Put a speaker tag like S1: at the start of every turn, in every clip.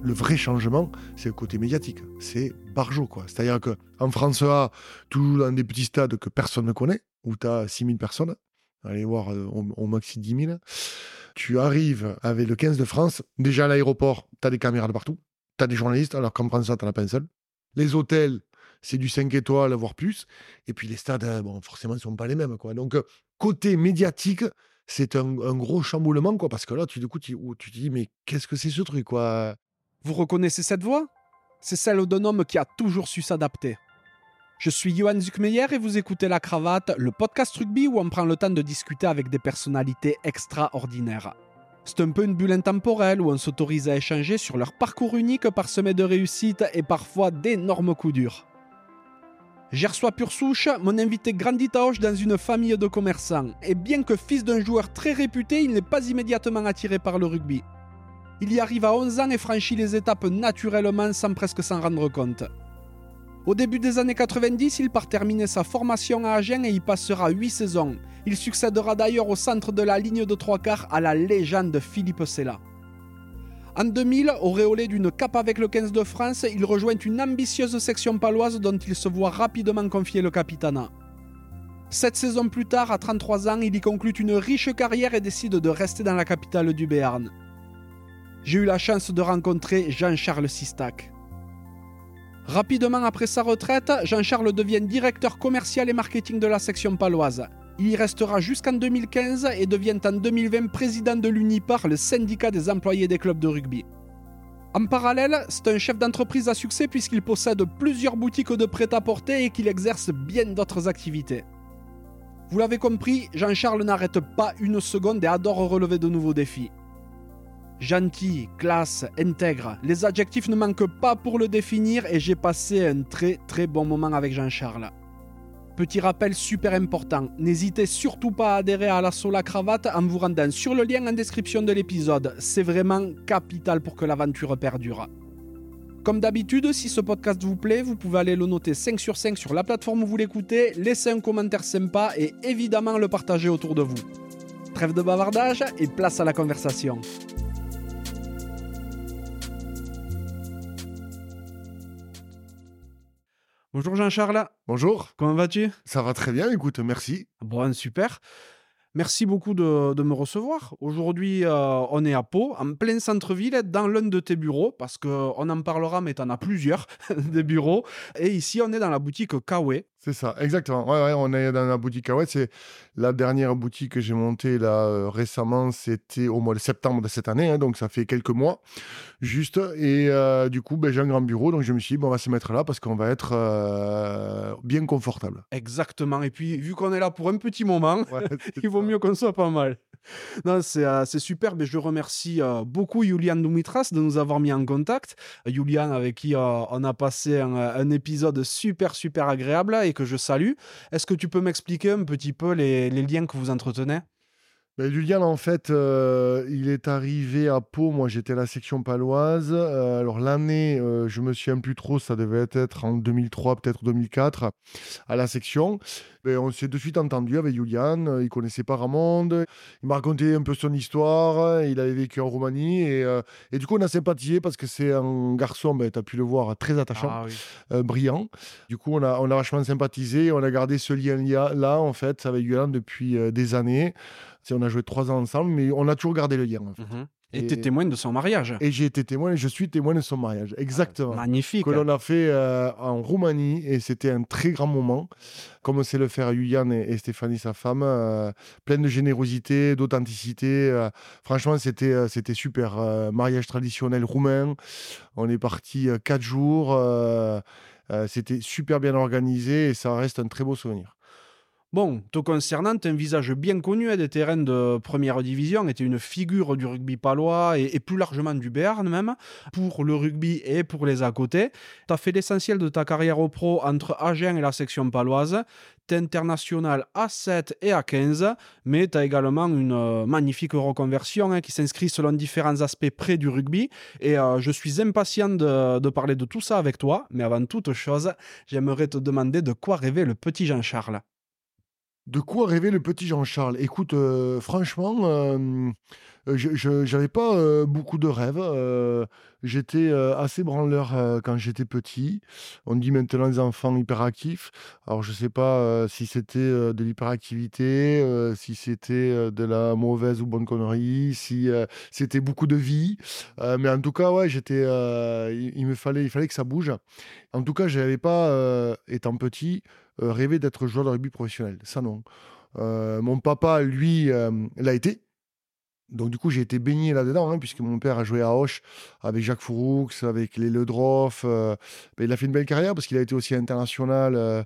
S1: Le vrai changement, c'est le côté médiatique. C'est Barjo, quoi. C'est-à-dire qu'en France A, toujours dans des petits stades que personne ne connaît, où tu as 6000 personnes, allez voir euh, au, maxi 10 000, tu arrives avec le 15 de France, déjà à l'aéroport, tu as des caméras de partout, tu as des journalistes, alors qu'en France A, tu as pas un. Les hôtels, c'est du 5 étoiles, voire plus. Et puis les stades, euh, bon, forcément, ne sont pas les mêmes. Quoi. Donc, côté médiatique, c'est un, gros chamboulement, quoi, parce que là, tu, du coup, te dis, mais qu'est-ce que c'est ce truc, quoi?
S2: Vous reconnaissez cette voix? C'est celle d'un homme qui a toujours su s'adapter. Je suis Johan Zuckmeyer et vous écoutez La Cravate, le podcast rugby où on prend le temps de discuter avec des personnalités extraordinaires. C'est un peu une bulle intemporelle où on s'autorise à échanger sur leur parcours unique parsemé de réussites et parfois d'énormes coups durs. Gersois pur souche, mon invité grandit à Auch dans une famille de commerçants, et bien que fils d'un joueur très réputé, il n'est pas immédiatement attiré par le rugby. Il y arrive à 11 ans et franchit les étapes naturellement sans presque s'en rendre compte. Au début des années 90, il part terminer sa formation à Agen et y passera 8 saisons. Il succédera d'ailleurs au centre de la ligne de trois quarts à la légende Philippe Sella. En 2000, auréolé d'une cape avec le 15 de France, il rejoint une ambitieuse section paloise dont il se voit rapidement confier le capitanat. Sept saisons plus tard, à 33 ans, il y conclut une riche carrière et décide de rester dans la capitale du Béarn. J'ai eu la chance de rencontrer Jean-Charles Sistac. Rapidement après sa retraite, Jean-Charles devient directeur commercial et marketing de la section paloise. Il y restera jusqu'en 2015 et devient en 2020 président de l'UNIPAR, le syndicat des employés des clubs de rugby. En parallèle, c'est un chef d'entreprise à succès puisqu'il possède plusieurs boutiques de prêt-à-porter et qu'il exerce bien d'autres activités. Vous l'avez compris, Jean-Charles n'arrête pas une seconde et adore relever de nouveaux défis. Gentil, classe, intègre, les adjectifs ne manquent pas pour le définir et j'ai passé un très très bon moment avec Jean-Charles. Petit rappel super important, n'hésitez surtout pas à adhérer à l'assaut La Cravate en vous rendant sur le lien en description de l'épisode. C'est vraiment capital pour que l'aventure perdure. Comme d'habitude, si ce podcast vous plaît, vous pouvez aller le noter 5 sur 5 sur la plateforme où vous l'écoutez, laisser un commentaire sympa et évidemment le partager autour de vous. Trêve de bavardage et place à la conversation. Bonjour Jean-Charles.
S1: Bonjour.
S2: Comment vas-tu?
S1: Ça va très bien, écoute, merci.
S2: Bon, super. Merci beaucoup de, me recevoir. Aujourd'hui, euh, on est à Pau, en plein centre-ville, dans l'un de tes bureaux, parce qu'on en parlera, mais tu en as plusieurs, des bureaux. Et ici, on est dans la boutique Kawe.
S1: C'est ça, exactement. Ouais, ouais, on est dans la boutique Kawe. C'est la dernière boutique que j'ai montée là euh, récemment. C'était au mois de septembre de cette année, hein, donc ça fait quelques mois, juste. Et euh, du coup, ben, j'ai un grand bureau, donc je me suis dit, bon, on va se mettre là parce qu'on va être bien confortable.
S2: Exactement. Et puis, vu qu'on est là pour un petit moment, il vaut mieux qu'on soit pas mal. Non, c'est euh, super. Mais je remercie euh, beaucoup Julian Dumitras de nous avoir mis en contact. Julian, avec qui euh, on a passé un, épisode super, super agréable et que je salue. Est-ce que tu peux m'expliquer un petit peu les, les liens que vous entretenez?
S1: Ben, Julian, en fait, euh, il est arrivé à Pau. Moi, j'étais à la section paloise. Euh, alors, l'année, euh, je me souviens plus trop, ça devait être en 2003, peut-être 2004, à la section. Ben, on s'est de suite entendu avec Julian. Il connaissait pas Ramon. Il m'a raconté un peu son histoire. Il avait vécu en Roumanie. Et, et du coup, on a sympathisé parce que c'est un garçon, ben, tu as pu le voir, très attachant, ah brillant. Du coup, on a, on a vachement sympathisé. On a gardé ce lien-là, en fait, avec Julian depuis des années on a joué trois ans ensemble, mais on a toujours gardé le lien.
S2: Mhm. Et tu es témoin de son mariage.
S1: Et j'ai été témoin, et je suis témoin de son mariage. Exactement.
S2: magnifique.
S1: Que l'on a fait euh, en Roumanie, et c'était un très grand moment. Comme c'est le faire Yulian et, Stéphanie, sa femme, euh, pleine de générosité, d'authenticité. Euh, franchement, c'était c'était super. mariage traditionnel roumain. On est parti quatre jours. c'était super bien organisé, et ça reste un très beau souvenir.
S2: Bon, te concernant, un visage bien connu des terrains de première division, était une figure du rugby palois et, plus largement du Béarn même, pour le rugby et pour les à côté. Tu as fait l'essentiel de ta carrière au pro entre Agen et la section paloise. Tu es international à 7 et à 15, mais tu as également une euh, magnifique reconversion hein, qui s'inscrit selon différents aspects près du rugby. Et euh, je suis impatient de, de parler de tout ça avec toi, mais avant toute chose, j'aimerais te demander de quoi rêver le petit Jean-Charles.
S1: De quoi rêver le petit Jean-Charles? Écoute, euh, franchement, euh, je n'avais pas beaucoup de rêves. j'étais assez branleur quand j'étais petit. On dit maintenant les enfants hyperactifs. Alors je ne sais pas si c'était de l'hyperactivité, si c'était de la mauvaise ou bonne connerie, si c'était beaucoup de vie. mais en tout cas, ouais, j'étais, il, me fallait, il fallait que ça bouge. En tout cas, je n'avais pas, étant petit, rêvé d'être joueur de rugby professionnel. Ça non. mon papa, lui, l'a été. Donc, du coup, j'ai été baigné là-dedans, hein, puisque mon père a joué à Hoche avec Jacques Fouroux, avec les Ledroff. Euh, ben, il a fait une belle carrière parce qu'il a été aussi international euh,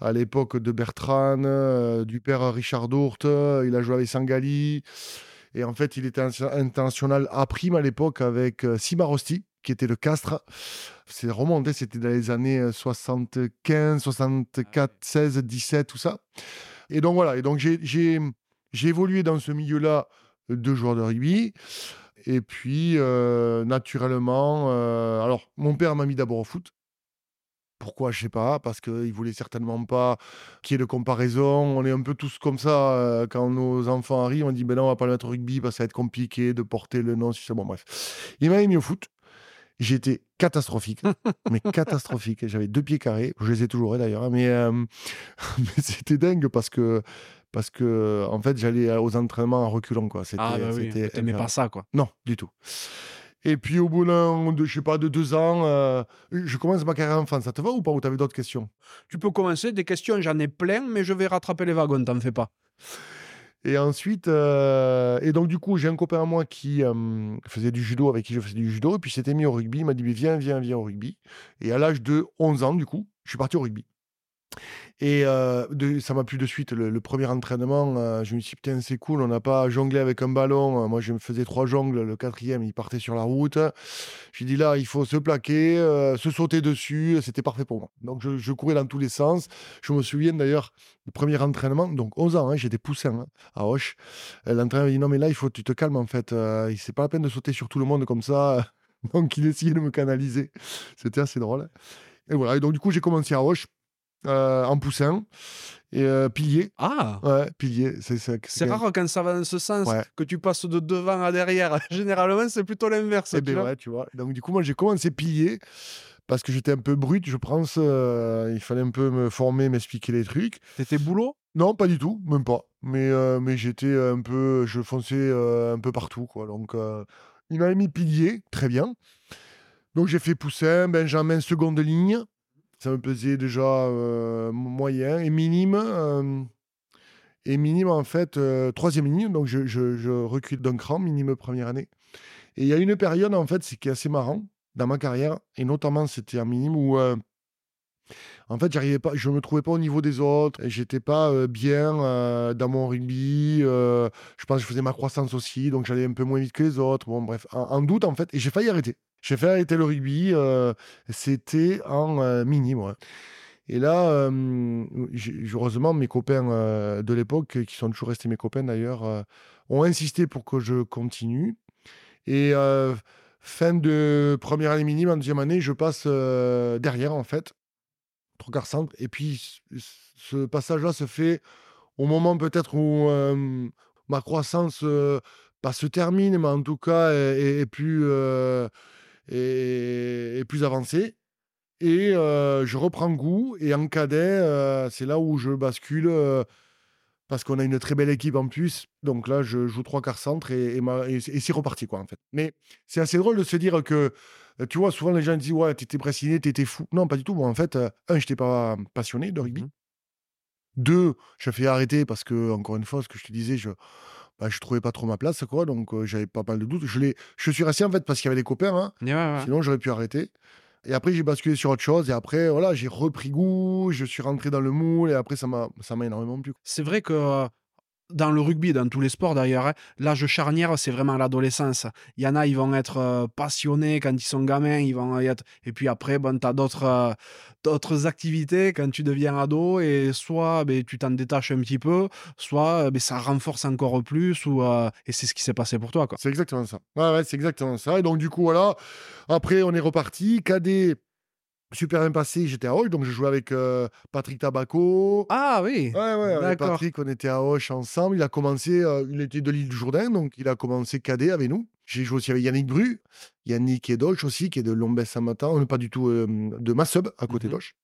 S1: à l'époque de Bertrand, euh, du père Richard Dourte. Il a joué avec Sangali. Et en fait, il était international à prime à l'époque avec Simarosti, qui était le castre. C'est remonté, c'était dans les années 75, 64, 16, 17, tout ça. Et donc, voilà. Et donc, j'ai évolué dans ce milieu-là deux joueurs de rugby. Et puis, euh, naturellement, euh, alors, mon père m'a mis d'abord au foot. Pourquoi, je sais pas, parce qu'il voulait certainement pas qu'il y ait de comparaison. On est un peu tous comme ça. Euh, quand nos enfants arrivent, on dit, ben non, on va pas le mettre au rugby parce que ça va être compliqué de porter le nom. Si bon, bref. Il m'a mis au foot. J'étais catastrophique, mais catastrophique. J'avais deux pieds carrés, je les ai toujours d'ailleurs, hein, mais, mais c'était dingue parce que parce que en fait j'allais aux entraînements en reculant quoi.
S2: Ah bah oui, t'aimais pas ça quoi.
S1: Non, du tout. Et puis au bout de, je sais pas, de deux ans, euh, je commence ma carrière en France. Ça te va ou pas Ou t'avais d'autres questions?
S2: Tu peux commencer. Des questions, j'en ai plein, mais je vais rattraper les wagons, t'en fais pas.
S1: Et ensuite, euh, et donc du coup, j'ai un copain à moi qui euh, faisait du judo, avec qui je faisais du judo, et puis s'était mis au rugby. Il m'a dit, viens, viens, viens au rugby. Et à l'âge de 11 ans, du coup, je suis parti au rugby. Et euh, ça m'a plu de suite. Le, premier entraînement, euh, je me suis dit, putain, c'est cool, on n'a pas jonglé avec un ballon. Moi, je me faisais trois jongles. Le quatrième, il partait sur la route. J'ai dit, là, il faut se plaquer, euh, se sauter dessus. C'était parfait pour moi. Donc, je, courais dans tous les sens. Je me souviens d'ailleurs, le premier entraînement, donc 11 ans, hein, j'étais poussin hein, à Hoche. L'entraîneur dit, non, mais là, il faut tu te calmes, en fait. c'est pas la peine de sauter sur tout le monde comme ça. donc, il essayait de me canaliser. C'était assez drôle. Et voilà. Et donc, du coup, j'ai commencé à Hoche euh, en poussin et euh, pilier.
S2: Ah
S1: Ouais, pilier.
S2: C'est rare quand ça va dans ce sens que tu passes de devant à derrière. Généralement, c'est plutôt l'inverse.
S1: Eh ben ouais, tu vois. Donc, du coup, moi, j'ai commencé pilier parce que j'étais un peu brut, je pense. Euh, il fallait un peu me former, m'expliquer les trucs.
S2: T'étais boulot?
S1: Non, pas du tout, même pas. Mais, mais j'étais un peu. Je fonçais un peu partout, quoi. Donc, il m'avait mis pilier, très bien. Donc, j'ai fait poussin, Benjamin, seconde ligne ça me pesait déjà euh, moyen et minime. Euh, et minime, en fait, euh, troisième ligne. Donc, je, je, recule d'un cran, minime première année. Et il y a une période, en fait, qui est assez marrant dans ma carrière, et notamment, c'était un minime où. En fait, j'arrivais pas, je me trouvais pas au niveau des autres, j'étais pas bien dans mon rugby. je pense que je faisais ma croissance aussi, donc j'allais un peu moins vite que les autres. Bon, bref, en doute en fait, et j'ai failli arrêter. J'ai fait arrêter le rugby, euh, c'était en euh, mini. Et là, euh, heureusement, mes copains de l'époque, qui sont toujours restés mes copains d'ailleurs, ont insisté pour que je continue. Et fin de première année minime, en deuxième année, je passe derrière, en fait, quarts centre. Et puis, ce passage-là se fait au moment peut-être où ma croissance, pas se termine, mais en tout cas est plus et, plus avancé. Et euh, je reprends goût. Et en cadet, euh, c'est là où je bascule euh, parce qu'on a une très belle équipe en plus. Donc là, je joue trois quarts centre et, et, c'est reparti, quoi, en fait. Mais c'est assez drôle de se dire que, tu vois, souvent les gens disent, ouais, t'étais tu t'étais fou. Non, pas du tout. Moi, en fait, un, j'étais pas passionné de rugby. Mmh Deux, je fait arrêter parce que, encore une fois, ce que je te disais, je bah, je trouvais pas trop ma place, quoi. Donc, j'avais pas mal de doutes. Je, je suis resté, en fait, parce qu'il y avait des copains. Hein. Sinon, j'aurais pu arrêter. Et après, j'ai basculé sur autre chose. Et après, voilà, j'ai repris goût. Je suis rentré dans le moule. Et après, ça m'a énormément plu.
S2: C'est vrai que dans le rugby, dans tous les sports d'ailleurs, hein, l'âge charnière, c'est vraiment l'adolescence. Il y en a, ils vont être euh, passionnés quand ils sont gamins, ils vont être... et puis après, bon, tu as d'autres, euh, d'autres activités quand tu deviens ado, et soit ben, tu t'en détaches un petit peu, soit ben, ça renforce encore plus, ou, euh, et c'est ce qui s'est passé pour toi.
S1: C'est exactement ça. Ouais, c'est exactement ça. Et donc, du coup, voilà, après, on est reparti. Cadet, super bien passé. J'étais à Auch, donc je jouais avec euh, Patrick Tabaco.
S2: Ah oui.
S1: Ouais, ouais, avec. Patrick, on était à Auch ensemble. Il a commencé, euh, il était de l'île du Jourdain, donc il a commencé cadet avec nous. J'ai joué aussi avec Yannick Bru, Yannick et Doch aussi, qui est de Lombès Samatan, on pas du tout euh, de Massub, à côté
S2: Mhm.
S1: d'Auch,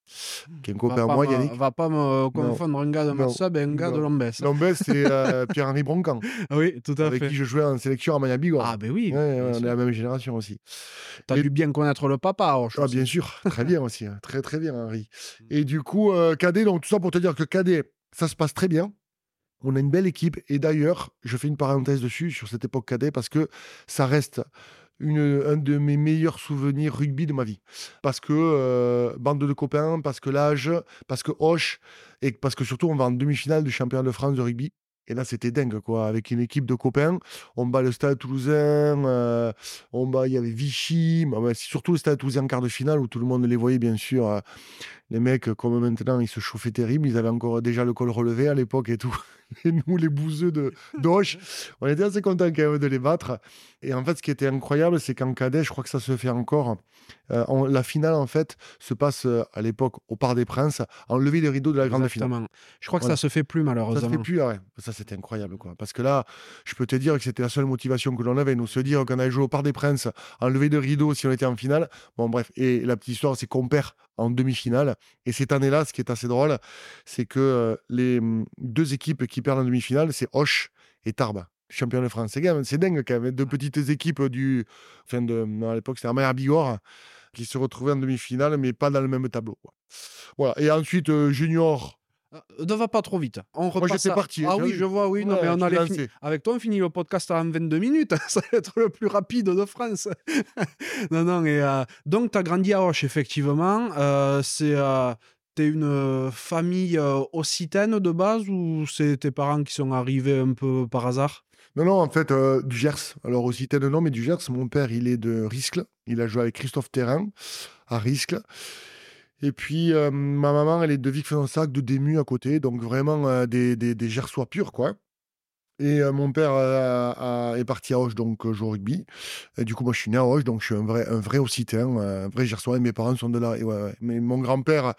S1: qui est un copain à moi, Yannick.
S2: Va pas me confondre un gars de
S1: Non.
S2: Marsub et un gars de. Lombès.
S1: Lombès, c'est euh, Pierre-Henri Broncan,
S2: Oui, tout à
S1: avec
S2: fait.
S1: qui je jouais en sélection à Bigorre.
S2: Ah ben oui.
S1: Ouais, ouais,
S2: bien
S1: on est la même génération aussi.
S2: T'as
S1: Et-
S2: dû bien connaître le papa. Auch,
S1: Ah, bien sûr, très bien aussi, hein. très très bien, Henri. Et du coup, euh, Cadet, donc tout ça pour te dire que Cadet, ça se passe très bien. On a une belle équipe. Et d'ailleurs, je fais une parenthèse dessus, sur cette époque Cadet, parce que ça reste un de mes meilleurs souvenirs rugby de ma vie. Parce que euh, bande de copains, parce que l'âge, parce que Hoche, et parce que surtout, on va en demi-finale du championnat de France de rugby. Et là, c'était dingue, quoi. Avec une équipe de copains, on bat le Stade Toulousain, euh, on bat, il y avait Vichy, bah, c'est surtout le Stade Toulousain quart de finale où tout le monde les voyait, bien sûr. euh, les mecs, comme maintenant, ils se chauffaient terrible. Ils avaient encore déjà le col relevé à l'époque et tout. Et nous, les bouseux de d'Auch, on était assez contents quand même de les battre. Et en fait, ce qui était incroyable, c'est qu'en cadet, je crois que ça se fait encore. euh, la finale, en fait, se passe euh, à l'époque au Parc des Princes, en levée des rideaux de la grande finale.
S2: Je crois que
S1: Voilà.
S2: ça se fait plus
S1: Ça
S2: malheureusement.
S1: se fait plus, ah ouais. Ça, c'était incroyable, quoi. Parce que là, je peux te dire que c'était la seule motivation que l'on avait, nous se dire qu'on allait jouer au Parc des Princes, en levée de rideau si on était en finale. Bon, bref. Et la petite histoire, c'est qu'on perd en demi-finale. Et cette année-là, ce qui est assez drôle, c'est que euh, les hum, deux équipes qui perdent en demi-finale, c'est Hoche et Tarbes. Champion de France. C'est dingue quand même. Deux petites équipes du. Enfin, de, à l'époque, c'était Amaya Bigorre qui se retrouvaient en demi-finale, mais pas dans le même tableau. quoi. Voilà. Et ensuite, euh, Junior.
S2: Euh, Ne va pas trop vite. On repasse
S1: j'étais
S2: à-
S1: parti,
S2: Ah oui, je vois, oui. non, mais on allait fini-. Avec toi, on finit le podcast en 22 minutes. Ça va être le plus rapide de France. non, non. Et, euh, donc, tu as grandi à Auch, effectivement. Euh, c'est. euh, T'es une famille occitane de base ou c'est tes parents qui sont arrivés un peu par hasard?
S1: Non, non, en fait, euh, du Gers. Alors, aussi tel nom, mais du Gers. Mon père, il est de Riscle. Il a joué avec Christophe Terrain à Riscle. Et puis, euh, ma maman, elle est de Vic-Fezensac, de Dému à côté. Donc, vraiment euh, des, des, des Gersois purs, quoi. Et euh, mon père a- est parti à Auch, donc jouer au rugby. Et du coup, moi, je suis né à Auch, donc je suis un vrai, un vrai Occitan, un vrai Gersois. Et mes parents sont de là. Et ouais, ouais. Mais mon grand-père,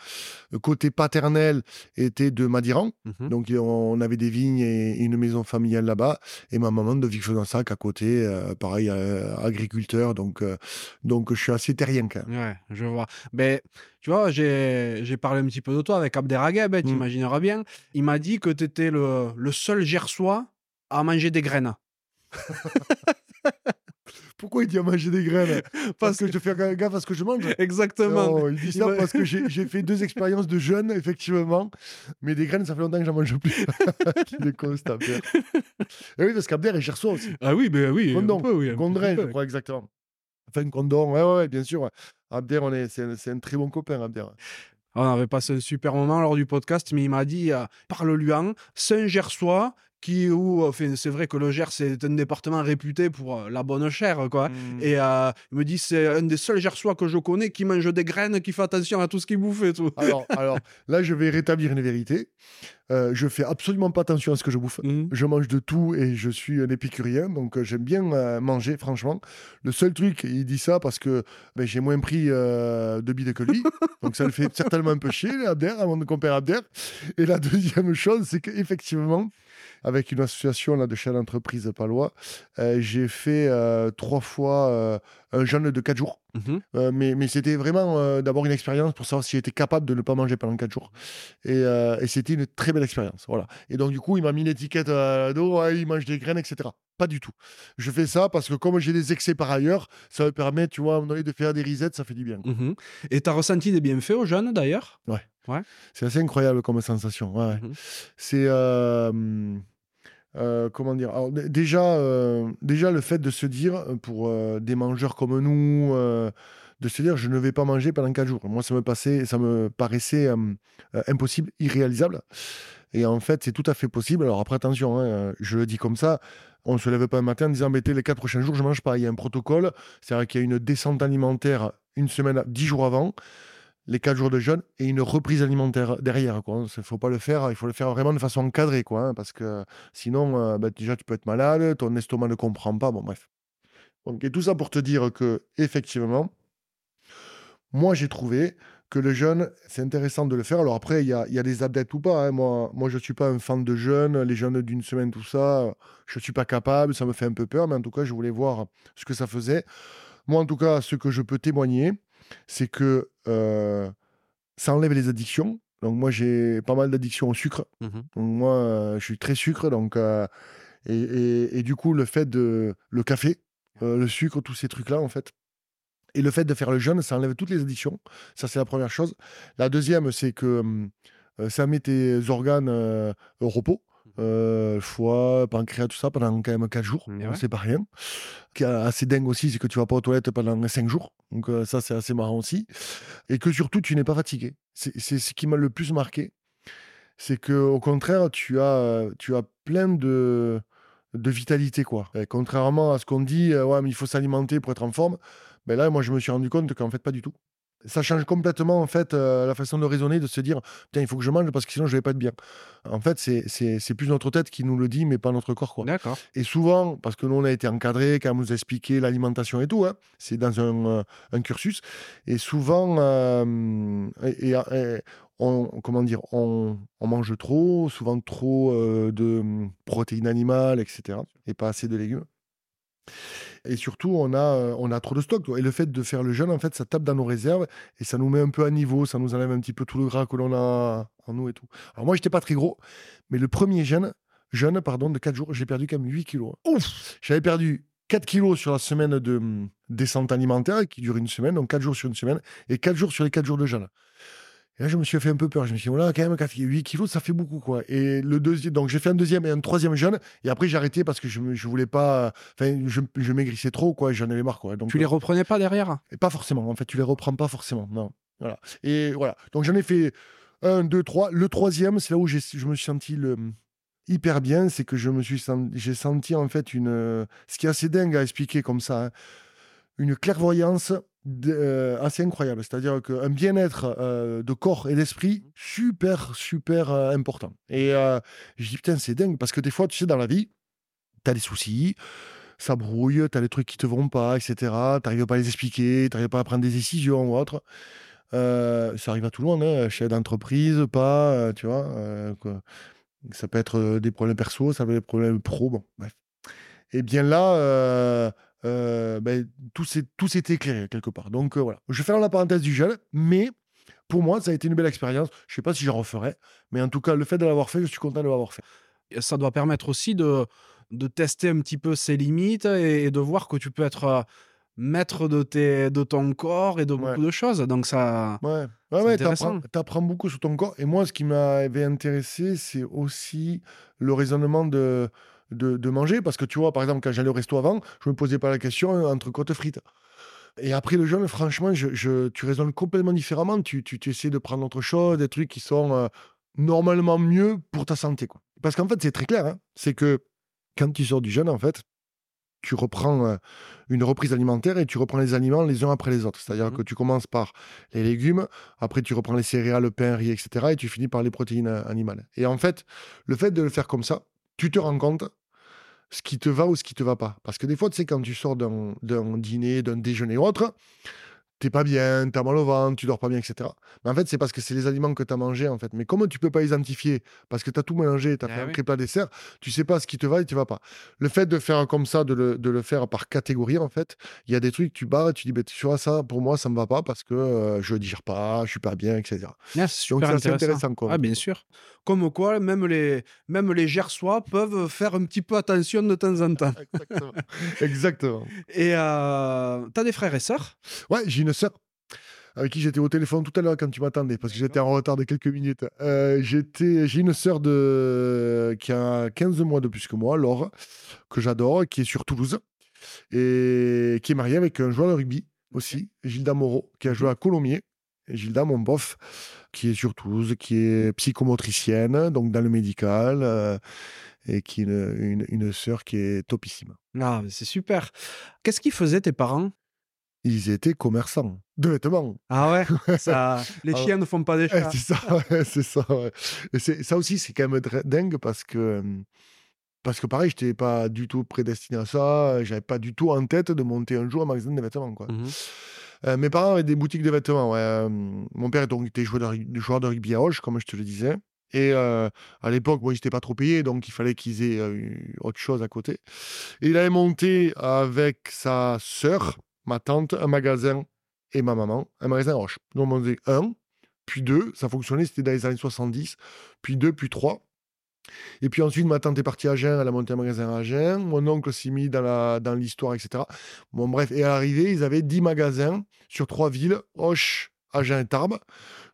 S1: côté paternel, était de Madiran.
S2: Mhm.
S1: Donc, on avait des vignes et une maison familiale là-bas. Et ma maman de Vic-Fezensac à côté, pareil, agriculteur. Donc, donc, je suis assez terrien quand même.
S2: Ouais, je vois. Mais tu vois, j'ai parlé un petit peu de toi avec Abderrageb, tu
S1: Mm.
S2: imagineras bien. Il m'a dit que tu étais le, le seul Gersois à manger des graines.
S1: Pourquoi il dit à manger des graines? Parce
S2: Parce
S1: que je fais gaffe à ce que je mange.
S2: Exactement.
S1: Non, il dit ça parce que j'ai fait deux expériences de jeûne, effectivement. Mais des graines, ça fait longtemps que j'en mange plus. il est con, cet Abder. Et oui, parce qu'Abder est gersois aussi.
S2: Ah oui, ben oui. peu.
S1: je crois exactement. Enfin, Gondon, ouais, ouais, ouais, bien sûr. Abder, on est, c'est, un- un très bon copain, Abder.
S2: On avait passé un super moment lors du podcast, mais il m'a dit euh, parle-lui en, c'est un Gersois qui, où, enfin, c'est vrai que le Gers c'est un département réputé pour euh, la bonne chair, quoi.
S1: Mm.
S2: Et euh, il me dit c'est un des seuls Gersois que je connais qui mange des graines, qui fait attention à tout ce qu'il bouffe et tout.
S1: Alors, alors, là, je vais rétablir une vérité. Euh, je fais absolument pas attention à ce que je bouffe.
S2: Mhm.
S1: Je mange de tout et je suis un épicurien, donc euh, j'aime bien euh, manger, franchement. Le seul truc, il dit ça parce que ben, j'ai moins pris euh, de bide que lui, donc ça le fait certainement un peu chier, Abder, à mon compère Abder. Et la deuxième chose, c'est qu'effectivement, avec une association là, de chefs d'entreprise palois, euh, j'ai fait euh, trois fois euh, un jeûne de 4 jours.
S2: Mhm.
S1: Euh, mais mais c'était vraiment euh, d'abord une expérience pour savoir si j'étais capable de ne pas manger pendant 4 jours. Et, euh, et c'était une très belle expérience. Voilà. Et donc, du coup, il m'a mis l'étiquette à dos, ouais, il mange des graines, etc. Pas du tout. Je fais ça parce que comme j'ai des excès par ailleurs, ça me permet, tu vois, à un moment donné, de faire des risettes, ça fait du bien.
S2: Mhm. Et tu as ressenti des bienfaits aux jeunes d'ailleurs?
S1: C'est assez incroyable comme sensation. ouais, ouais.
S2: Mhm.
S1: C'est. Euh, comment dire? Alors, déjà, euh, déjà, le fait de se dire, euh, pour des mangeurs comme nous, de se dire, je ne vais pas manger pendant 4 jours. Moi, ça me, passait, ça me paraissait impossible, irréalisable. Et en fait, c'est tout à fait possible. Alors après, attention, hein, je le dis comme ça. On ne se lève pas un matin en disant, mettez les 4 prochains jours, je ne mange pas. Il y a un protocole. C'est-à-dire qu'il y a une descente alimentaire une semaine, 10 jours avant les 4 jours de jeûne et une reprise alimentaire derrière. Il ne faut pas le faire, il faut le faire vraiment de façon encadrée, quoi, hein, parce que sinon, euh, bah, déjà, tu peux être malade, ton estomac ne comprend pas, bon, bref. Donc, et tout ça pour te dire que, effectivement, moi, j'ai trouvé que le jeûne, c'est intéressant de le faire. Alors après, il y a, y a des adeptes ou pas. hein. Moi, moi, je ne suis pas un fan de jeûne. Les jeûnes d'une semaine, tout ça, je ne suis pas capable. Ça me fait un peu peur. Mais en tout cas, je voulais voir ce que ça faisait. Moi, en tout cas, ce que je peux témoigner, c'est que euh, ça enlève les addictions. Donc moi, j'ai pas mal d'addictions au sucre. Donc moi, euh, je suis très sucre. Donc, euh, et, et- et du coup, le fait de... Le café, le sucre, tous ces trucs-là, en fait. Et le fait de faire le jeûne, ça enlève toutes les addictions. Ça, c'est la première chose. La deuxième, c'est que hum, ça met tes organes au repos. Euh, foie, pancréas, tout ça, pendant quand même 4 jours.
S2: Ouais.
S1: C'est pas rien. Ce qui est assez dingue aussi, c'est que tu vas pas aux toilettes pendant 5 jours. Donc euh, ça, c'est assez marrant aussi. Et que surtout, tu n'es pas fatigué. C'est c'est ce qui m'a le plus marqué. C'est que au contraire, tu as, euh, tu as plein de, de vitalité. Quoi. Et contrairement à ce qu'on dit, euh, ouais, mais il faut s'alimenter pour être en forme. Ben là, moi, je me suis rendu compte qu'en fait, pas du tout. Ça change complètement en fait euh, la façon de raisonner, de se dire putain il faut que je mange parce que sinon je vais pas être bien. En fait c'est- plus notre tête qui nous le dit mais pas notre corps quoi.
S2: D'accord.
S1: Et souvent, parce que nous, on a été encadrés quand on nous a expliqué l'alimentation et tout, hein, c'est dans un, euh, un cursus. Et souvent, euh, et, et- et on, comment dire, on, on mange trop, souvent trop de hum, protéines animales, etc. Et pas assez de légumes. Et surtout, on a, euh, on a trop de stock. Et le fait de faire le jeûne, en fait, ça tape dans nos réserves et ça nous met un peu à niveau, ça nous enlève un petit peu tout le gras que l'on a en nous et tout. Alors moi, j'étais pas très gros, mais le premier jeûne, jeûne pardon, de 4 jours, j'ai perdu quand même 8 kilos. Ouf J'avais perdu 4 kilos sur la semaine de hum, descente alimentaire qui dure une semaine, donc 4 jours sur une semaine, et 4 jours sur les 4 jours de jeûne. Et là, je me suis fait un peu peur. Je me suis dit, voilà, quand même, 4 8 kilos, ça fait beaucoup, quoi. Et le deuxième, donc j'ai fait un deuxième et un troisième jeûne, et après j'ai arrêté parce que je, je voulais pas, enfin, je, je maigrissais trop, quoi, j'en avais marre, quoi. Donc,
S2: Tu les reprenais pas derrière?
S1: et pas forcément, en fait, tu les reprends pas forcément. Non. Voilà. Et voilà. Donc j'en ai fait un, deux, trois. Le troisième, c'est là où je me suis senti le, hyper bien, c'est que je me suis j'ai senti en fait une. euh, Ce qui est assez dingue à expliquer comme ça, hein, une clairvoyance euh, assez incroyable. C'est-à-dire qu'un bien-être euh, de corps et d'esprit super, super euh, important. Et euh, je dis putain, c'est dingue parce que des fois, tu sais, dans la vie, tu as des soucis ça brouille, tu as des trucs qui te vont pas, etc. Tu n'arrives pas à les expliquer, tu n'arrives pas à prendre des décisions ou autre. Euh, ça arrive à tout le monde, hein, chef d'entreprise, pas, euh, tu vois. euh, quoi. Ça peut être euh, des problèmes perso, ça peut être des problèmes pro, bon, bref. Et bien là, euh, ben, tout s'est éclairé quelque part. Donc euh, voilà. Je ferme la parenthèse du gel, mais pour moi, ça a été une belle expérience. Je sais pas si j'en referai, mais en tout cas, le fait de l'avoir fait, je suis content de l'avoir fait.
S2: Et Ça doit permettre aussi de, de tester un petit peu ses limites et, et de voir que tu peux être euh, maître de, tes, de ton corps et de beaucoup de choses. Donc ça...
S1: Ouais, ouais, ouais t'apprends, t'apprends beaucoup sur ton corps. Et moi, ce qui m'avait intéressé, c'est aussi le raisonnement de, de, de manger. Parce que tu vois, par exemple, quand j'allais au resto avant, je me posais pas la question euh, entre côtes frites. Et après le jeûne, franchement, je, je- tu raisonnes complètement différemment. Tu, tu, tu essaies de prendre autre chose, des trucs qui sont euh, normalement mieux pour ta santé. Quoi. Parce qu'en fait, c'est très clair. hein. C'est que quand tu sors du jeûne, en fait, tu reprends euh, une reprise alimentaire et tu reprends les aliments les uns après les autres. C'est-à-dire
S2: Mhm.
S1: que tu commences par les légumes, après tu reprends les céréales, le pain, riz, etc. Et tu finis par les protéines animales. Et en fait, le fait de le faire comme ça, tu te rends compte ce qui te va ou ce qui te va pas. Parce que des fois, tu sais, quand tu sors d'un d'un dîner, d'un déjeuner ou autre, t'es pas bien, t'as mal au ventre, tu dors pas bien, etc. Mais en fait, c'est parce que c'est les aliments que tu as mangés, en fait. Mais comme tu peux pas identifier, parce que tu as tout mélangé, tu as
S2: Ah
S1: fait un
S2: oui.
S1: pré plat dessert, tu sais pas ce qui te va et tu vas pas. Le fait de faire comme ça, de le, de le faire par catégorie, en fait, il y a des trucs, tu barres et tu dis, bah, tu vois, ça, pour moi, ça me va pas parce que euh, je digère pas, je suis pas bien, etc.
S2: Ah, c'est
S1: Donc,
S2: super
S1: c'est assez
S2: intéressant.
S1: intéressant, quoi.
S2: Ah, bien sûr. Comme quoi, même les, même les gersois peuvent faire un petit peu attention de temps en temps.
S1: Exactement. Exactement.
S2: Et euh, t'as des frères et sœurs?
S1: Ouais, j'ai une sœur avec qui j'étais au téléphone tout à l'heure quand tu m'attendais, parce que j'étais en retard de quelques minutes. Euh, j'étais, j'ai une sœur de... qui a 15 mois de plus que moi, Laure, que j'adore, qui est sur Toulouse, et qui est mariée avec un joueur de rugby aussi, Gilda Moreau, qui a joué à Colomiers. Gilda, mon bof, qui est sur Toulouse, qui est psychomotricienne, donc dans le médical, euh, et qui est une, une, une sœur qui est topissime.
S2: Ah, c'est super. Qu'est-ce qu'ils faisaient tes parents?
S1: Ils étaient commerçants de vêtements.
S2: Ah ouais? Ça, Les
S1: Ah.
S2: chiens ne font pas des chats.
S1: c'est ça, c'est ça. ouais. Et c'est- ça aussi, c'est quand même dingue parce que, euh, parce que pareil, je n'étais pas du tout prédestiné à ça. J'avais pas du tout en tête de monter un jour un magasin de vêtements. Quoi.
S2: Mhm.
S1: Euh, mes parents avaient des boutiques de vêtements. Euh, mon père donc, était joueur de, joueur de rugby à Auch, comme je te le disais. Et euh, à l'époque, moi, ils n'étaient pas trop payés, donc il fallait qu'ils aient autre chose à côté. Et il avait monté avec sa sœur, ma tante, un magasin et ma maman, un magasin Auch. Donc on faisait un, puis deux, ça fonctionnait, c'était dans les années 70, puis deux, puis trois. Et puis ensuite, ma tante est partie à Agen, elle a monté un magasin à Agen. Mon oncle s'est mis dans la- dans l'histoire, etc. Bon, bref, et à l'arrivée, ils avaient 10 magasins sur trois villes, Auch, Agen et Tarbes.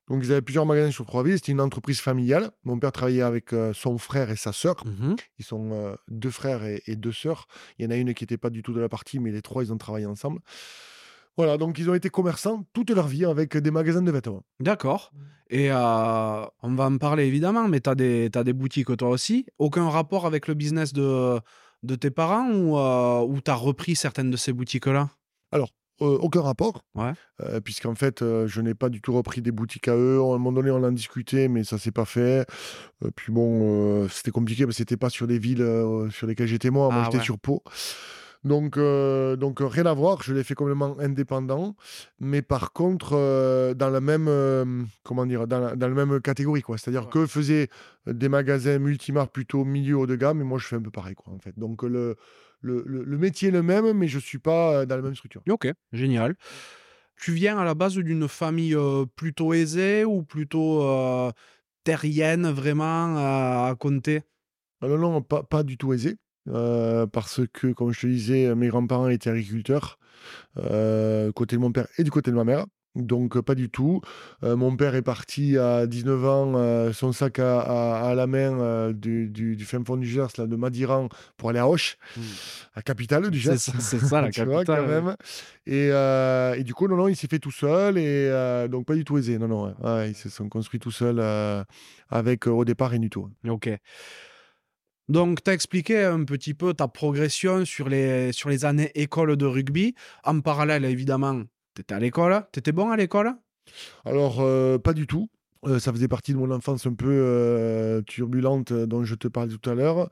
S1: Donc, ils avaient plusieurs magasins sur trois villes. C'était une entreprise familiale. Mon père travaillait avec euh, son frère et sa sœur.
S2: Mhm.
S1: Ils sont euh, deux frères et, et deux sœurs. Il y en a une qui n'était pas du tout de la partie, mais les trois, ils ont travaillé ensemble. Voilà, donc ils ont été commerçants toute leur vie avec des magasins de vêtements.
S2: D'accord. Et euh, on va en parler évidemment, mais tu as, des boutiques toi aussi. Aucun rapport avec le business de, de tes parents ou, euh, ou tu as repris certaines de ces boutiques-là?
S1: Euh, aucun rapport,
S2: Ouais.
S1: Euh, puisqu'en fait, euh, je n'ai pas du tout repris des boutiques à eux. À un moment donné, on en discutait, mais ça s'est pas fait. Puis bon, c'était compliqué parce que c'était pas sur les villes sur lesquelles j'étais moi. Moi,
S2: Ah
S1: j'étais
S2: ouais.
S1: sur Pau. Donc, euh, donc euh, rien à voir. Je l'ai fait complètement indépendant, mais par contre, euh, dans la même, euh, comment dire, dans la, dans la même catégorie, quoi. C'est-à-dire
S2: Ouais.
S1: que faisaient des magasins multimarques plutôt milieu haut de gamme, et moi, je fais un peu pareil, quoi, en fait. Donc le le, le- le métier est le même, mais je suis pas dans la même structure.
S2: Ok, génial. Tu viens à la base d'une famille plutôt aisée ou plutôt terrienne vraiment à, à compter?
S1: Ah Non, non, pas, pas du tout aisé. Euh, parce que, comme je te disais, mes grands-parents étaient agriculteurs, euh, côté de mon père et du côté de ma mère. Donc, euh, pas du tout. Euh, mon père est parti à 19 ans, son sac à, à- à la main du, du, du fin fond du Gers, là, de Madiran, pour aller à Auch, la capitale du Gers.
S2: c'est ça, la
S1: vois,
S2: capitale.
S1: quand même. Et, et du coup, non, non, il s'est fait tout seul et donc pas du tout aisé. Non, non, ouais. Ouais, ils se sont construits tout seuls avec au départ rien du tout.
S2: Ok. Donc, tu as expliqué un petit peu ta progression sur les, années école de rugby. En parallèle, évidemment, tu étais à l'école. Tu étais bon à l'école?
S1: Alors, euh, pas du tout. Euh, ça faisait partie de mon enfance un peu euh, turbulente dont je te parlais tout à l'heure.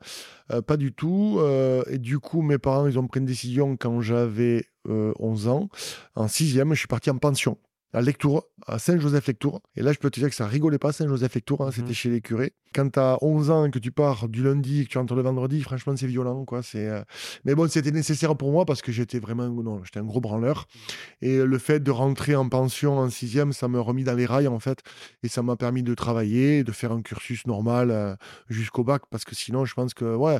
S1: Pas du tout. Et du coup, mes parents, ils ont pris une décision quand j'avais euh, 11 ans. En sixième, je suis parti en pension à Lectoure, à Saint-Joseph-Lectoure. Et là, je peux te dire que ça rigolait pas, Saint-Joseph-Lectoure. hein,
S2: Mhm.
S1: C'était chez les curés. Quand tu as 11 ans et que tu pars du lundi et que tu rentres le vendredi, franchement, c'est violent. Quoi. C'est, euh, Mais bon, c'était nécessaire pour moi parce que j'étais vraiment non, j'étais un gros branleur. Et le fait de rentrer en pension en sixième, ça m'a remis dans les rails, en fait. Et ça m'a permis de travailler, de faire un cursus normal euh, jusqu'au bac. Parce que sinon, je pense que, ouais,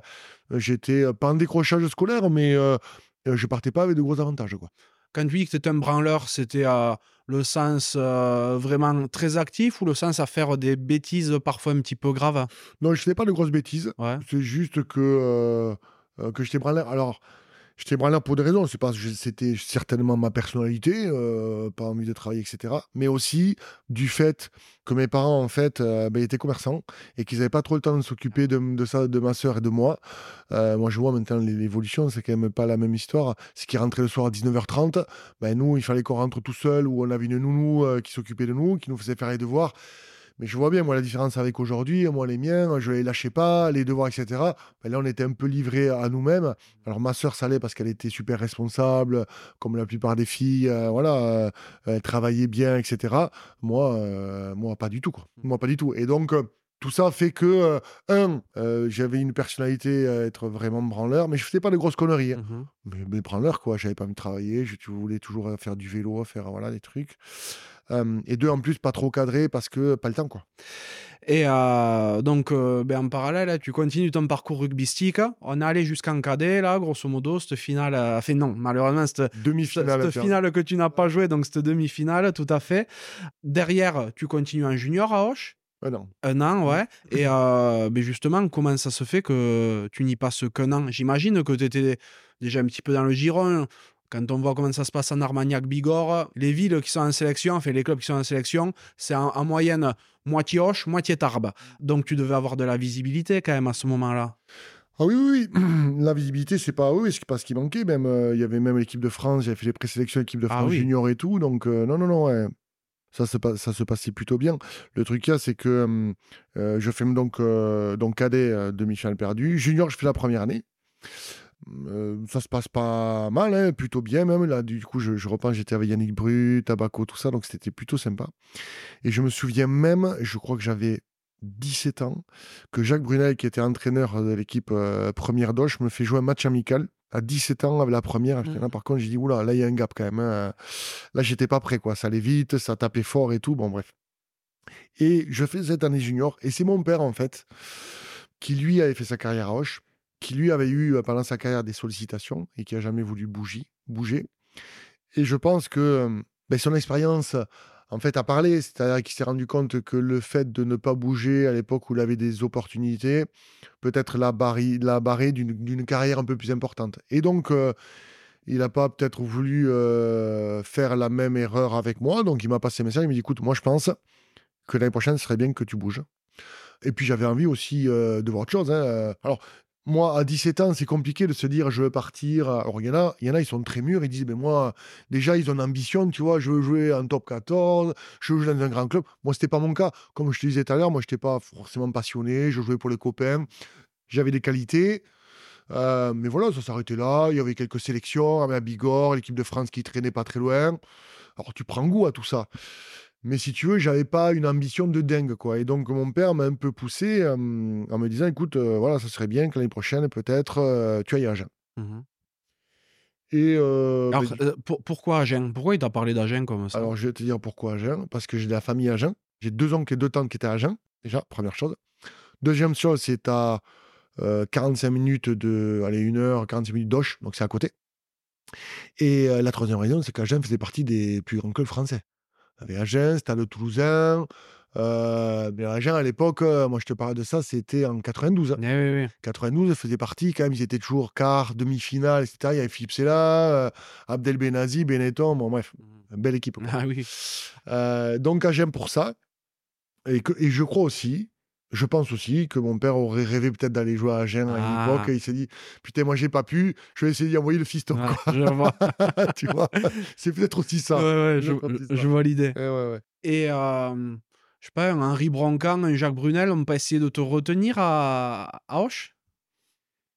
S1: j'étais euh, pas en décrochage scolaire, mais euh, je partais pas avec de gros avantages, quoi.
S2: Quand tu dis que tu étais un branleur, c'était euh, le sens euh, vraiment très actif ou le sens à faire des bêtises parfois un petit peu graves?
S1: Non, je faisais pas de grosses bêtises.
S2: Ouais.
S1: C'est juste que, euh, que j'étais branleur. Alors, j'étais branleur pour des raisons. C'est parce que c'était certainement ma personnalité, euh, pas envie de travailler, etc. Mais aussi du fait que mes parents, en fait, euh, ben, étaient commerçants et qu'ils n'avaient pas trop le temps de s'occuper de, ça, de ma soeur et de moi. Euh, moi, je vois maintenant l'é- l'évolution, c'est quand même pas la même histoire. C'est qu'ils rentraient le soir à 19h30. Ben, nous, il fallait qu'on rentre tout seul ou on avait une nounou euh, qui s'occupait de nous, qui nous faisait faire les devoirs. Mais je vois bien, moi, la différence avec aujourd'hui, moi, les miens, je les lâchais pas, les devoirs, etc. Ben là, on était un peu livrés à nous-mêmes. Alors, ma sœur, ça allait parce qu'elle était super responsable, comme la plupart des filles, euh, voilà, euh, elle travaillait bien, etc. Moi, euh, moi, pas du tout, quoi. Moi, pas du tout. Et donc, tout ça fait que, un, j'avais une personnalité à être vraiment branleur, mais je faisais pas de grosses conneries. hein.
S2: Mhm.
S1: Mais, mais branleur, quoi. J'avais pas envie de travailler, je voulais toujours faire du vélo, faire voilà, des trucs. Euh, et deux, en plus, pas trop cadré parce que pas le temps, quoi.
S2: Et euh, donc, euh, ben, en parallèle, tu continues ton parcours rugbystique. On est allé jusqu'en cadet, là, grosso modo, cette finale. euh, Enfin, non, malheureusement, cette,
S1: Demi-finale.
S2: cette
S1: tiens.
S2: finale que tu n'as pas jouée, donc cette demi-finale, tout à fait. Derrière, tu continues en junior à Auch.
S1: Ouais, non.
S2: Un an, ouais. Et euh, ben justement, comment ça se fait que tu n'y passes qu'un an? J'imagine que tu étais déjà un petit peu dans le giron. Quand on voit comment ça se passe en Armagnac, Bigorre, les villes qui sont en sélection, enfin les clubs qui sont en sélection, c'est en, en moyenne moitié Hoche, moitié Tarbes. Donc tu devais avoir de la visibilité quand même à ce moment-là.
S1: Ah oui, oui, oui. La visibilité, c'est pas oui, c'est pas ce qui manquait. Même, euh, il y avait même l'équipe de France, j'avais fait les présélections équipe de
S2: Ah
S1: France
S2: oui.
S1: junior et tout. Donc, euh, non, non, non, ouais. Ça se, ça se passait plutôt bien. Le truc, qu'il y a, c'est que euh, je fais donc, euh, donc cadet, euh, demi-finale perdue. Junior, je fais la première année. Euh, ça se passe pas mal, hein, plutôt bien même. Là, du coup, je, je repense, j'étais avec Yannick Bru, Tabaco, tout ça, donc c'était plutôt sympa. Et je me souviens même, je crois que j'avais 17 ans, que Jacques Brunel, qui était entraîneur de l'équipe euh, première d'Oche, me fait jouer un match amical à 17 ans avec la première.
S2: Mmh.
S1: Là, par contre, j'ai dit, oula, là, il y a un gap quand même. hein. Là, j'étais pas prêt, quoi. Ça allait vite, ça tapait fort et tout. Bon, bref. Et je fais cette année junior. Et c'est mon père, en fait, qui lui avait fait sa carrière à Auch, qui lui avait eu euh, pendant sa carrière des sollicitations et qui a jamais voulu bouger. bouger. Et je pense que ben, son expérience, en fait, a parlé. C'est-à-dire qu'il s'est rendu compte que le fait de ne pas bouger à l'époque où il avait des opportunités, peut-être l'a barré, barré d'une, carrière un peu plus importante. Et donc, euh, il n'a pas peut-être voulu faire la même erreur avec moi. Donc, il m'a passé un message. Il m'a dit écoute, moi, je pense que l'année prochaine, ce serait bien que tu bouges. Et puis, j'avais envie aussi de voir autre chose. hein. Alors, moi, à 17 ans, c'est compliqué de se dire je veux partir. Alors, il y en a, ils sont très mûrs. Ils disent mais moi, déjà, ils ont ambition, tu vois, je veux jouer en top 14, je veux jouer dans un grand club. Moi, c'était pas mon cas. Comme je te disais tout à l'heure, moi, je n'étais pas forcément passionné. Je jouais pour les copains. J'avais des qualités. Euh, mais voilà, ça s'arrêtait là. Il y avait quelques sélections avec Bigorre, l'équipe de France qui traînait pas très loin. Alors, tu prends goût à tout ça. Mais si tu veux, j'avais pas une ambition de dingue, quoi. Et donc, mon père m'a un peu poussé euh, en me disant, écoute, euh, voilà, ça serait bien que l'année prochaine, peut-être, euh, tu ailles à Agen.
S2: Mmh.
S1: Et
S2: Alors,
S1: ben,
S2: pour- pourquoi Agen? Pourquoi il t'a parlé d'Agen comme ça?
S1: Alors, je vais te dire pourquoi Agen. Parce que j'ai de la famille à Agen. J'ai deux oncles et deux tantes qui étaient à Agen, déjà, première chose. Deuxième chose, c'est à euh, 45 minutes de. Allez, une heure, 45 minutes d'Auch, donc c'est à côté. Et la troisième raison, c'est qu'Agen faisait partie des plus grands clubs français. Il y avait Agen, c'était le Toulousain. Euh, mais Agen, à l'époque, euh, moi je te parle de ça, c'était en 92. hein.
S2: Eh oui, oui.
S1: 92 faisait partie, quand même, ils étaient toujours quart, demi-finale, etc. Il y avait Philippe Sella, euh, Abdel Benazi, Benetton, bon bref, une belle équipe.
S2: Ah oui.
S1: Euh, donc Agen pour ça. Et, que, et je crois aussi, je pense aussi que mon père aurait rêvé peut-être d'aller jouer à Agen à
S2: Ah.
S1: l'époque. Et il s'est dit, putain, moi j'ai pas pu, je vais essayer d'y envoyer le fiston. Quoi.
S2: je vois.
S1: tu vois C'est peut-être aussi ça.
S2: Ouais, ouais, je, vois l'idée.
S1: Ouais, ouais, ouais.
S2: Et euh, je sais pas, un Henri Broncan, un Jacques Brunel, on peut essayer de te retenir à, à Auch?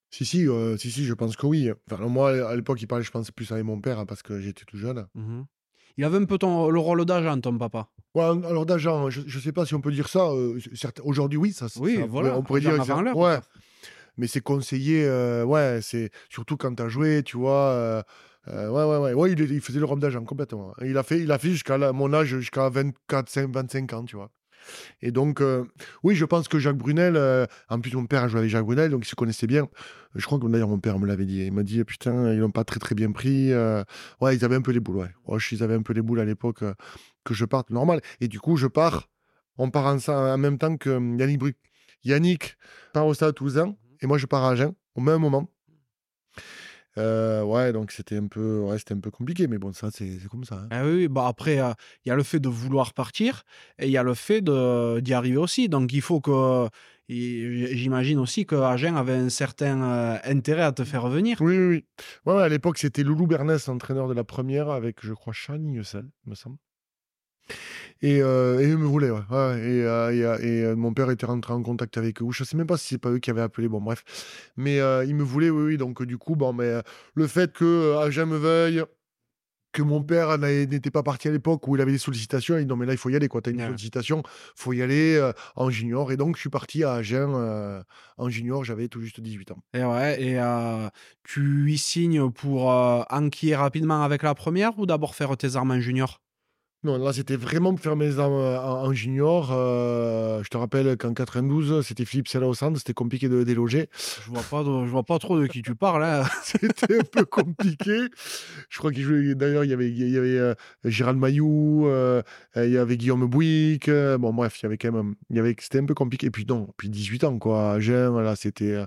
S1: Si, si, euh, si, si, je pense que oui. Enfin, moi, à l'époque, il parlait, je pense, plus avec mon père parce que j'étais tout jeune.
S2: Mhm. Il avait un peu ton, le rôle d'agent, ton papa.
S1: Ouais, alors d'agent, je ne sais pas si on peut dire ça. euh, Aujourd'hui, oui, ça,
S2: Oui,
S1: ça-
S2: voilà,
S1: on pourrait dire.
S2: l'heure,
S1: Ouais, mais c'est conseillé. euh, ouais, c'est surtout quand tu as joué, tu vois. euh, euh, ouais, ouais, ouais, ouais. Il, il faisait le rôle d'agent complètement. Il a fait, il a fait jusqu'à mon âge, jusqu'à 24, 5, 25 ans, tu vois. Et donc, euh, oui, je pense que Jacques Brunel, euh, en plus, mon père a joué avec Jacques Brunel, donc il se connaissait bien. Je crois que d'ailleurs, mon père me l'avait dit. Il m'a dit, putain, ils l'ont pas très, très bien pris. euh, ouais, ils avaient un peu les boules, ouais. Ils avaient un peu les boules à l'époque que je parte, normal. Et du coup, je pars, on part en, en même temps que euh, Yannick Bru. Yannick part au Stade Toulousain, et moi, je pars à Agen, au même moment. Euh, ouais, donc c'était un peu, ouais, c'était un peu compliqué, mais bon, ça, c'est c'est comme ça. hein.
S2: Ah oui, bah après, euh, il y a le fait de vouloir partir et il y a le fait de- d'y arriver aussi. Donc il faut que. et J'imagine aussi que Agen avait un certain euh, intérêt à te faire venir.
S1: Oui, oui, oui. Ouais, à l'époque, c'était Loulou Bernès, entraîneur de la première, avec, je crois, Charles Nieussel, me semble. Et, euh, et eux me voulaient, ouais. ouais, et euh, et, euh, et, euh, mon père était rentré en contact avec eux. Je sais même pas si c'est pas eux qui avaient appelé, bon, bref. Mais euh, ils me voulaient, oui, oui. Donc, du coup, bon, mais le fait que Agen me veuille, que mon père n'était pas parti à l'époque où il avait des sollicitations, il dit non, mais là, il faut y aller, quoi. T'as une
S2: Ouais.
S1: sollicitation, faut y aller en junior. Et donc, je suis parti à Agen en junior, j'avais tout juste 18 ans.
S2: Et ouais, et tu y signes pour enquiller rapidement avec la première ou d'abord faire tes armes en junior?
S1: Non, là, c'était vraiment pour faire mes armes en, en junior. Euh, je te rappelle qu'en 92, c'était Philippe Sella au centre, c'était compliqué de déloger.
S2: Je vois pas, de- je vois pas trop de qui tu parles. hein.
S1: C'était un peu compliqué. Je crois qu'il jouait. D'ailleurs, il y avait, il y avait euh, Gérald Mayou, euh, il y avait Guillaume Bouygues. euh, bon, bref, il y avait quand même. Il y avait, c'était un peu compliqué. Et puis, non, puis 18 ans, quoi. Agen, là, c'était. euh,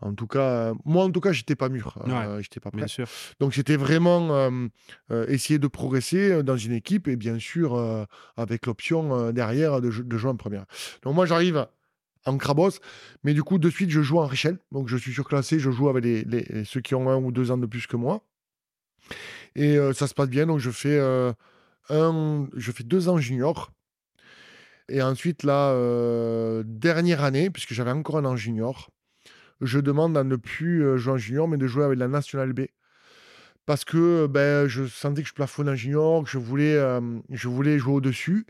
S1: en tout cas, moi, en tout cas, j'étais pas mûr. J'étais pas prêt.
S2: Bien sûr.
S1: Donc c'était vraiment essayer de progresser dans une équipe et bien sûr euh, avec l'option euh, derrière de, jou- de jouer en première. Donc moi j'arrive en Crabos, mais du coup de suite je joue en Richel, donc je suis surclassé, je joue avec les, ceux qui ont un ou deux ans de plus que moi. Et euh, ça se passe bien, donc je fais, un, je fais deux ans junior. Et ensuite, la dernière année, puisque j'avais encore un an junior, je demande à ne plus jouer en junior, mais de jouer avec la National B. Parce que ben, je sentais que je plafonnais en junior, que je voulais, euh, je voulais jouer au-dessus.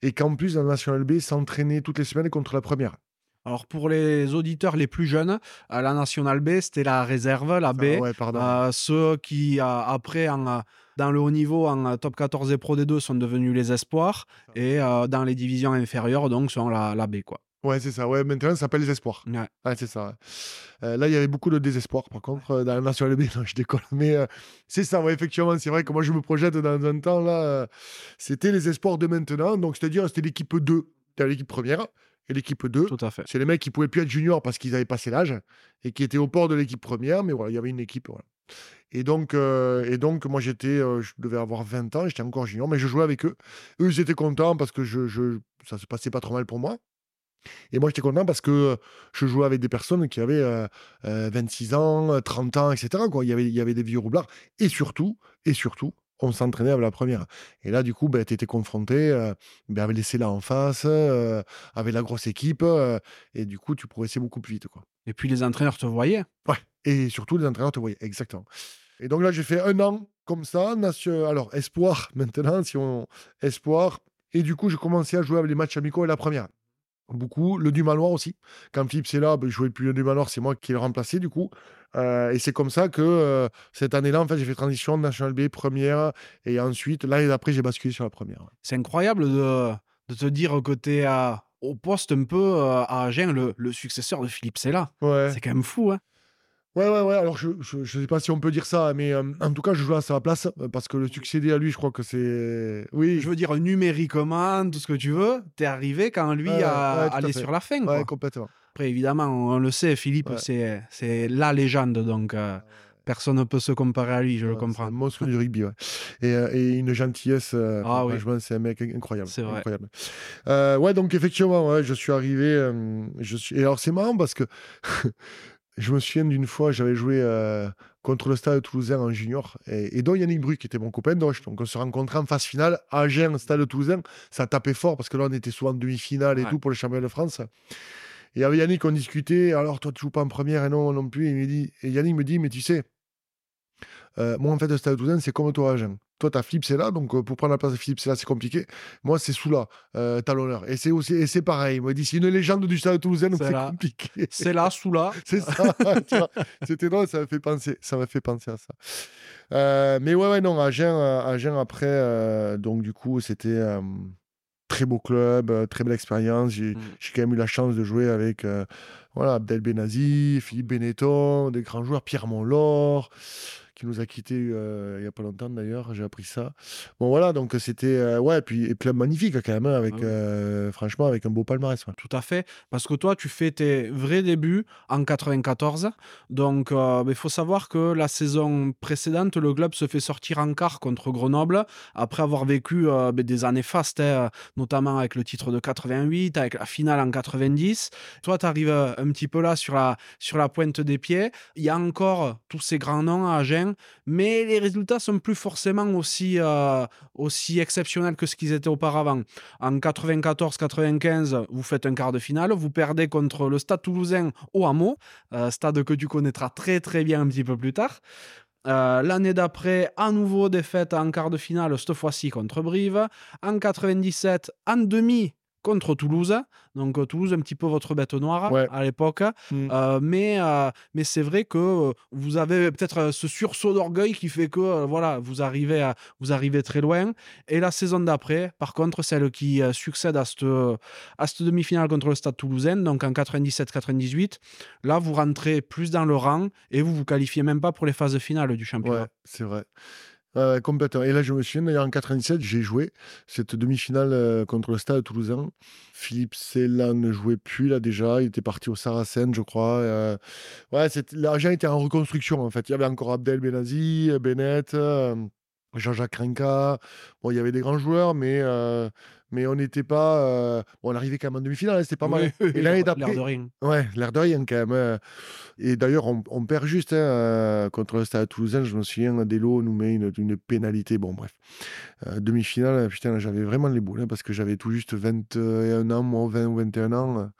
S1: Et qu'en plus, la National B s'entraînait toutes les semaines contre la première.
S2: Alors pour les auditeurs les plus jeunes, à la National B, c'était la réserve, la B.
S1: Ah ouais, pardon.
S2: Euh, ceux qui, euh, après, en, euh, dans le haut niveau, en euh, top 14 et pro D2, sont devenus les espoirs. Et euh, dans les divisions inférieures, donc, sont la, la B. Quoi.
S1: Ouais, c'est ça. Ouais, maintenant, ça s'appelle les espoirs.
S2: Ouais.
S1: Ouais, c'est ça. ouais. Euh, là, il y avait beaucoup de désespoir, par contre, euh, dans la National B. Non, je déconne. Mais euh, c'est ça, ouais, effectivement. C'est vrai que moi, je me projette dans un temps, là. c'était les espoirs de maintenant. Donc, c'est-à-dire, c'était l'équipe 2. C'était l'équipe première et l'équipe 2.
S2: Tout à fait.
S1: C'est les mecs qui pouvaient plus être juniors parce qu'ils avaient passé l'âge et qui étaient au port de l'équipe première. Mais voilà, il y avait une équipe. voilà. Et donc, euh, et donc moi, j'étais, euh, je devais avoir 20 ans, j'étais encore junior, mais je jouais avec eux. Eux, ils étaient contents parce que je, je, ça se passait pas trop mal pour moi. Et moi, j'étais content parce que euh, je jouais avec des personnes qui avaient euh, euh, 26 ans, euh, 30 ans, etc. Quoi. Il, y avait, il y avait des vieux roublards. Et surtout, et surtout, on s'entraînait avec la première. Et là, du coup, ben, tu étais confronté euh, ben, avec les là en face, euh, avec la grosse équipe. euh, et du coup, tu progressais beaucoup plus vite. Quoi.
S2: Et puis les entraîneurs te voyaient.
S1: Ouais. Et surtout, les entraîneurs te voyaient. Exactement. Et donc là, j'ai fait un an comme ça. Alors, espoir maintenant, si on. Espoir. Et du coup, j'ai commencé à jouer avec les matchs amicaux et la première. Beaucoup. Le du manoir aussi. Quand Philippe c'est là, ben, je jouais plus le du manoir, c'est moi qui l'ai remplacé du coup. Euh, et c'est comme ça que euh, cette année-là, en fait, j'ai fait transition de National B première. Et ensuite, l'année d'après, j'ai basculé sur la première.
S2: C'est incroyable de, de te dire que tu es au poste un peu euh, à Agen, le, le successeur de Philippe Sella.
S1: Ouais.
S2: C'est quand même fou. Hein
S1: Ouais, ouais, ouais. Alors, je, je sais pas si on peut dire ça, mais euh, en tout cas, je joue à sa place euh, parce que le succéder à lui, je crois que c'est. Oui,
S2: Je veux dire, numériquement, tout ce que tu veux, t'es arrivé quand lui
S1: Ouais,
S2: a
S1: ouais,
S2: allé sur la fin. quoi.
S1: ouais, complètement.
S2: Après, évidemment, on le sait, Philippe, c'est, c'est la légende, donc euh, personne ne peut se comparer à lui, je le
S1: C'est
S2: comprends.
S1: un monstre du rugby, ouais. Et, euh, et une gentillesse.
S2: Ah oui.
S1: franchement, c'est un mec incroyable.
S2: C'est vrai.
S1: incroyable. Ouais, donc effectivement, ouais, je suis arrivé. je suis... Et alors, c'est marrant parce que je me souviens d'une fois, j'avais joué euh, contre le Stade Toulousain en junior, et, et dont Yannick Bru, qui était mon copain d'Oche. Donc, on se rencontrait en phase finale à Agen, Stade Toulousain. Ça tapait fort parce que là, on était souvent en demi-finale et
S2: Ouais.
S1: tout pour le championnat de France. Et avec Yannick, on discutait. Alors, toi, tu joues pas en première et non, non plus. Et, il me dit, et Yannick me dit, mais tu sais, euh, moi, en fait, le Stade Toulousain, c'est comme toi, Agen. Toi, tu as Philippe Sella, donc euh, pour prendre la place de Philippe Sella, c'est compliqué. Moi, c'est Soula, euh, talonneur. Et c'est aussi, et c'est pareil. Il m'a dit, c'est une légende du Stade Toulousain, donc c'est compliqué.
S2: C'est là, sous là.
S1: C'est ça. C'était drôle, ça m'a fait penser, ça m'a fait penser à ça. Euh, mais ouais, ouais, non, Agen, euh, Agen après, euh, donc du coup, c'était très beau club, très belle expérience. J'ai
S2: Mm.
S1: j'ai quand même eu la chance de jouer avec euh, voilà, Abdel Benazi, Philippe Benetton, des grands joueurs, Pierre Monlor, qui nous a quittés euh, il y a pas longtemps d'ailleurs, j'ai appris ça. Bon voilà, donc c'était, euh, ouais, puis et club magnifique quand même, hein, avec,
S2: Ah oui.
S1: euh, franchement, avec un beau palmarès. ouais.
S2: Tout à fait, parce que toi, tu fais tes vrais débuts en 94. Donc, il faut savoir que la saison précédente, le club se fait sortir en quart contre Grenoble, après avoir vécu ben, des années fastes, hein, notamment avec le titre de 88, avec la finale en 90. Toi, tu arrives un petit peu là sur la, sur la pointe des pieds. Il y a encore tous ces grands noms à Agen, mais les résultats sont plus forcément aussi, euh, aussi exceptionnels que ce qu'ils étaient auparavant. En 94-95, vous faites un quart de finale, vous perdez contre le Stade toulousain au Hameau, euh, stade que tu connaîtras très très bien un petit peu plus tard. Euh, L'année d'après, à nouveau défaite en quart de finale, cette fois-ci contre Brive. En 97, en demi contre Toulouse. Donc euh, Toulouse, un petit peu votre bête noire
S1: Ouais.
S2: à l'époque.
S1: Mm.
S2: Euh, mais euh, mais c'est vrai que vous avez peut-être ce sursaut d'orgueil qui fait que euh, voilà, vous arrivez, à, vous arrivez très loin. Et la saison d'après, par contre, celle qui succède à cette, à cette demi-finale contre le Stade toulousain, donc en 97-98, là, vous rentrez plus dans le rang et vous vous qualifiez même pas pour les phases finales du championnat.
S1: Ouais, c'est vrai. Ouais, complètement. Et là, je me souviens, d'ailleurs, en 97, j'ai joué cette demi-finale euh, contre le Stade toulousain. Philippe Sella ne jouait plus, là, déjà. Il était parti au Saracen, je crois. Euh, ouais, l'argent était en reconstruction, en fait. Il y avait encore Abdel Benazi, euh, Bennett, euh, Jean-Jacques Rinka. Bon, il y avait des grands joueurs, mais, euh, mais on n'était pas... euh, Bon, on arrivait quand même en demi-finale, hein, c'était pas mal.
S2: Oui,
S1: Et l'année
S2: l'air
S1: d'après...
S2: de rien.
S1: Ouais, l'air de rien quand même. euh. Et d'ailleurs, on, on perd juste hein, euh, contre le Stade Toulousain. Je me souviens, Delo nous met une, une pénalité. Bon, bref. Demi-finale, putain, j'avais vraiment les boules hein, parce que j'avais tout juste 21 ans, moi, 20 ou 21 ans.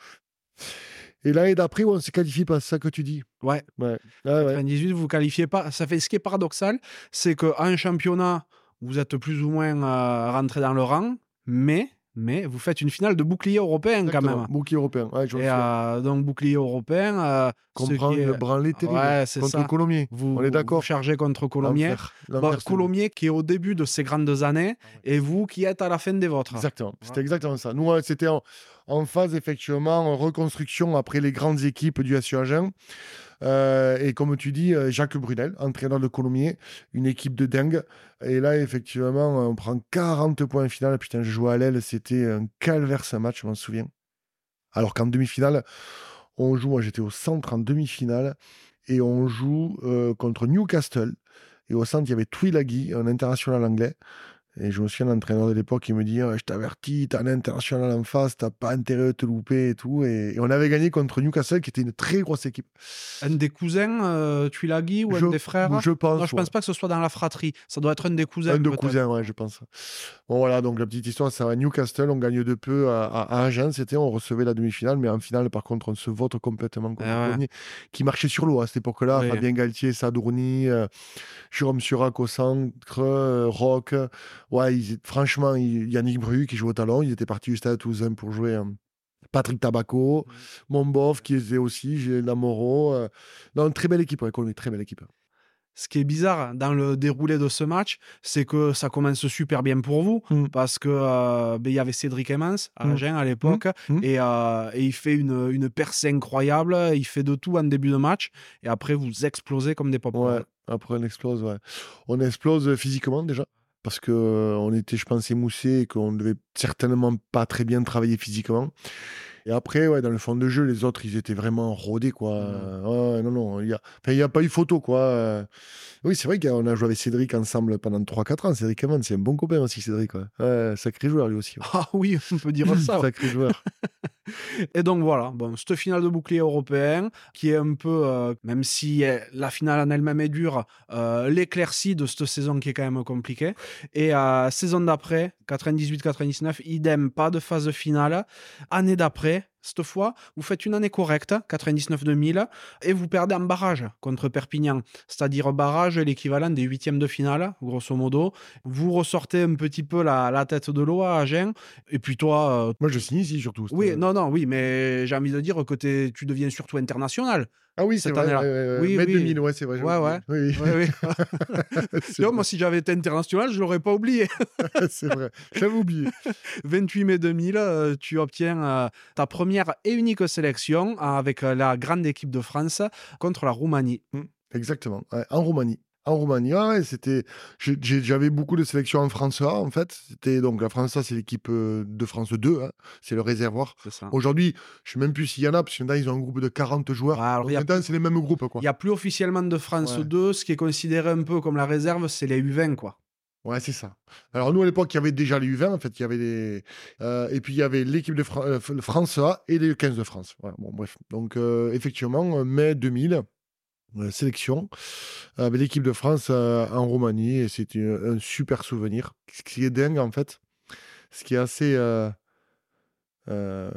S1: Et l'année d'après, on ne se qualifie pas, c'est ça que tu dis?
S2: Ouais.
S1: Ouais.
S2: Ah ouais. 98, vous ne vous qualifiez pas. Ça fait ce qui est paradoxal, c'est qu'en championnat, vous êtes plus ou moins euh, rentré dans le rang, mais mais vous faites une finale de bouclier européen quand même.
S1: Bouclier européen, ouais, je
S2: Et euh, donc bouclier européen. Euh,
S1: Comprendre est... le branlé terrible
S2: ouais,
S1: contre
S2: ça.
S1: Colomiers.
S2: Vous,
S1: On est d'accord.
S2: Vous chargez contre Colomiers. Bon, Colomiers qui est au début de ses grandes années
S1: Ah
S2: et vous qui êtes à la fin des vôtres.
S1: Exactement. C'était exactement ça. Nous, c'était en, en, phase effectivement en reconstruction après les grandes équipes du SU Agen. Euh, et comme tu dis, Jacques Brunel, entraîneur de Colomiers, une équipe de dingue. Et là, effectivement, on prend 40 points en finale. Putain, je jouais à l'aile, c'était un calvaire ce match, je m'en souviens. Alors qu'en demi-finale, on joue, moi j'étais au centre en demi-finale, et on joue euh, contre Newcastle. Et au centre, il y avait Twilaghi, un international anglais. Et je me souviens, l'entraîneur de l'époque, il me dit Je t'avertis, t'as un international en face, t'as pas intérêt de te louper et tout. Et, et, on avait gagné contre Newcastle, qui était une très grosse équipe.
S2: Un des cousins, euh, Tuilagi, ou
S1: je,
S2: un des frères?
S1: Je pense.
S2: Non, je
S1: ouais.
S2: pense pas que ce soit dans la fratrie. Ça doit être un des cousins.
S1: Un de cousins, ouais, je pense. Bon, voilà, donc la petite histoire, c'est à Newcastle, on gagne de peu à, à, à Agen, c'était, on recevait la demi-finale, mais en finale, par contre, on se vote complètement contre
S2: Ah ouais.
S1: qui marchait sur l'eau à cette époque-là.
S2: Oui.
S1: Fabien Galtier, Sadourny, euh, Jérôme Surac au centre, euh, Rock. Ouais, ils, franchement, Yannick Bru qui joue au talon, il était parti du stade Toulousain pour jouer. euh, Patrick Tabaco, Mombov qui était aussi, Gilles Lamoro. euh, non, une très belle équipe, ouais, Colombie, très belle équipe.
S2: Ce qui est bizarre dans le déroulé de ce match, c'est que ça commence super bien pour vous
S1: Mm.
S2: parce que euh, ben, il y avait Cédric Emmons à
S1: Mm.
S2: Agen à l'époque
S1: Mm.
S2: et, euh, et il fait une, une percée incroyable. Il fait de tout en début de match et après vous explosez comme des pop
S1: Ouais, après on explose, ouais. On explose physiquement déjà, parce que on était, je pense, émoussé et qu'on devait certainement pas très bien travailler physiquement. Et après, ouais, dans le fond de jeu, les autres, ils étaient vraiment rodés, quoi. Ouais, non, non, il n'y a, enfin, a pas eu photo, quoi. Euh, Oui, c'est vrai qu'on a joué avec Cédric ensemble pendant 3-4 ans. Cédric Eman, c'est un bon copain aussi, Cédric. Quoi. Ouais, sacré joueur, lui aussi. ouais.
S2: Ah oui, on peut dire ça. ouais.
S1: Sacré joueur.
S2: Et donc voilà, bon, cette finale de bouclier européen qui est un peu, euh, même si euh, la finale en elle-même est dure, euh, l'éclaircie de cette saison qui est quand même compliquée. Et euh, saison d'après, 98-99, idem, pas de phase finale. Année d'après, cette fois, vous faites une année correcte, 99-2000, et vous perdez en barrage contre Perpignan. C'est-à-dire barrage, l'équivalent des huitièmes de finale, grosso modo. Vous ressortez un petit peu la, la tête de l'eau à Agen. Et puis toi, euh,
S1: Moi, je signe ici, surtout.
S2: oui,
S1: C'était-
S2: non, non, oui, mais j'ai envie de dire que tu deviens surtout international.
S1: Ah oui, c'est vrai. ouais, ouais.
S2: Oui,
S1: Mai
S2: oui.
S1: 2000, ouais, c'est vrai.
S2: Ouais.
S1: Oui,
S2: Oui, moi, si j'avais été international, je l'aurais pas oublié.
S1: c'est vrai. J'avais oublié.
S2: 28 mai 2000, euh, tu obtiens euh, ta première et unique sélection euh, avec la grande équipe de France contre la Roumanie.
S1: Exactement. ouais, en Roumanie. En Roumanie, c'était. J'avais beaucoup de sélections en France A, en fait. C'était donc la France A, c'est l'équipe euh, de France 2, hein, c'est le réservoir. Aujourd'hui, je sais même plus s'il y en a, parce que maintenant, ils ont un groupe de 40 joueurs.
S2: Alors,
S1: maintenant, c'est les mêmes groupes, quoi.
S2: Il n'y a plus officiellement de France
S1: Ouais.
S2: 2, ce qui est considéré un peu comme la réserve, c'est les U20, quoi.
S1: Ouais, c'est ça. Alors, nous, à l'époque, il y avait déjà les U20, en fait. Il y avait les... euh, et puis, il y avait l'équipe de Fra- euh, France A et les 15 de France. Voilà, bon, bref. Donc, euh, effectivement, mai 2000, euh, sélection avec l'équipe de France euh, en Roumanie. Et c'était un, super souvenir. Ce qui est dingue, en fait, ce qui est assez euh, euh,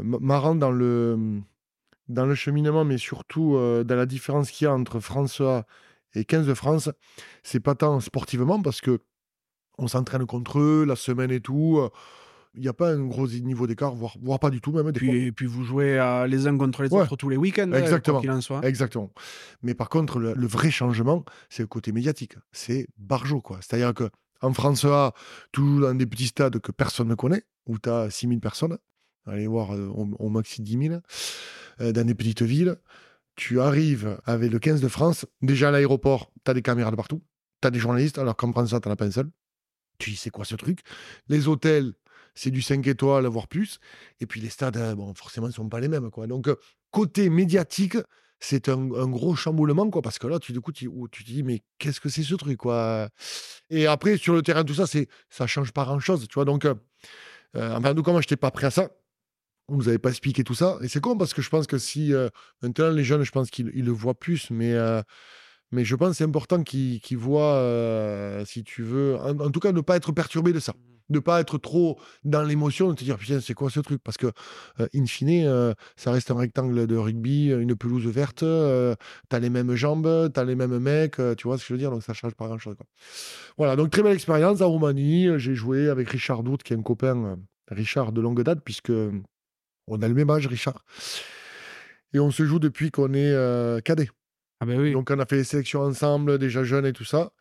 S1: marrant dans le, dans le cheminement, mais surtout euh, dans la différence qu'il y a entre France A et 15 de France, c'est pas tant sportivement parce que on s'entraîne contre eux la semaine et tout. Euh, Il n'y a pas un gros niveau d'écart, voire, voire pas du tout même. Des fois.
S2: Puis, puis vous jouez euh, les uns contre les
S1: Ouais.
S2: autres tous les week-ends, hein,
S1: Exactement.
S2: quoi qu'il en soit.
S1: Exactement. Mais par contre, le, le vrai changement, c'est le côté médiatique. C'est Barjo, quoi. C'est-à-dire que en France A, toujours dans des petits stades que personne ne connaît, où tu as 6000 personnes, allez voir euh, au, au maxi 10 000, euh, dans des petites villes, tu arrives avec le 15 de France, déjà à l'aéroport, tu as des caméras de partout, tu as des journalistes, alors qu'en France, tu n'en as pas un seul. Tu dis, c'est quoi ce truc? Les hôtels, c'est du 5 étoiles, voire plus. Et puis les stades, euh, bon, forcément, ne sont pas les mêmes. Quoi. Donc, euh, côté médiatique, c'est un, gros chamboulement, quoi, parce que là, tu, du coup, tu, te dis, mais qu'est-ce que c'est ce truc, quoi? Et après, sur le terrain, tout ça, c'est, ça change pas grand-chose, tu vois? Donc, euh, euh, enfin, nous, comment je n'étais pas prêt à ça on nous avait pas expliqué tout ça. Et c'est con parce que je pense que si maintenant les jeunes, je pense qu'ils ils le voient plus, mais, Mais je pense que c'est important qu'il qu'il voit, euh, si tu veux, en, en tout cas, ne pas être perturbé de ça. Ne pas être trop dans l'émotion, de te dire, putain, c'est quoi ce truc? Parce que, euh, in fine, euh, ça reste un rectangle de rugby, une pelouse verte, tu as les mêmes jambes, tu as les mêmes mecs, tu vois ce que je veux dire? Donc ça change pas grand-chose. quoi. Voilà, donc très belle expérience en Roumanie. J'ai joué avec Richard Dout, qui est un copain, Richard de longue date, puisque on a le même âge, Richard. Et on se joue depuis qu'on est cadet.
S2: Ah ben.
S1: Donc on a fait les sélections ensemble, déjà jeunes et tout ça.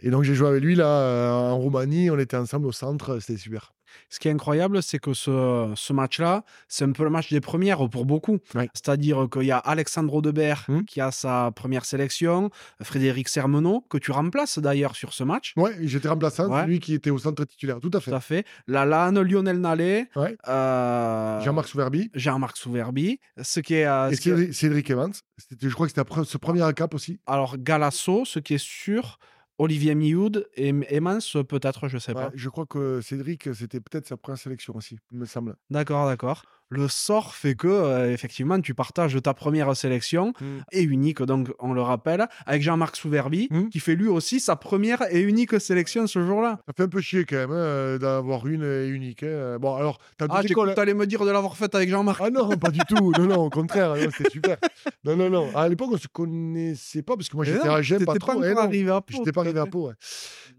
S1: Et donc j'ai joué avec lui là euh, en Roumanie, on était ensemble au centre, c'était super.
S2: Ce qui est incroyable, c'est que ce, ce match-là, c'est un peu le match des premières pour beaucoup.
S1: Ouais.
S2: C'est-à-dire qu'il y a Alexandre Debert
S1: Hmm.
S2: qui a sa première sélection, Frédéric Sermenot, que tu remplaces d'ailleurs sur ce match.
S1: Ouais, j'étais remplaçant,
S2: Ouais.
S1: lui qui était au centre titulaire, tout à fait.
S2: Tout à fait. Lalanne, Lionel Nallet,
S1: Ouais.
S2: euh,
S1: Jean-Marc Souverbi
S2: Jean-Marc Souverbi. Ce qui est. euh,
S1: et
S2: ce
S1: Cédric, Evans. Je crois que c'était ce premier cap aussi.
S2: alors, Galasso, ce qui est sûr. Olivier Mioud et Emmans, peut-être, je sais
S1: Ouais,
S2: pas.
S1: je crois que Cédric, c'était peut-être sa première sélection aussi, il me semble.
S2: D'accord, d'accord. Le sort fait que, euh, effectivement, tu partages ta première sélection et unique, donc on le rappelle, avec Jean-Marc Souverbi,
S1: Mm.
S2: qui fait lui aussi sa première et unique sélection ce jour-là.
S1: Ça fait un peu chier quand même hein, euh, d'avoir une et unique. hein. Bon, alors, t'as deux
S2: Ah,
S1: écoles.
S2: t'allais me dire de l'avoir faite avec Jean-Marc.
S1: Ah non, pas du tout. Non, non, au contraire, c'était super. Non, non, non. À l'époque, on se connaissait pas parce que moi,
S2: Eh
S1: j'étais à Gênes, pas trop.
S2: pas
S1: eh
S2: arrivé à Pau.
S1: J'étais pas arrivé à. Pau, ouais.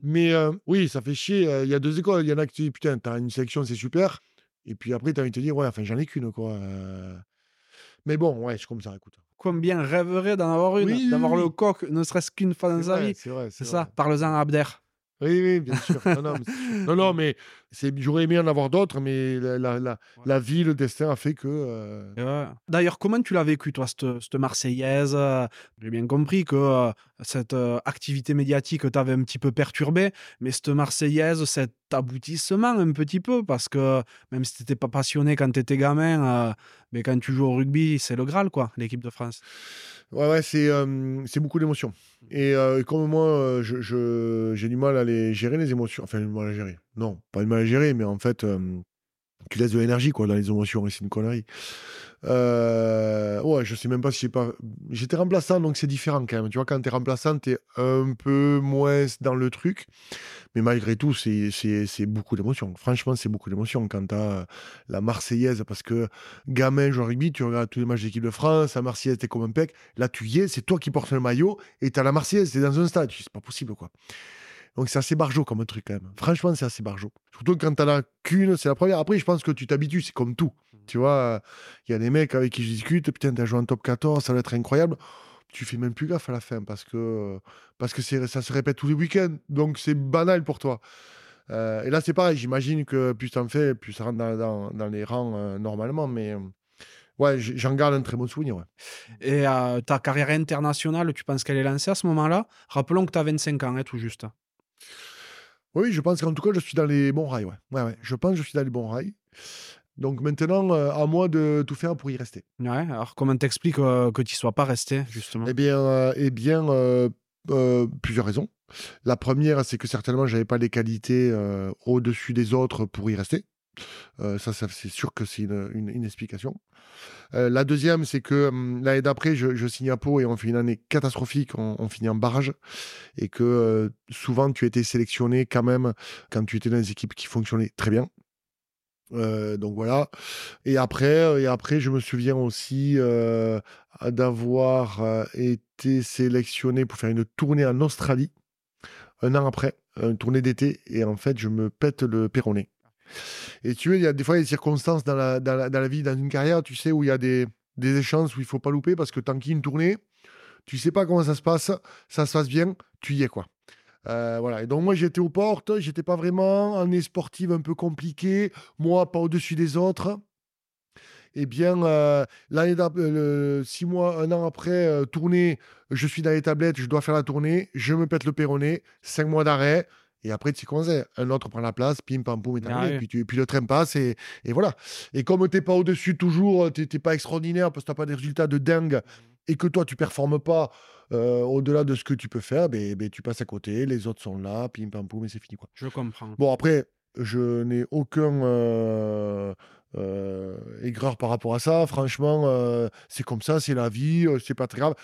S1: Mais euh, oui, ça fait chier. Il y a deux écoles. Il y en a que tu dis, putain, t'as une sélection, c'est super. Et puis après, t'as envie de te dire, ouais, enfin, j'en ai qu'une, quoi. euh. Mais bon, ouais, c'est comme ça, écoute.
S2: Combien rêverait d'en avoir une,
S1: Oui,
S2: d'avoir
S1: oui.
S2: le coq, ne serait-ce qu'une fois dans sa vie?
S1: c'est
S2: ça, parle-en à Abder.
S1: Oui, oui, bien sûr. Non, non, mais, c'est- non, non, mais c'est- j'aurais aimé en avoir d'autres, mais la, la, la, la vie, le destin a fait que. euh.
S2: D'ailleurs, comment tu l'as vécu, toi, cette, cette Marseillaise? J'ai bien compris que euh, cette euh, activité médiatique t'avait un petit peu perturbé, mais cette Marseillaise, cet aboutissement un petit peu, parce que même si t'étais pas passionné quand t'étais gamin, mais quand tu joues au rugby, c'est le Graal, quoi, l'équipe de France.
S1: Ouais, ouais, c'est euh, c'est beaucoup d'émotions. Et euh, comme moi, euh, j'ai du mal à les gérer, les émotions. Enfin, du mal à gérer. Non, pas du mal à gérer, mais en fait, euh, tu laisses de l'énergie quoi, dans les émotions et c'est une connerie. Euh, ouais, je sais même pas si j'ai pas. J'étais remplaçant, donc c'est différent quand même. Tu vois, quand t'es remplaçant, t'es un peu moins dans le truc. Mais malgré tout, c'est- beaucoup d'émotions. Franchement, c'est beaucoup d'émotions quand t'as euh, la Marseillaise. Parce que gamin, joueur rugby, tu regardes tous les matchs d'équipe de France, la Marseillaise, t'es comme un pec. Là, tu y es, c'est toi qui portes le maillot et t'as la Marseillaise, t'es dans un stade. C'est pas possible, quoi. Donc, c'est assez barjot comme un truc, quand même. Franchement, c'est assez barjot. Surtout quand t'en as qu'une, c'est la première. Après, je pense que tu t'habitues, c'est comme tout. Tu vois, il y a des mecs avec qui je discute, putain, t'as joué en top 14, ça va être incroyable. Tu fais même plus gaffe à la fin parce que, parce que ça se répète tous les week-ends. Donc, c'est banal pour toi. Euh, et là, c'est pareil. J'imagine que plus t'en fais, plus ça rentre dans, dans- dans les rangs euh, normalement. Mais ouais, j'en garde un très bon souvenir. ouais.
S2: Et euh, ta carrière internationale, tu penses qu'elle est lancée à ce moment-là? Rappelons que tu as 25 ans, hein, tout juste.
S1: Oui, je pense qu'en tout cas, je suis dans les bons rails. Ouais. Ouais, ouais. Je pense que je suis dans les bons rails. Donc maintenant, euh, à moi de tout faire pour y rester.
S2: Ouais, alors comment t'expliques euh, que tu sois pas resté, justement?
S1: Eh bien, euh, eh bien plusieurs raisons. La première, c'est que certainement, j'avais pas les qualités au-dessus des autres pour y rester. Ça, ça, c'est sûr que c'est une, une- une explication. La deuxième, c'est que hum, l'année d'après, je, je signe à Pau et on fait une année catastrophique. On, on finit en barrage. Et que souvent, tu étais sélectionné quand même quand tu étais dans des équipes qui fonctionnaient très bien. Euh, donc voilà. Et après, euh, et après, je me souviens aussi euh, d'avoir été sélectionné pour faire une tournée en Australie un an après, une tournée d'été, et en fait, je me pète le péroné. Et tu vois, il y a des fois des circonstances dans la, dans dans la vie, dans une chances tu sais, où il y a des, des échanges où il faut pas louper parce que tant qu'il y a une tournée, tu sais pas comment ça se passe, ça se passe bien, tu y es quoi. Euh, voilà. Et donc moi j'étais aux portes, j'étais pas vraiment année sportive un peu compliquée, moi pas au-dessus des autres. Eh bien, euh, l'année six mois, un an après, euh, tournée, je suis dans les tablettes, je dois faire la tournée, je me pète le péroné, cinq mois d'arrêt, et après, tu sais c'est, un autre prend la place, pim, pam, poum, et
S2: Ah oui.
S1: puis, tu, puis le train passe, et, et voilà. Et comme t'es pas au-dessus toujours, t'es t'es pas extraordinaire parce que t'as pas des résultats de dingue, et que toi, tu performes pas euh, au-delà de ce que tu peux faire, ben, ben, tu passes à côté, les autres sont là, pim, pam, poum, et c'est fini, quoi.
S2: Je comprends.
S1: Bon, après, je n'ai aucun euh, euh, aigreur par rapport à ça. Franchement, euh, c'est comme ça, c'est la vie, euh, c'est pas très grave.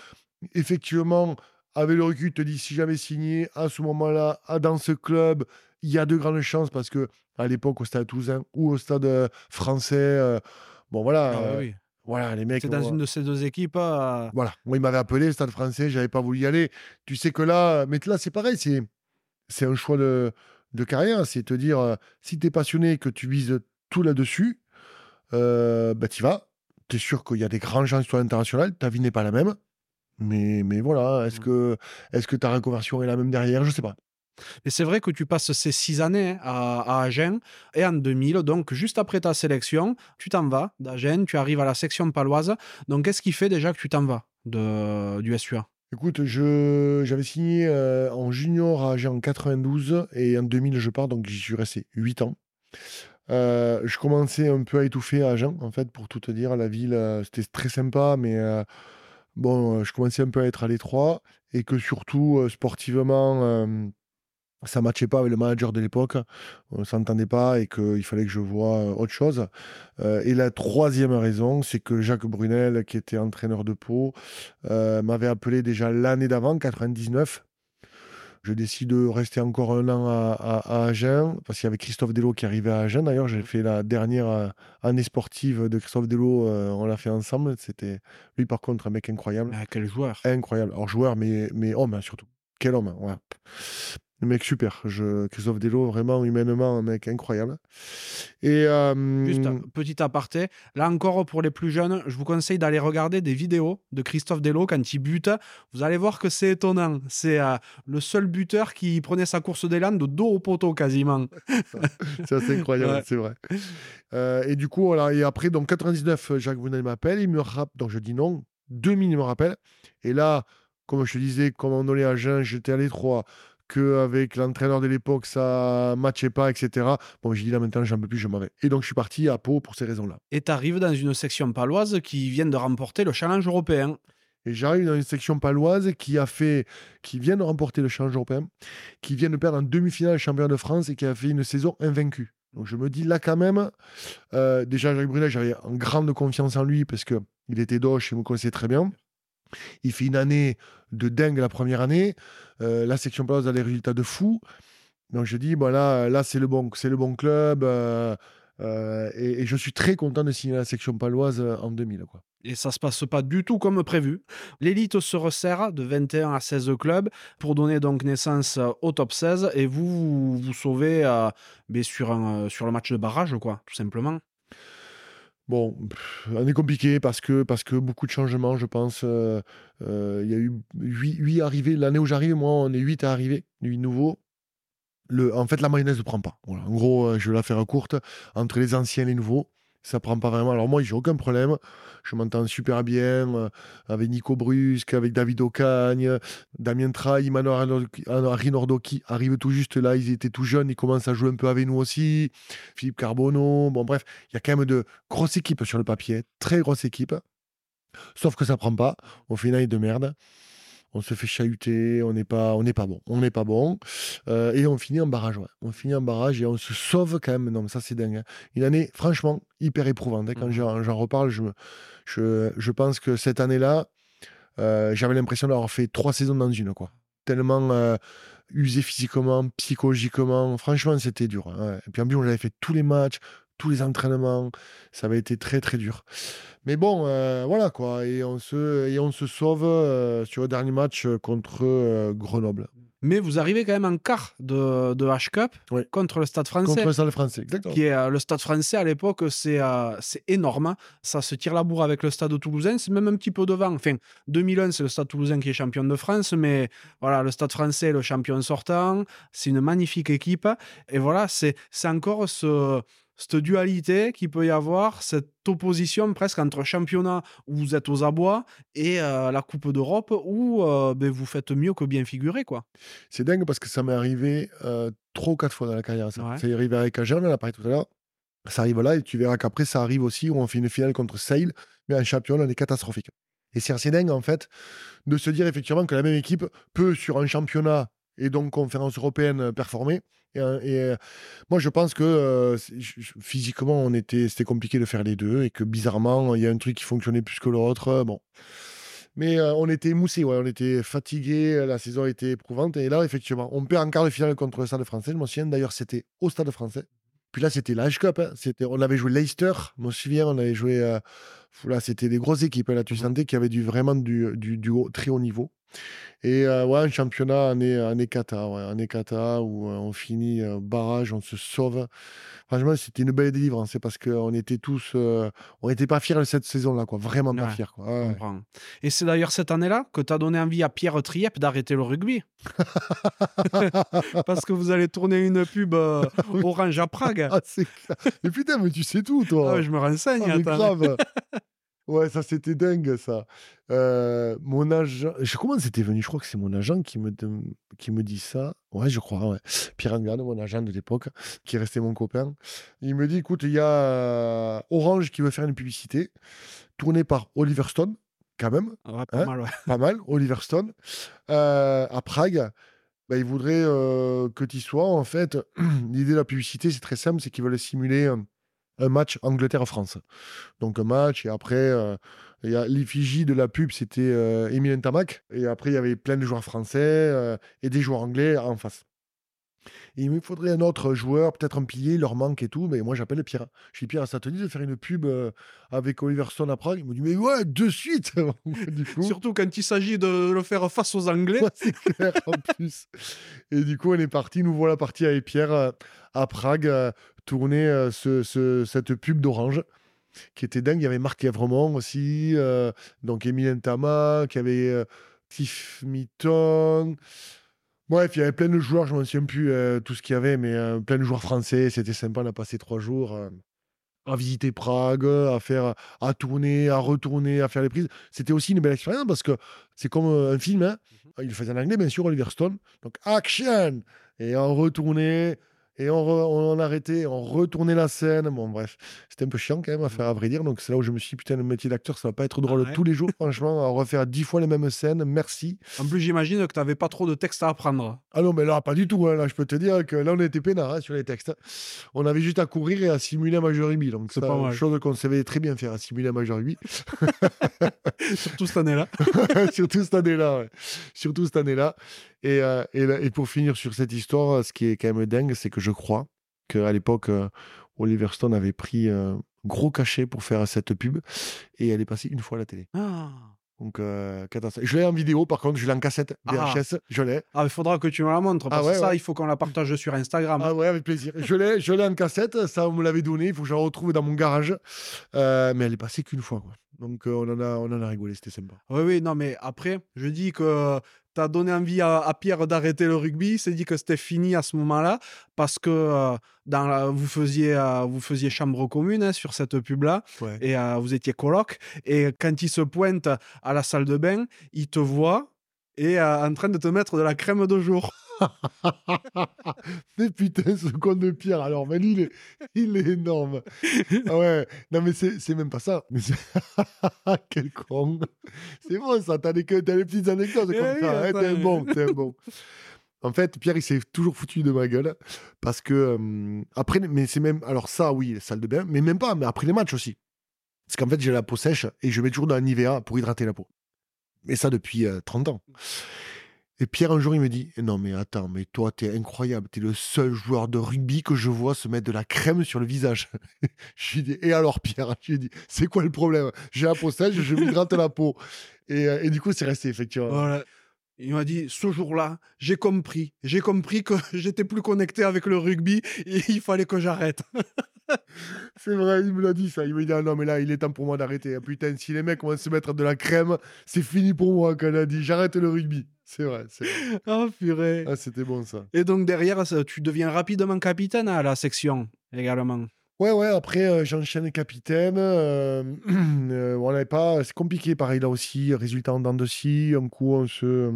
S1: Effectivement, avec le recul, te dis si j'avais signé à ce moment-là, dans ce club, il y a de grandes chances parce que à l'époque, au stade Toulousain ou au stade euh, français, euh, bon voilà.
S2: Ah
S1: euh,
S2: oui.
S1: voilà, les mecs.
S2: C'est dans une de ces deux équipes. euh,
S1: Voilà, moi, il m'avait appelé, le stade français, j'avais pas voulu y aller. Tu sais que là, mais là, c'est pareil, c'est, c'est un choix de, de carrière. C'est te dire, si tu es passionné, que tu vises tout là-dessus, bah, tu vas. Tu es sûr qu'il y a des grands gens sur l'international, ta vie n'est pas la même. Mais, mais voilà, est-ce
S2: Mm.
S1: que, est-ce que ta reconversion est la même derrière? Je sais pas.
S2: Et c'est vrai que tu passes ces six années hein, à, à Agen et en 2000, donc juste après ta sélection, tu t'en vas d'Agen, tu arrives à la section paloise. Donc qu'est-ce qui fait déjà que tu t'en vas de, du SUA
S1: Écoute, je, j'avais signé euh, en junior à Agen en 92 et en 2000, je pars, donc j'y suis resté 8 ans. Euh, je commençais un peu à étouffer à Agen, en fait, pour tout te dire. La ville, euh, c'était très sympa, mais euh, bon, euh, je commençais un peu à être à l'étroit et que surtout, euh, sportivement, euh, ça matchait pas avec le manager de l'époque. On s'entendait pas et qu'il fallait que je voie autre chose. Et la troisième raison, c'est que Jacques Brunel, qui était entraîneur de Pau, m'avait appelé déjà l'année d'avant, 99. Je décide de rester encore un an à, à- à Agen, parce qu'il y avait Christophe Delot qui arrivait à Agen. D'ailleurs, j'ai fait la dernière euh, année sportive de Christophe Delot, euh, on l'a fait ensemble. C'était lui, par contre, un mec incroyable.
S2: Ah, Quel joueur
S1: Incroyable. Alors, joueur, mais, mais homme, hein, surtout. Quel homme. hein, ouais. Le mec super. Je... Christophe Delot, vraiment, humainement, un mec incroyable. Et. euh,
S2: Juste un petit aparté. Là encore, pour les plus jeunes, je vous conseille d'aller regarder des vidéos de Christophe Delot quand il bute. Vous allez voir que c'est étonnant. C'est euh, le seul buteur qui prenait sa course d'élan de dos au poteau quasiment.
S1: C'est assez incroyable,
S2: Ouais.
S1: c'est vrai. Euh, et du coup, voilà, et après, donc 99, Jacques Brunel m'appelle, il me rappelle, donc je dis non, 2000, il me rappelle. Et là, comme je te disais, comme on allait à Jeun, j'étais à l'étroit, qu'avec l'entraîneur de l'époque, ça matchait pas, etc. Bon, j'ai dit là maintenant, j'en peux plus, je m'en vais. Et donc, je suis parti à Pau pour ces raisons-là.
S2: Et tu arrives dans une section paloise qui vient de remporter le challenge européen.
S1: Et j'arrive dans une section paloise qui a fait, qui vient de remporter le challenge européen, qui vient de perdre en demi-finale le championnat de France et qui a fait une saison invaincue. Donc je me dis là quand même, euh, déjà Jacques Brunel, j'avais en grande confiance en lui parce que il était doche, il me connaissait très bien. Il fait une année de dingue la première année. Euh, la section paloise a des résultats de fou. Donc je dis, bon là, là c'est le bon, le bon club. euh, euh, et, je suis très content de signer la section paloise en 2000. Quoi.
S2: Et ça se passe pas du tout comme prévu. L'élite se resserre de 21 à 16 clubs pour donner donc naissance au top 16 et vous vous, vous sauvez ben, sur, sur le match de barrage, quoi, tout simplement.
S1: Bon, pff, année compliquée parce que, parce que beaucoup de changements, je pense. Euh, euh, Il y a eu 8, arrivés. L'année où j'arrive, moi, on est 8 à arriver, 8 nouveaux. En fait, la mayonnaise ne prend pas. En gros, euh, je vais la faire courte. Entre les anciens et les nouveaux, ça prend pas vraiment. Alors moi, j'ai aucun problème. Je m'entends super bien euh, avec Nico Brusque, avec David Ocagne, Damien Traille, Mano Rinordo qui arrivent tout juste là. Ils étaient tout jeunes, ils commencent à jouer un peu avec nous aussi. Philippe Carbonneau. Bon, bref, il y a quand même de grosses équipes sur le papier. Très grosse équipe. Sauf que ça prend pas. Une année de merde. On se fait chahuter, on n'est pas, on n'est pas bon, on n'est pas bon, Euh, et on finit en barrage. Ouais. On finit en barrage et on se sauve quand même. Non, mais ça c'est dingue. hein. Une année, franchement, hyper éprouvante. hein. Quand
S2: Mhm.
S1: j'en reparle, je, je, je pense que cette année-là, euh, j'avais l'impression d'avoir fait trois saisons dans une, quoi. Tellement euh, usé physiquement, psychologiquement. Franchement, c'était dur. hein. Et puis en plus, on avait fait tous les matchs, tous les entraînements. Ça avait été très, très dur. Mais bon, euh, voilà quoi. Et on se, et on se sauve euh, sur le dernier match euh, contre euh, Grenoble.
S2: Mais vous arrivez quand même en quart de, de H-Cup
S1: Ouais.
S2: contre le Stade français.
S1: Contre le Stade français, exactement.
S2: qui est le stade français à l'époque, c'est c'est énorme. Ça se tire la bourre avec le stade toulousain, c'est même un petit peu devant. Enfin, 2001, c'est le stade toulousain qui est champion de France, mais voilà, le stade français est le champion sortant. C'est une magnifique équipe. Et voilà, c'est encore ce, cette dualité qu'il peut y avoir, cette opposition presque entre championnat où vous êtes aux abois et euh, la Coupe d'Europe où euh, ben, vous faites mieux que bien figurer. quoi.
S1: C'est dingue parce que ça m'est arrivé euh, trois ou quatre fois dans la carrière. Ça,
S2: Ouais.
S1: ça est arrivé avec Agen, on en a parlé tout à l'heure. Ça arrive là et tu verras qu'après, ça arrive aussi où on fait une finale contre Sale, mais un champion, on est catastrophique. Et c'est assez dingue, en fait, de se dire effectivement que la même équipe peut, sur un championnat et donc conférence européenne, euh, performer. Et, euh, et, euh, moi, je pense que euh, physiquement, on était, c'était compliqué de faire les deux et que bizarrement, il y a un truc qui fonctionnait plus que l'autre. Bon. Mais euh, on était émoussés, ouais, on était fatigués, la saison était éprouvante. Et là, effectivement, on perd en quart de finale contre le Stade français. Je me souviens, d'ailleurs, c'était au Stade français. Puis là, c'était l'Age Cup. Hein. C'était, on avait joué Leicester, je me souviens, on avait joué. Euh, là, c'était des grosses équipes. Là, tu mmh sentais qu'il y avait du, vraiment du, du, du très haut niveau. Et euh, ouais, un championnat en, est, en Ekata, ouais, où euh, on finit euh, barrage, on se sauve. Franchement, c'était une belle délivrance. C'est parce qu'on était tous. on n'était pas fiers de cette saison-là, quoi. Vraiment pas fiers. Quoi.
S2: Et c'est d'ailleurs cette année-là que tu as donné envie à Pierre Triep d'arrêter le rugby. parce que vous allez tourner une pub orange à Prague.
S1: Ah, mais putain, mais tu sais tout, toi.
S2: Ah, je me renseigne. Ah,
S1: grave. Ouais, ça c'était dingue ça. Euh, mon agent, je comment c'était venu? Je crois que c'est mon agent qui me qui me dit ça. Ouais, je crois. Ouais. Pierre Angade, mon agent de l'époque, qui restait mon copain. Il me dit, écoute, il y a Orange qui veut faire une publicité tournée par Oliver Stone, quand même.
S2: Ouais, pas hein, mal, ouais.
S1: Pas mal, Oliver Stone, euh, à Prague. Bah, il voudrait que tu sois. En fait, l'idée de la publicité, c'est très simple, c'est qu'ils veulent simuler un match Angleterre-France. Donc un match, et après, euh, il y a l'effigie de la pub, c'était euh, Emile Tamac, et après, il y avait plein de joueurs français euh, et des joueurs anglais en face. il me faudrait un autre joueur, peut-être un pilier, il leur manque et tout, mais moi j'appelle Pierre. Je dis Pierre, ça te dit de faire une pub avec Oliver Stone à Prague? Il me dit mais ouais, de suite
S2: du coup, Surtout quand il s'agit de le faire face aux Anglais.
S1: c'est clair en plus. Et du coup, on est parti, nous voilà partis avec Pierre à Prague tourner euh, ce, cette pub d'Orange qui était dingue. Il y avait Marc Evremont aussi, euh, donc Emile Tama, qui avait euh, Tiff Mitton. Bref, il y avait plein de joueurs, je ne me souviens plus tout ce qu'il y avait, mais plein de joueurs français. C'était sympa, on a passé trois jours à visiter Prague, à faire, à tourner, à retourner, à faire les prises. C'était aussi une belle expérience parce que c'est comme un film. Hein. Mhm. Il faisait en anglais, bien sûr, Oliver Stone. Donc, action Et on retournait, et on, on, arrêtait, on retournait la scène. Bon, bref, c'était un peu chiant quand même à faire, à vrai dire. Donc, c'est là où je me suis dit, putain, le métier d'acteur, ça va pas être drôle tous les jours, franchement, à refaire dix fois les mêmes scènes. Merci.
S2: En plus, j'imagine que tu n'avais pas trop de textes à apprendre.
S1: Ah non, mais là, pas du tout. Hein. Là, je peux te dire que là, on était peinard hein, sur les textes. On avait juste à courir et à simuler un Major Rugby. Donc, c'est une chose qu'on savait très bien faire, à simuler un Major Rugby.
S2: Surtout cette année-là.
S1: Surtout cette année-là, Surtout cette année-là. Et, euh, et, pour finir sur cette histoire, ce qui est quand même dingue, c'est que je crois qu'à l'époque, euh, Oliver Stone avait pris un gros cachet pour faire cette pub et elle est passée une fois à la télé. Ah. Donc, euh, Je l'ai en vidéo, par contre, je l'ai en cassette VHS, ah. je l'ai.
S2: Ah, il faudra que tu me la montres, parce ah que ça, il faut qu'on la partage sur Instagram.
S1: Ah ouais, avec plaisir. je l'ai, je l'ai en cassette, ça, on me l'avait donné, il faut que je la retrouve dans mon garage. mais elle est passée qu'une fois, quoi. Donc, on, en a, on en a rigolé, c'était sympa.
S2: Oui, oui, non, mais après, je dis que tu as donné envie à, Pierre d'arrêter le rugby. Il s'est dit que c'était fini à ce moment-là parce que euh, dans vous, faisiez, euh, vous faisiez chambre commune hein, sur cette pub-là et vous étiez coloc. Et quand il se pointe à la salle de bain, il te voit et en train de te mettre de la crème de jour.
S1: mais putain, ce con de Pierre, alors, il est, il est énorme. Ah ouais, non, mais c'est même pas ça. Mais Quel con. C'est bon, ça, t'as des, petites anecdotes comme eh ça. Hein, t'es bon, t'es bon. En fait, Pierre, il s'est toujours foutu de ma gueule parce que euh, après, mais c'est même, alors ça, oui, salle de bain, mais même pas, mais après les matchs aussi. Parce qu'en fait, j'ai la peau sèche et je mets toujours dans un Nivea pour hydrater la peau. Et ça depuis 30 euh, ans. Et Pierre, un jour, il me dit Non, mais attends, mais toi, t'es incroyable. T'es le seul joueur de rugby que je vois se mettre de la crème sur le visage. Et alors, Pierre? Je lui dis C'est quoi le problème? J'ai un sèche, je m'hydrate la peau. Et, euh, et, du coup, c'est resté, effectivement.
S2: Il m'a dit, ce jour-là, j'ai compris. J'ai compris que j'étais plus connecté avec le rugby et il fallait que j'arrête.
S1: c'est vrai, il me l'a dit ça. Il m'a dit, ah non, mais là, il est temps pour moi d'arrêter. Ah, putain, si les mecs vont se mettre de la crème, c'est fini pour moi, quand il a dit, j'arrête le rugby. C'est vrai.
S2: Ah, oh, purée.
S1: Ah, c'était bon, ça.
S2: Et donc, derrière, tu deviens rapidement capitaine à la section, également.
S1: Ouais, ouais, après, euh, j'enchaîne capitaine. Euh, euh, on n'avait pas. C'est compliqué, pareil, là aussi. Résultat en dents de scie. Un coup, on se.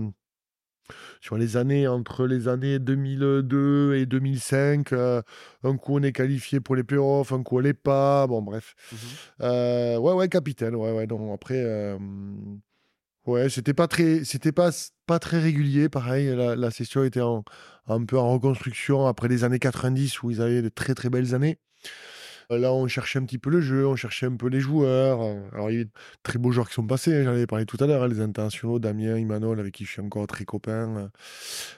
S1: Sur les années, entre les années 2002 et 2005, un coup on est qualifié pour les playoffs, un coup on l'est pas. Bon, bref. Mmh ouais, ouais, capitaine. Ouais, ouais. Non, après. Ouais, c'était pas très, c'était pas, pas très régulier. Pareil, la, la session était en, un peu en reconstruction après les années 90 où ils avaient de très très belles années. Là, on cherchait un petit peu le jeu, on cherchait un peu les joueurs. Alors, il y a de très beaux joueurs qui sont passés, hein, j'en avais parlé tout à l'heure, hein, les internationaux, Damien, Imanol, avec qui je suis encore très copain.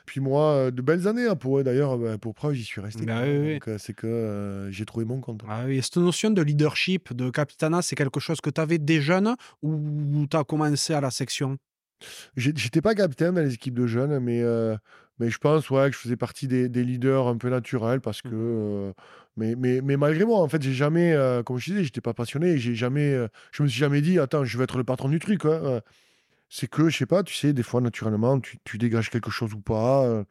S1: Puis moi, de belles années hein, pour eux, d'ailleurs, bah, pour preuve, j'y suis resté.
S2: Bah oui, oui.
S1: Donc, c'est que j'ai trouvé mon compte.
S2: Ah oui, cette notion de leadership, de capitana, c'est quelque chose que tu avais dès jeune ou tu as commencé à la section?
S1: J'étais pas capitaine dans les équipes de jeunes, mais, mais je pense ouais, que je faisais partie des, des leaders un peu naturels parce
S2: Mmh.
S1: que. Mais, malgré moi, en fait, j'ai jamais, comme je disais, j'étais pas passionné. J'ai jamais, je me suis jamais dit, attends, je vais être le patron du truc. hein, C'est que, je sais pas, tu sais, des fois, naturellement, tu, dégages quelque chose ou pas.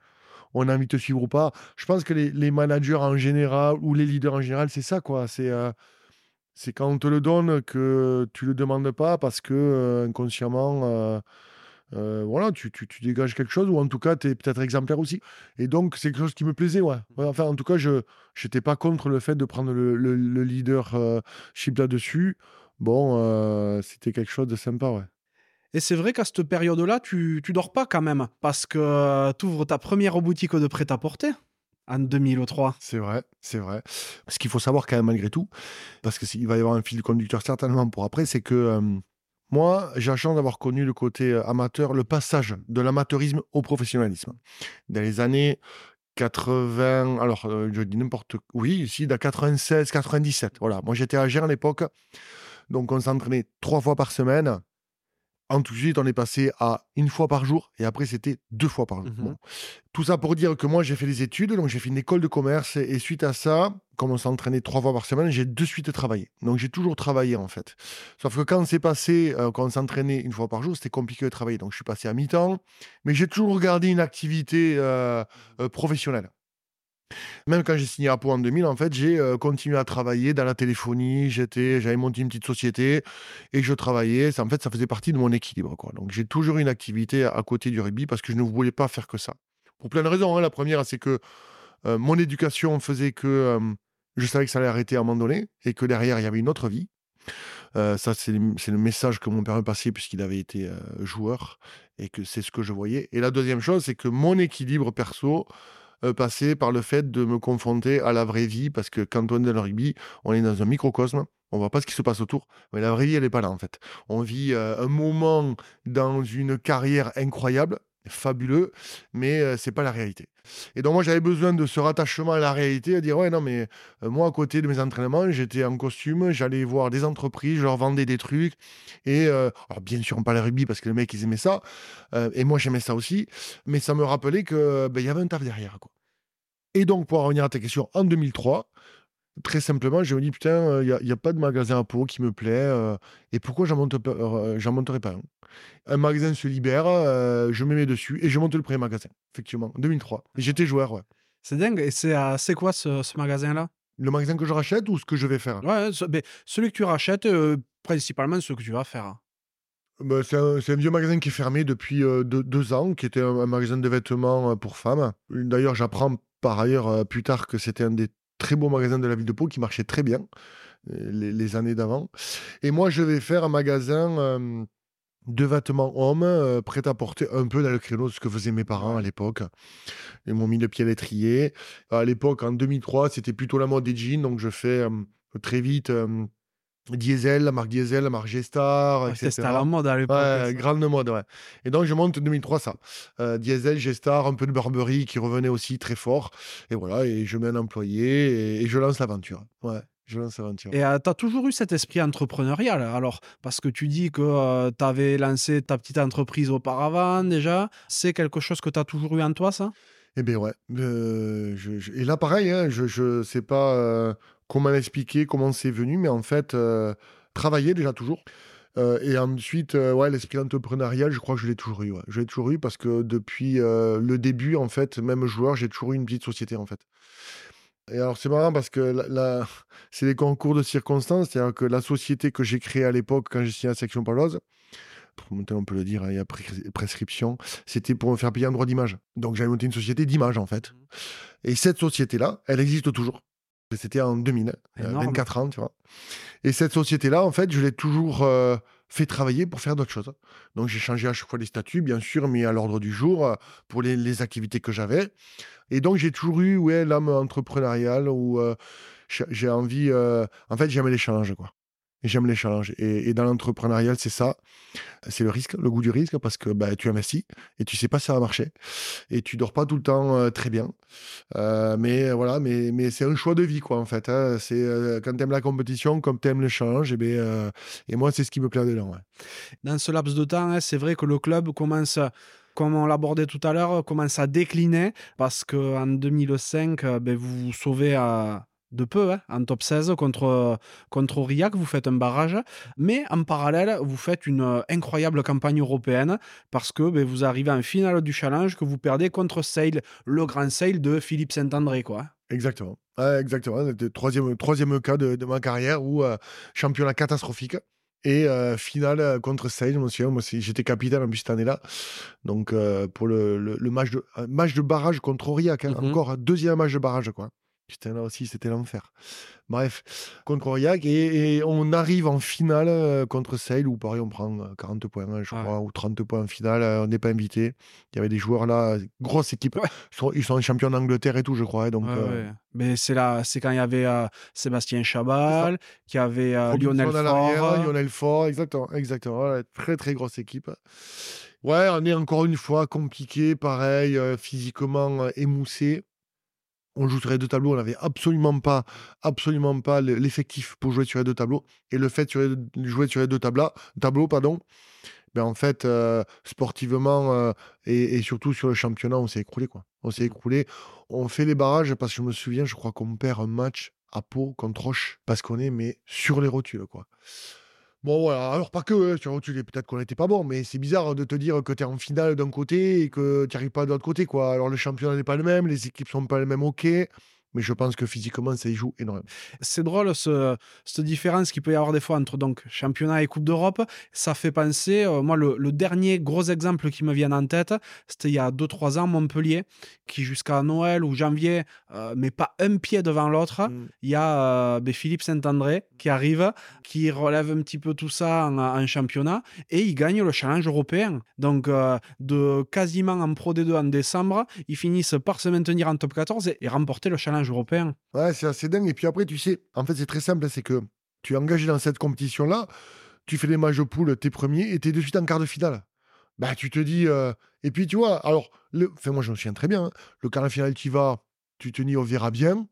S1: on a envie de te suivre ou pas. Je pense que les, managers en général ou les leaders en général, c'est ça, quoi. C'est. c'est quand on te le donne que tu le demandes pas parce que inconsciemment, euh, voilà, tu, tu, tu dégages quelque chose, ou en tout cas, tu es peut-être exemplaire aussi. Et donc, c'est quelque chose qui me plaisait, ouais. Ouais, Enfin, en tout cas, je n'étais pas contre le fait de prendre le, le, le leadership là-dessus. Bon, euh, c'était quelque chose de sympa, ouais.
S2: Et c'est vrai qu'à cette période-là, tu, tu dors pas quand même, parce que tu ouvres ta première boutique de prêt-à-porter en 2003.
S1: C'est vrai, c'est vrai. Ce qu'il faut savoir quand même malgré tout, parce qu'il va y avoir un fil conducteur certainement pour après, c'est que euh, moi, j'ai la chance d'avoir connu le côté euh, amateur, le passage de l'amateurisme au professionnalisme. Dans les années 80, alors euh, je dis n'importe oui, ici, dans 96, 97, voilà. Moi, j'étais à Gers à l'époque, donc on s'entraînait trois fois par semaine. En tout de suite, on est passé à une fois par jour et après, c'était deux fois par jour. Bon. Tout ça pour dire que moi, j'ai fait des études, donc j'ai fait une école de commerce et, et suite à ça, comme on s'entraînait trois fois par semaine, j'ai de suite travaillé. Donc j'ai toujours travaillé en fait. Sauf que quand c'est passé, euh, quand on s'entraînait une fois par jour, c'était compliqué de travailler. Donc je suis passé à mi-temps, mais j'ai toujours gardé une activité euh, euh, professionnelle. Même quand j'ai signé à Pau en 2000, en fait, j'ai euh, continué à travailler dans la téléphonie. J'étais, j'avais monté une petite société et je travaillais. Ça, en fait, ça faisait partie de mon équilibre. Donc, j'ai toujours une activité à côté du rugby parce que je ne voulais pas faire que ça. Pour plein de raisons. hein. La première, c'est que euh, mon éducation faisait que euh, je savais que ça allait arrêter à un moment donné et que derrière, il y avait une autre vie. Ça, c'est le, message que mon père me passait puisqu'il avait été joueur et que c'est ce que je voyais. Et la deuxième chose, c'est que mon équilibre perso euh, passait par le fait de me confronter à la vraie vie parce que quand on est dans le rugby, on est dans un microcosme. On voit pas ce qui se passe autour, mais la vraie vie, elle n'est pas là en fait. On vit euh, un moment dans une carrière incroyable, fabuleux, mais euh, c'est pas la réalité. Et donc moi j'avais besoin de ce rattachement à la réalité, à dire ouais non mais euh, moi à côté de mes entraînements, j'étais en costume, j'allais voir des entreprises, je leur vendais des trucs et bien sûr on parlait rugby parce que les mecs ils aimaient ça et moi j'aimais ça aussi, mais ça me rappelait que ben, il y avait un taf derrière quoi. Et donc pour en revenir à ta question, en 2003, très simplement, je me dis putain, il n'y a, a pas de magasin à Pau qui me plaît euh, et pourquoi j'en monte, euh, j'en monterais pas un? Un magasin se libère, euh, je me mets dessus et je monte le premier magasin, effectivement, en 2003. Et j'étais joueur, ouais.
S2: C'est dingue. Et c'est euh, quoi ce, ce magasin-là?
S1: Le magasin que je rachète ou ce que je vais faire?
S2: Ouais, ce- mais celui que tu rachètes, euh, principalement ce que tu vas faire.
S1: Bah, c'est un, un vieux magasin qui est fermé depuis euh, deux, deux ans, qui était un, un magasin de vêtements euh, pour femmes. D'ailleurs, j'apprends par ailleurs euh, plus tard que c'était un des très beaux magasins de la ville de Pau qui marchait très bien euh, les, les années d'avant. Et moi, je vais faire un magasin de vêtements hommes, euh, prêt à porter un peu dans le créneau de ce que faisaient mes parents à l'époque. Ils m'ont mis le pied à l'étrier. À l'époque, en 2003, c'était plutôt la mode des jeans, donc je fais euh, très vite euh, Diesel, la marque Diesel, la marque G-Star,
S2: Ouais,
S1: etc.
S2: C'était à la mode à l'époque.
S1: Ouais, grande mode, ouais. Et donc, je monte 2003 ça. Euh, Diesel, G-Star, un peu de Burberry qui revenait aussi très fort. Et voilà, et je mets un employé et, et je lance l'aventure. Ouais, je lance l'aventure.
S2: Et tu as toujours eu cet esprit entrepreneurial, alors, parce que tu dis que tu avais lancé ta petite entreprise auparavant déjà. C'est quelque chose que tu as toujours eu en toi, ça?
S1: Eh bien, ouais. Euh, je- je- et là, pareil, hein, je ne sais pas euh, comment l'expliquer, comment c'est venu, mais en fait, euh, travailler déjà toujours. Euh, et ensuite, euh, ouais, l'esprit entrepreneurial, je crois que je l'ai toujours eu. ouais. Je l'ai toujours eu parce que depuis euh, le début, en fait, même joueur, j'ai toujours eu une petite société, en fait. Et alors, c'est marrant parce que la, la- c'est des concours de circonstances. C'est-à-dire que la société que j'ai créée à l'époque, quand j'ai signé la section paloise, pour maintenant on peut le dire, hein, il y a prescription, c'était pour me faire payer un droit d'image. Donc, j'avais monté une société d'image, en fait. Et cette société-là, elle existe toujours. C'était en 2000, euh,
S2: Énorme.
S1: 24 ans, tu vois. Et cette société-là, en fait, je l'ai toujours euh, fait travailler pour faire d'autres choses. Donc, j'ai changé à chaque fois les statuts, bien sûr, mais à l'ordre du jour euh, pour les, les activités que j'avais. Et donc, j'ai toujours eu ouais, l'âme entrepreneuriale où euh, j'ai envie. en fait, j'aime les challenges, quoi. J'aime les challenges. Et, dans l'entrepreneurial, c'est ça. C'est le risque, le goût du risque, parce que bah, tu investis et tu sais pas si ça va marcher. Et tu dors pas tout le temps très bien. mais voilà, mais, c'est un choix de vie, quoi, en fait. Hein. C'est quand tu aimes la compétition, comme tu aimes le challenge, et, ben, et moi, c'est ce qui me plaît dedans.
S2: Dans ce laps de temps, hein, c'est vrai que le club commence comme on l'abordait tout à l'heure, commence à décliner parce qu'en 2005, euh, ben, vous vous sauvez à, de peu hein, en top 16 contre, contre Aurillac, vous faites un barrage, mais en parallèle, vous faites une euh, incroyable campagne européenne parce que ben, vous arrivez en finale du challenge que vous perdez contre Sale, le grand Sale de Philippe Saint-André. quoi.
S1: Exactement. exactement. Troisième, troisième cas de, ma carrière où euh, championnat catastrophique. Et euh, finale contre Sale, souviens, moi j'étais capitaine en plus cette année-là. Donc pour le, le, match, de, match de barrage contre Aurillac, hein, mmh encore un deuxième match de barrage. quoi. Putain, là aussi, c'était l'enfer. Bref, contre Aurillac. Et, on arrive en finale euh, contre Sale, où pareil, on prend 40 euh, points, hein, je crois, ou 30 points en finale. Euh, on n'est pas invité. Il y avait des joueurs là, grosse équipe. Ils, sont, champions d'Angleterre et tout, je crois. Hein, donc,
S2: Mais c'est là, c'est quand il y avait Sébastien Chabal, qui avait Lionel Faure.
S1: Lionel Faure, exactement. exactement. très, très grosse équipe. Ouais, on est encore une fois compliqué, pareil, physiquement émoussé on joue sur les deux tableaux, on n'avait absolument pas, absolument pas l'effectif pour jouer sur les deux tableaux. Et le fait de jouer sur les deux tableaux, tableaux pardon, ben en fait, euh, sportivement euh, et, surtout sur le championnat, on s'est écroulé. Quoi. On s'est écroulé. On fait les barrages parce que je me souviens, je crois qu'on perd un match à Pau contre Roche parce qu'on est mais sur les rotules. Quoi. Bon, voilà. Alors, pas que, tu tu peut-être qu'on n'était pas bon, mais c'est bizarre de te dire que tu en finale d'un côté et que tu n'arrives pas de l'autre côté, quoi. Alors, le championnat n'est pas le même, les équipes sont pas les mêmes, ok mais je pense que physiquement, ça y joue énormément.
S2: C'est drôle, ce, cette différence qu'il peut y avoir des fois entre donc, championnat et Coupe d'Europe. Ça fait penser, euh, moi, le, dernier gros exemple qui me vient en tête, c'était il y a 2-3 ans, Montpellier, qui jusqu'à Noël ou janvier, euh, mais pas un pied devant l'autre. Mm. Il y a euh, ben, Philippe Saint-André qui arrive, qui relève un petit peu tout ça en, en championnat, et il gagne le challenge européen. Donc, de quasiment en Pro D2 en décembre, ils finissent par se maintenir en top 14 et remporter le challenge européen.
S1: Ouais, c'est assez dingue. Et puis après, tu sais, en fait, c'est très simple, c'est que tu es engagé dans cette compétition-là, tu fais les matchs de poule, t'es premier, et t'es de suite en quart de finale. Bah, tu te dis. Euh, et puis, tu vois, alors, le... enfin, moi, je me souviens très bien. Hein. Le quart de finale, tu vas, tu te dis, on verra bien,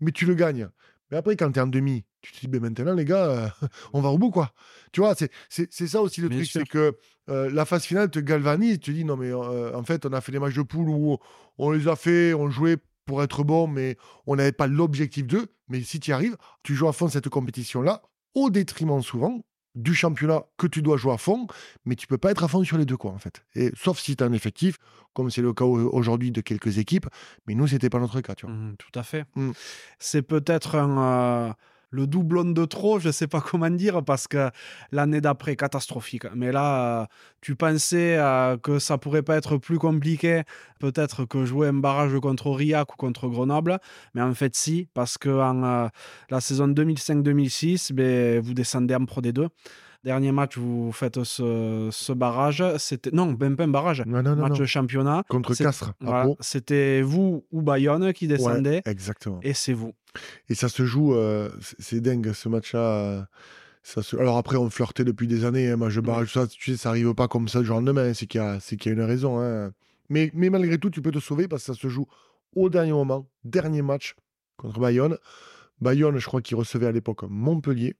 S1: mais tu le gagnes. Mais après, quand tu es en demi, tu te dis, ben maintenant, les gars, euh, on va au bout, quoi. Tu vois, c'est ça aussi le truc, c'est que euh, la phase finale te galvanise. Tu te dis, non, mais en fait, on a fait les matchs de poule où on les a fait, on jouait pour être bon, mais on n'avait pas l'objectif d'eux. Mais si tu y arrives, tu joues à fond cette compétition-là, au détriment souvent du championnat que tu dois jouer à fond, mais tu peux pas être à fond sur les deux, quoi, en fait. Et, sauf si tu as un effectif, comme c'est le cas aujourd'hui de quelques équipes, mais nous, c'était pas notre cas, tu vois.
S2: Mmh, tout à fait. Mmh. C'est peut-être un. Euh, le doublon de trop, je ne sais pas comment dire, parce que l'année d'après, catastrophique. Mais là, euh, tu pensais euh, que ça pourrait pas être plus compliqué, peut-être que jouer un barrage contre Aurillac ou contre Grenoble, mais en fait, si, parce que en euh, la saison 2005-2006, ben, vous descendez en Pro D2 dernier match, vous faites ce, barrage. C'était non, même pas un barrage. match de championnat
S1: contre Castres.
S2: C'était vous ou Bayonne qui descendait.
S1: exactement.
S2: Et c'est vous.
S1: Et ça se joue, euh, c'est dingue ce match-là. Ça Alors après, on flirtait depuis des années. Hein, je barrage ça, tu sais, ça arrive pas comme ça du jour au lendemain. C'est qu'il y, a... y a une raison. Hein. Mais, mais malgré tout, tu peux te sauver parce que ça se joue au dernier moment. Dernier match contre Bayonne. Bayonne, je crois qu'il recevait à l'époque Montpellier.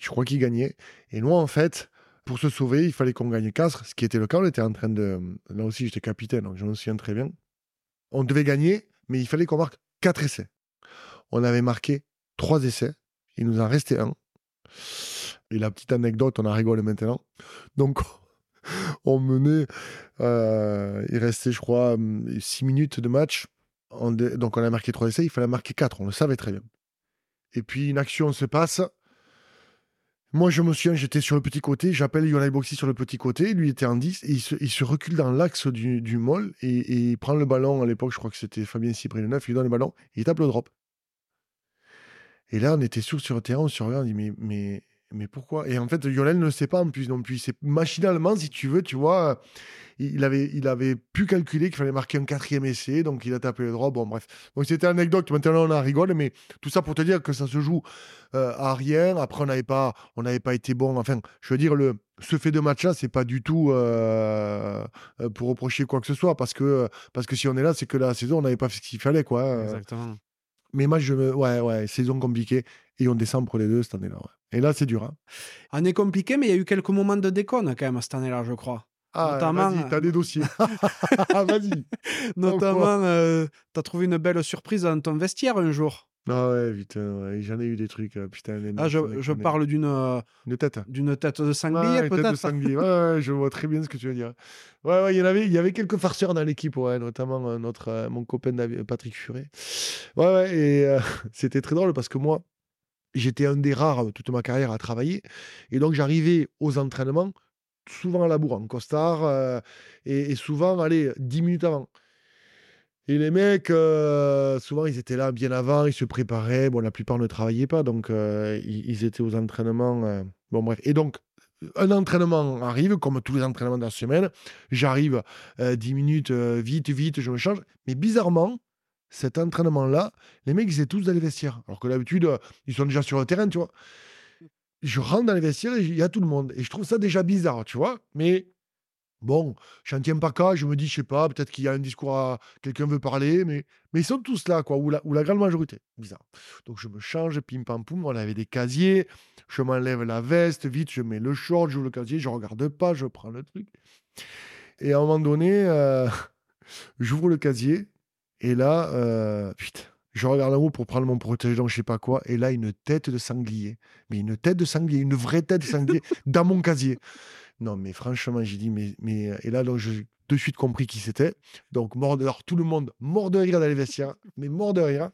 S1: Je crois qu'il gagnait. Et moi, en fait, pour se sauver, il fallait qu'on gagne 4, ce qui était le cas. On était en train de. Là aussi, j'étais capitaine, donc je me souviens très bien. On devait gagner, mais il fallait qu'on marque 4 essais. On avait marqué 3 essais. Il nous en restait un. Et la petite anecdote, on en rigole maintenant. Donc, on menait. Euh, il restait, je crois, 6 minutes de match. donc, on a marqué 3 essais. Il fallait marquer 4. On le savait très bien. Et puis, une action se passe. Moi, je me souviens, j'étais sur le petit côté, j'appelle Yonai Boxy sur le petit côté, lui était en 10, et il se, recule dans l'axe du, du et, il prend le ballon, à l'époque, je crois que c'était Fabien Cyprien 9, il donne le ballon, et il tape le drop. Et là, on était sur, sur le terrain, on se regarde, on dit, mais, mais mais pourquoi? Et en fait, Lionel ne sait pas en plus non plus. C'est machinalement, si tu veux, tu vois, il avait, il avait pu calculer qu'il fallait marquer un quatrième essai, donc il a tapé le droit. Bon, bref. Donc c'était anecdote. Maintenant, on en rigole, mais tout ça pour te dire que ça se joue euh, à rien. Après, on n'avait pas, on n'avait pas été bon. Enfin, je veux dire, le, ce fait de match-là, c'est pas du tout euh, euh, pour reprocher quoi que ce soit, parce que, parce que si on est là, c'est que la saison, on n'avait pas fait ce qu'il fallait, quoi.
S2: Exactement.
S1: Mais moi, je me... ouais, ouais, saison compliquée. Et on descend pour les deux cette année-là. Et là, c'est dur. Hein.
S2: Année compliquée, mais il y a eu quelques moments de déconne quand même cette année-là, je crois.
S1: Ah, Notamment, vas-y, t'as des dossiers. vas-y.
S2: Notamment, euh, t'as trouvé une belle surprise dans ton vestiaire un jour.
S1: Ah ouais, putain, j'en ai eu des trucs. Euh, putain,
S2: ah, je, je parle d'une euh,
S1: tête.
S2: D'une tête de sanglier, peut-être. Tête de
S1: sanglier. ouais, ouais, je vois très bien ce que tu veux dire. Ouais, ouais, il y en avait, il y avait quelques farceurs dans l'équipe, ouais, notamment notre, mon copain Patrick Furet. Ouais, ouais, et c'était très drôle parce que moi, j'étais un des rares toute ma carrière à travailler. Et donc, j'arrivais aux entraînements, souvent à la bourre, en costard, euh, et, souvent, allez, 10 minutes avant. Et les mecs, euh, souvent, ils étaient là bien avant, ils se préparaient. Bon, la plupart ne travaillaient pas, donc euh, ils, étaient aux entraînements. bon, bref. Et donc, un entraînement arrive, comme tous les entraînements de la semaine. J'arrive 10 minutes, vite, vite, je me change. Mais bizarrement, cet entraînement-là, les mecs, ils étaient tous dans les vestiaires. Alors que d'habitude, euh, ils sont déjà sur le terrain, tu vois. Je rentre dans les vestiaires et il y a tout le monde. Et je trouve ça déjà bizarre, tu vois. Mais bon, j'en tiens pas cas. Je me dis, je sais pas, peut-être qu'il y a un discours à. Quelqu'un veut parler, mais, mais ils sont tous là, quoi. Ou la, grande majorité. Bizarre. Donc je me change, pim pam poum. On avait des casiers. Je m'enlève la veste, vite, je mets le short, j'ouvre le casier, je regarde pas, je prends le truc. Et à un moment donné, euh, j'ouvre le casier et là, euh, putain, je regarde en haut pour prendre mon protège-dents, je sais pas quoi. Et là, une tête de sanglier. Mais une tête de sanglier, une vraie tête de sanglier dans mon casier. Non, mais franchement, j'ai dit, mais, mais. Et là, donc, j'ai de suite compris qui c'était. Donc, mort de... Alors, tout le monde mort de rire dans les vestiaires, mais mort de rire.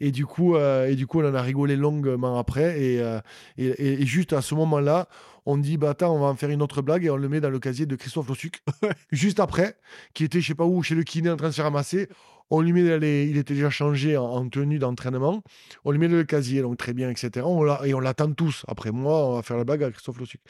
S1: Et du coup, euh, et du coup, on en a rigolé longuement après. Et, euh, et, et, juste à ce moment-là, on dit bah attends, on va en faire une autre blague et on le met dans le casier de Christophe Lossuc. juste après, qui était je sais pas où chez le kiné en train de se ramasser. On lui met il était déjà changé en, tenue d'entraînement. On lui met le casier, donc très bien, etc. On et on l'attend tous. Après moi, on va faire la blague à Christophe Lossuc.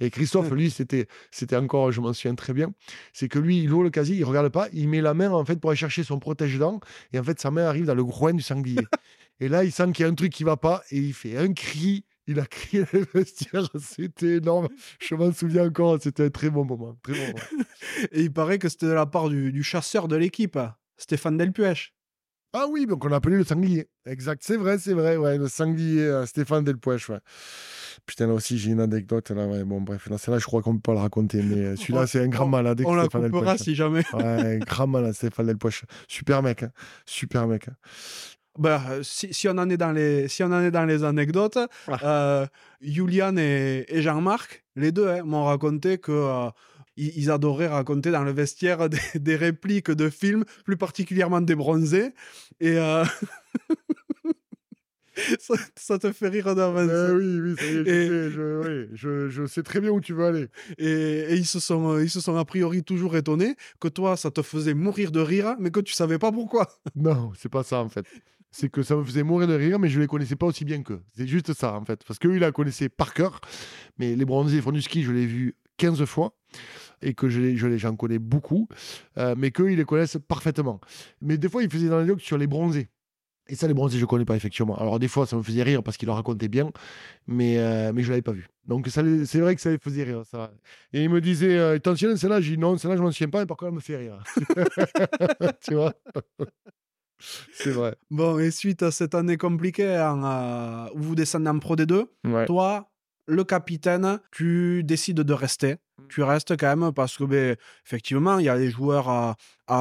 S1: Et Christophe, lui, c'était, c'était encore, je m'en souviens très bien, c'est que lui, il ouvre le casier, il regarde pas, il met la main en fait pour aller chercher son protège-dents, et en fait sa main arrive dans le groin du sanglier. et là, il sent qu'il y a un truc qui va pas, et il fait un cri il a crié le vestiaire, c'était énorme. Je m'en souviens encore, c'était un très bon moment. Très bon moment.
S2: Et il paraît que c'était de la part du, chasseur de l'équipe, Stéphane Delpuech.
S1: Ah oui, donc on l'appelait le sanglier. Exact, c'est vrai, c'est vrai, ouais, le sanglier euh, Stéphane Delpuech, ouais. Putain, là aussi, j'ai une anecdote. Là, ouais. Bon, bref, là, celle-là, je crois qu'on peut pas la raconter, mais euh, celui-là, c'est un grand malade.
S2: On la coupera si jamais.
S1: Ouais, un grand malade, Stéphane Delpuech. Super mec, hein. super mec. Hein.
S2: Bah, si, on en est dans les, si on en est dans les anecdotes, euh, Julian et, Jean-Marc, les deux, hein, m'ont raconté que euh, ils, adoraient raconter dans le vestiaire des, répliques de films, plus particulièrement des bronzés. Et euh, ça, te fait rire d'avance.
S1: Eh oui, oui, ça y est, je, je, sais très bien où tu veux aller.
S2: Et, ils, se sont, ils se sont a priori toujours étonnés que toi, ça te faisait mourir de rire, mais que tu savais pas pourquoi.
S1: Non, c'est pas ça en fait c'est que ça me faisait mourir de rire, mais je les connaissais pas aussi bien qu'eux. C'est juste ça, en fait. Parce qu'eux, ils la connaissaient par cœur. Mais les bronzés font du ski, je l'ai vu 15 fois. Et que je, je j'en connais beaucoup. Euh, mais qu'eux, ils les connaissent parfaitement. Mais des fois, ils faisaient dans les sur les bronzés. Et ça, les bronzés, je ne connais pas, effectivement. Alors, des fois, ça me faisait rire parce qu'ils le racontaient bien, mais, euh, mais je ne l'avais pas vu. Donc, c'est vrai que ça les faisait rire. Ça. Et ils me disaient euh, Attention, celle-là, j'ai dit non, celle-là, je ne m'en souviens pas, et par contre, elle me fait rire. tu vois? C'est vrai.
S2: Bon, et suite à cette année compliquée euh, où vous descendez en Pro D2, toi, le capitaine, tu décides de rester. Mmh. Tu restes quand même parce que, ben, effectivement, il y a des joueurs à,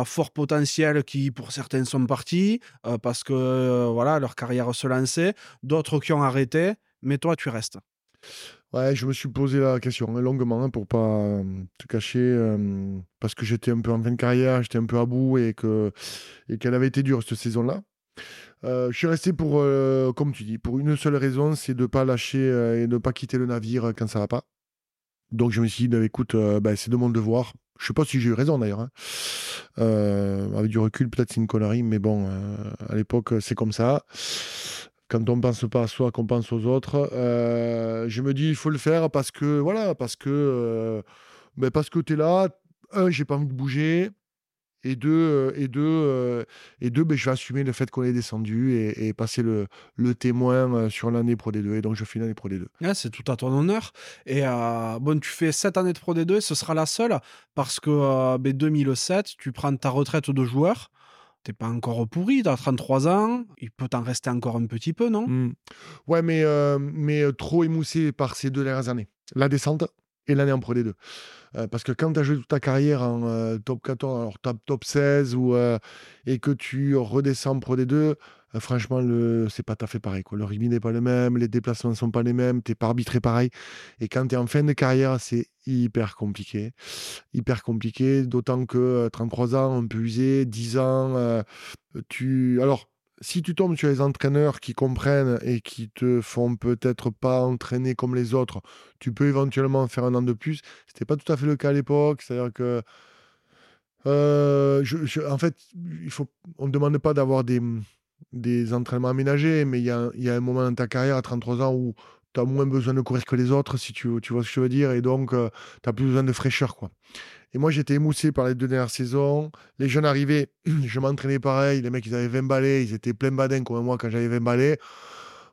S2: fort potentiel qui, pour certains, sont partis euh, parce que euh, voilà, leur carrière se lançait, d'autres qui ont arrêté, mais toi, tu restes.
S1: Ouais, je me suis posé la question hein, longuement hein, pour pas euh, te cacher, euh, parce que j'étais un peu en fin de carrière, j'étais un peu à bout et que et qu'elle avait été dure cette saison-là. Euh, je suis resté pour, comme tu dis, pour une seule raison, c'est de ne pas lâcher et de ne pas quitter le navire quand ça va pas. Donc je me suis dit, bah, écoute, bah, c'est de mon devoir. Je sais pas si j'ai eu raison d'ailleurs. Hein. avec du recul, peut-être c'est une connerie, mais bon, à l'époque, c'est comme ça. quand on pense pas à soi, qu'on pense aux autres. Euh, je me dis, il faut le faire parce que, voilà, parce que, euh, ben parce que tu es là. Un, j'ai pas envie de bouger. Et deux, euh, et deux, euh, et deux ben, je vais assumer le fait qu'on est descendu et, et passer le, le témoin euh, sur l'année Pro D2. Et donc, je fais l'année Pro D2.
S2: Ouais, c'est tout à ton honneur. Et euh, bon, tu fais cette année de Pro D2 et ce sera la seule parce que euh, ben, 2007, tu prends ta retraite de joueur. T'es pas encore pourri, t'as 33 ans, il peut t'en rester encore un petit peu, non?
S1: Mm. Ouais, mais, euh, mais euh, trop émoussé par ces deux dernières années. La descente et l'année en Pro D2. Euh, parce que quand tu as joué toute ta carrière en euh, top 14, alors top, top 16, ou, euh, et que tu redescends en Pro D2, euh, franchement, le, c'est pas tout à fait pareil. Quoi. Le rugby n'est pas le même, les déplacements ne sont pas les mêmes, tu pas arbitré pareil. Et quand tu es en fin de carrière, c'est hyper compliqué. Hyper compliqué, d'autant que euh, 33 ans, un peu usé, 10 ans, tu... Alors, si tu tombes sur les entraîneurs qui comprennent et qui te font peut-être pas entraîner comme les autres, tu peux éventuellement faire un an de plus. C'était pas tout à fait le cas à l'époque. C'est-à-dire que, euh, en fait, on ne demande pas d'avoir des, entraînements aménagés, mais il y a, un moment dans ta carrière à 33 ans où tu as moins besoin de courir que les autres, si tu, vois ce que je veux dire, et donc tu as plus besoin de fraîcheur, quoi. Et moi, j'étais émoussé par les deux dernières saisons. Les jeunes arrivaient, je m'entraînais pareil. Les mecs, ils avaient 20 balais, ils étaient plein badin comme moi quand j'avais 20 balais.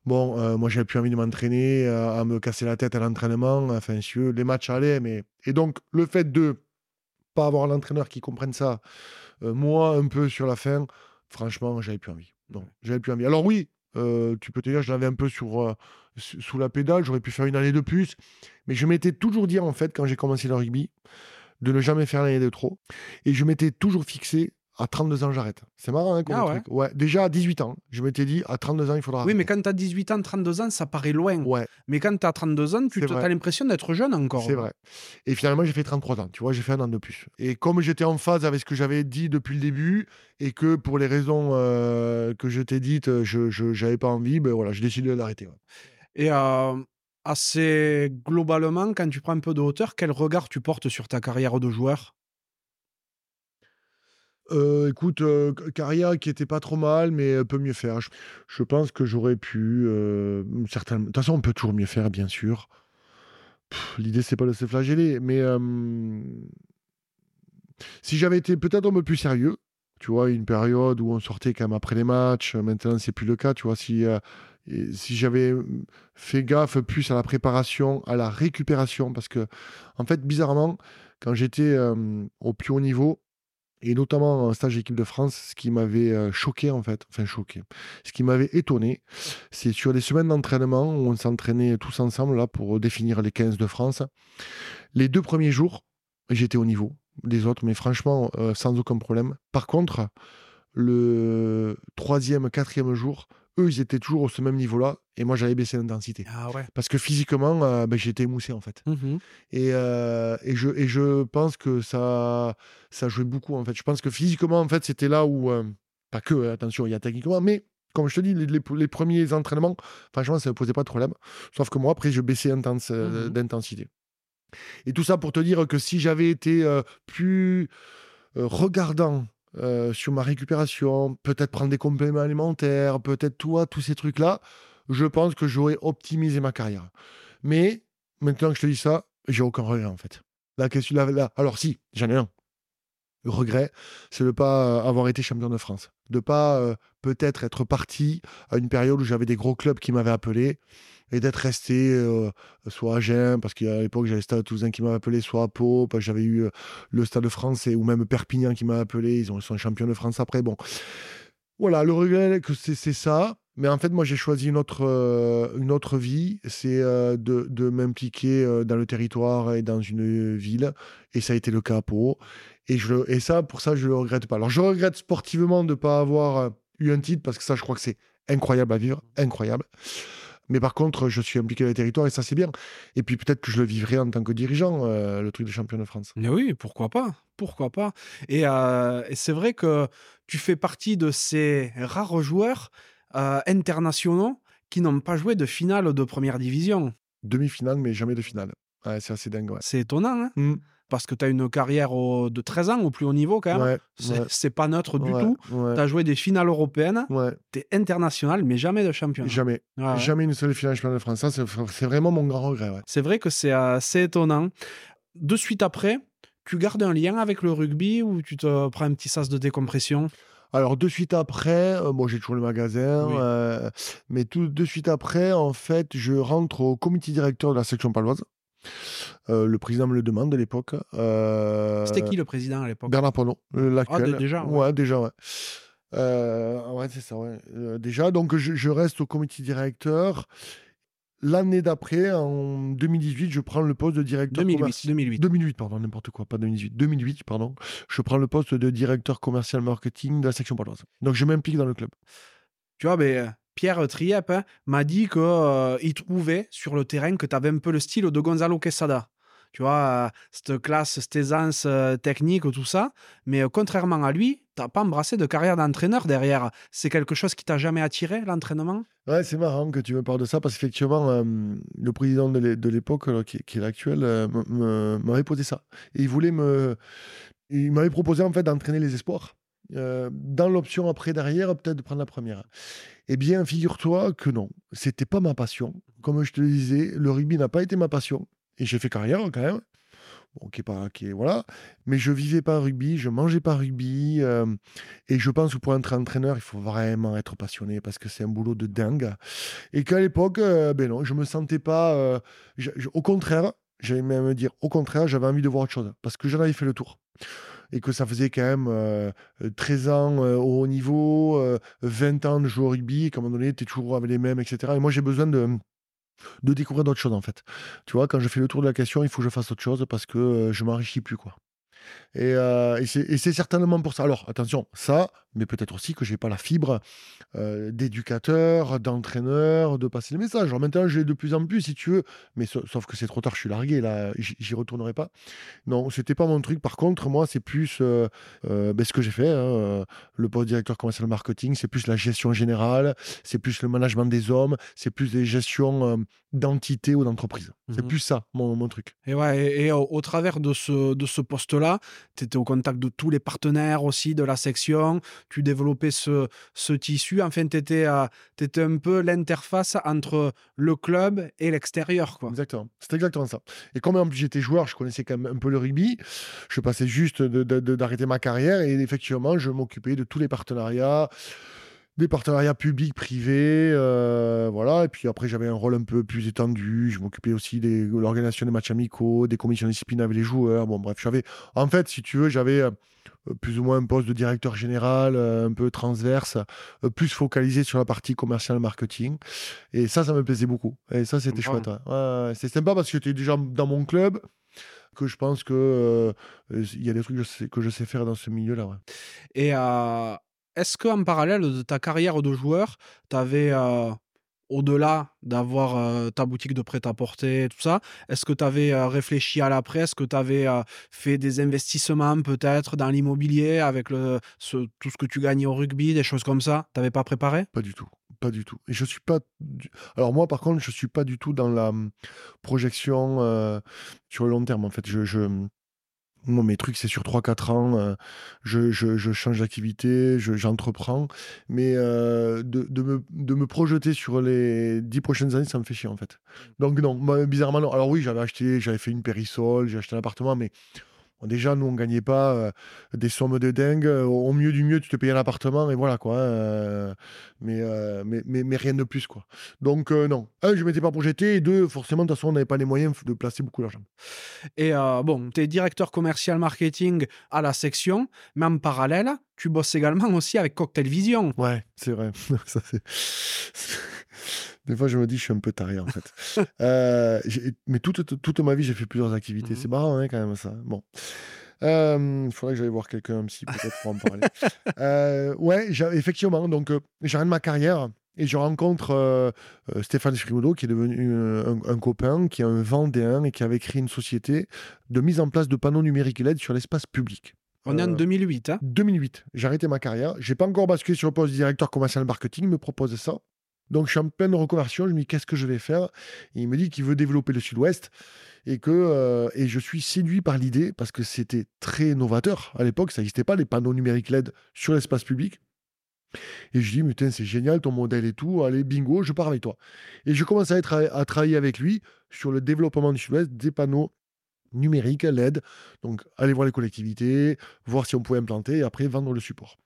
S1: Bon, euh, moi, j'avais plus envie de m'entraîner, euh, à me casser la tête à l'entraînement. Enfin, si les matchs allaient, mais. Et donc, le fait de pas avoir l'entraîneur qui comprenne ça, euh, moi, un peu sur la fin, franchement, j'avais plus envie. Non, j'avais plus envie. Alors, oui, euh, tu peux te dire, je l'avais un peu sur, sous la pédale, j'aurais pu faire une année de plus. Mais je m'étais toujours dit, en fait, quand j'ai commencé le rugby, de ne jamais faire l'année de trop. Et je m'étais toujours fixé à 32 ans, j'arrête. C'est marrant, hein, comme
S2: Ah ouais.
S1: truc. Ouais, déjà à 18 ans, je m'étais dit, à 32 ans, il faudra.
S2: Oui, mais quand t'as 18 ans, 32 ans, ça paraît loin.
S1: Ouais,
S2: Mais quand t'as 32 ans, tu as l'impression d'être jeune encore.
S1: c'est vrai. Et finalement, j'ai fait 33 ans. Tu vois, j'ai fait un an de plus. Et comme j'étais en phase avec ce que j'avais dit depuis le début, et que pour les raisons euh, que je t'ai dites, je n'avais pas envie, ben voilà, j'ai décidé de l'arrêter. ouais.
S2: Et euh, assez globalement, quand tu prends un peu de hauteur, quel regard tu portes sur ta carrière de joueur?
S1: Euh, écoute, carrière qui était pas trop mal, mais peut mieux faire. Je, je pense que j'aurais pu. euh, certainement- De toute façon, on peut toujours mieux faire, bien sûr. L'idée, c'est pas de se flageller, mais si j'avais été peut-être un peu plus sérieux, tu vois, une période où on sortait quand même après les matchs, maintenant, c'est plus le cas, tu vois, si. Si j'avais fait gaffe plus à la préparation, à la récupération, parce que, en fait, bizarrement, quand j'étais euh, au plus haut niveau, et notamment en stage d'équipe de France, ce qui m'avait euh, choqué en fait, enfin choqué, ce qui m'avait étonné, c'est sur les semaines d'entraînement où on s'entraînait tous ensemble là pour définir les 15 de France. Les deux premiers jours, j'étais au niveau des autres, mais franchement, euh, sans aucun problème. Par contre, le troisième, quatrième jour, eux, ils étaient toujours au ce même niveau-là, et moi, j'avais baissé l'intensité.
S2: Ah ouais.
S1: Parce que physiquement, euh, ben, j'étais émoussé en fait. Et, euh, et, je, et je pense que ça, ça jouait beaucoup, en fait. Je pense que physiquement, en fait, c'était là où... euh, pas que, hein, attention, il y a techniquement, mais comme je te dis, les, les- les premiers entraînements, franchement, ça ne posait pas de problème. Sauf que moi, après, je baissais
S2: Mhm.
S1: d'intensité. Et tout ça pour te dire que si j'avais été plus regardant euh, sur ma récupération, peut-être prendre des compléments alimentaires, peut-être toi, tous ces trucs-là, je pense que j'aurais optimisé ma carrière. Mais maintenant que je te dis ça, j'ai aucun regret en fait. La question, la- la- alors si, j'en ai un. Regret, c'est de ne pas euh, avoir été champion de France. De ne pas euh, peut-être être parti à une période où j'avais des gros clubs qui m'avaient appelé et d'être resté euh, soit à Gênes, parce qu'à l'époque j'avais le Stade Toulousain qui m'avait appelé, soit à Pau, parce que j'avais eu le Stade français ou même Perpignan qui m'a appelé, ils, ont, sont champions de France après. Bon, voilà, le regret, c'est ça. Mais en fait, moi, j'ai choisi une autre, euh, une autre vie, c'est euh, de, de m'impliquer euh, dans le territoire et dans une ville. Et ça a été le cas à Pau. Et, je, et ça, pour ça, je ne le regrette pas. Alors, je regrette sportivement de ne pas avoir eu un titre, parce que ça, je crois que c'est incroyable à vivre, incroyable. Mais par contre, je suis impliqué dans le territoire et ça, c'est bien. Et puis peut-être que je le vivrai en tant que dirigeant, le truc de champion de France.
S2: Mais oui, pourquoi pas? Pourquoi pas? Et c'est vrai que tu fais partie de ces rares joueurs euh, internationaux qui n'ont pas joué de finale de première division.
S1: Demi-finale, mais jamais de finale. Ouais, c'est assez dingue, ouais.
S2: C'est étonnant, hein
S1: Mm.
S2: parce que tu as une carrière au- de 13 ans au plus haut niveau quand même.
S1: Ouais,
S2: C'est pas neutre du tout. Tu as joué des finales européennes, tu es international, mais jamais de championnat.
S1: Jamais.
S2: Ouais, ouais.
S1: Jamais une seule finale championnat de France. Ça, c'est vraiment mon grand regret.
S2: C'est vrai que c'est assez étonnant. De suite après, tu gardes un lien avec le rugby ou tu te prends un petit sas de décompression?
S1: Alors, de suite après, euh, moi j'ai toujours le magasin,
S2: Oui.
S1: euh, mais tout de suite après, en fait, je rentre au comité directeur de la section paloise. Euh, le président me le demande à l'époque.
S2: C'était qui le président à l'époque?
S1: Bernard Ponnot, l'actuel.
S2: Ah, dé- déjà, ouais.
S1: Ouais, déjà, ouais. Ouais, c'est ça, ouais. Déjà, donc je, je reste au comité directeur. L'année d'après, en 2018, je prends le poste de directeur
S2: 2008,
S1: commercial.
S2: 2008.
S1: 2008, pardon, n'importe quoi, pas 2018. 2008, pardon. Je prends le poste de directeur commercial marketing de la section paloise. Donc, je m'implique dans le club.
S2: Tu vois, ben, euh, Pierre Triep hein, m'a dit qu'il trouvait sur le terrain que tu avais un peu le style de Gonzalo Quesada. Tu vois, cette classe, cette aisance technique, tout ça. Mais contrairement à lui, tu pas embrassé de carrière d'entraîneur derrière. C'est quelque chose qui t'a jamais attiré, l'entraînement?
S1: Ouais, c'est marrant que tu me parles de ça parce qu'effectivement, le président de l'é- de l'époque, qui, est l'actuel, m'avait posé ça. Et il voulait me. Il m'avait proposé en fait d'entraîner les espoirs. Dans l'option après derrière, peut-être de prendre la première. Eh bien, figure-toi que non, c'était pas ma passion. Comme je te le disais, le rugby n'a pas été ma passion. Et j'ai fait carrière quand même. Mais je vivais pas rugby, je mangeais pas rugby. euh, et je pense que pour être entraîneur, il faut vraiment être passionné parce que c'est un boulot de dingue. Et qu'à l'époque, euh, ben non, je me sentais pas. euh, au contraire, j'allais même dire, au contraire, j'avais envie de voir autre chose parce que j'en avais fait le tour. Et que ça faisait quand même euh, euh, 13 ans au haut niveau, euh, 20 ans de jouer au rugby, et qu'à un moment donné, tu es toujours avec les mêmes, etc. Et moi, j'ai besoin de, de découvrir d'autres choses, en fait. Tu vois, quand je fais le tour de la question, il faut que je fasse autre chose parce que euh, je m'enrichis plus, quoi. Et, euh, et c'est certainement pour ça. Alors, attention, ça, mais peut-être aussi que j'ai pas la fibre euh, d'éducateur, d'entraîneur, de passer le message. Alors maintenant, j'ai de plus en plus, si tu veux, mais sa- sauf que c'est trop tard, je suis largué, là, j'y retournerai pas. Non, c'était pas mon truc. Par contre, moi, c'est plus euh, ben, ce que j'ai fait, hein, le poste directeur commercial marketing, c'est plus la gestion générale, c'est plus le management des hommes, c'est plus des gestions d'entités ou d'entreprises. C'est
S2: Mhm.
S1: plus ça, mon, mon truc.
S2: Et, ouais, et, et au, au travers de ce, de ce poste-là, tu étais au contact de tous les partenaires aussi de la section, tu développais ce, ce tissu, enfin, tu étais, un peu l'interface entre le club et l'extérieur.
S1: Exactement. C'est exactement ça. Et comme j'étais joueur, je connaissais quand même un peu le rugby. Je passais juste d'arrêter ma carrière et effectivement, je m'occupais de tous les partenariats, des partenariats publics, privés, euh, voilà. Et puis après, j'avais un rôle un peu plus étendu. Je m'occupais aussi des- de l'organisation des matchs amicaux, des commissions disciplinaires avec les joueurs. Bon, bref, j'avais, en fait, si tu veux, j'avais euh, plus ou moins un poste de directeur général, euh, un peu transverse, plus focalisé sur la partie commerciale marketing. Et ça, ça me plaisait beaucoup. Et ça, c'était chouette. ouais. Ouais, c'est sympa parce que j'étais déjà dans mon club, que je pense que euh, il y a des trucs que je sais, que je sais faire dans ce milieu-là. ouais.
S2: Et euh, est-ce qu'en parallèle de ta carrière de joueur, tu avais, au-delà d'avoir euh, ta boutique de prêt-à-porter, tout ça, est-ce que tu avais réfléchi à l'après? Est-ce que tu avais fait des investissements peut-être dans l'immobilier avec le, tout ce que tu gagnais au rugby, des choses comme ça? Tu n'avais pas préparé?
S1: Pas du tout. Pas du tout. Et je suis pas. du- Alors, moi, par contre, je suis pas du tout dans la hum, projection euh, sur le long terme. En fait, je. je... Moi, mes trucs, c'est sur 3-4 ans. euh, je, je- je change d'activité, je- j'entreprends. Mais euh, de, de me, de me projeter sur les 10 prochaines années, ça me fait chier, en fait. Donc, non, bizarrement, non. Alors, oui, j'avais acheté, j'avais fait une périssole, j'ai acheté un appartement, mais déjà, nous, on gagnait pas euh, des sommes de dingue. Au mieux du mieux, tu te payais un appartement et voilà, quoi. hein, euh, mais, euh, mais, rien de plus, quoi. Donc, non. Un, je m'étais pas projeté. Et deux, forcément, de toute façon, on n'avait pas les moyens de placer beaucoup d'argent.
S2: Et bon, tu es directeur commercial marketing à la section, mais en parallèle, tu bosses également aussi avec Cocktail Vision.
S1: Ouais, c'est vrai. Ça. Des fois, je me dis, je suis un peu taré, en fait. Euh, mais toute, toute, ma vie, j'ai fait plusieurs activités.
S2: Mhm.
S1: C'est marrant, hein, quand même, ça. Bon. Euh, Il faudrait que j'aille voir quelqu'un, un psy, peut-être, pour en parler. Euh, ouais, effectivement. Donc, j'arrête ma carrière et je rencontre euh, Stéphane Frimudo, qui est devenu un, un copain, qui est un Vendéen et qui avait créé une société de mise en place de panneaux numériques LED sur l'espace public.
S2: On est en
S1: Euh,
S2: 2008. Hein
S1: 2008, j'ai arrêté ma carrière. J'ai pas encore basculé sur le poste de directeur commercial marketing. Il me propose ça. Donc je suis en pleine reconversion, je me dis qu'est-ce que je vais faire? Il me dit qu'il veut développer le sud-ouest et que euh, et je suis séduit par l'idée parce que c'était très novateur à l'époque, ça n'existait pas les panneaux numériques LED sur l'espace public. Et je dis, putain, c'est génial ton modèle et tout, allez, bingo, je pars avec toi. Et je commence à, être à, travailler avec lui sur le développement du sud-ouest des panneaux numériques LED. Donc, aller voir les collectivités, voir si on pouvait implanter et après vendre le support.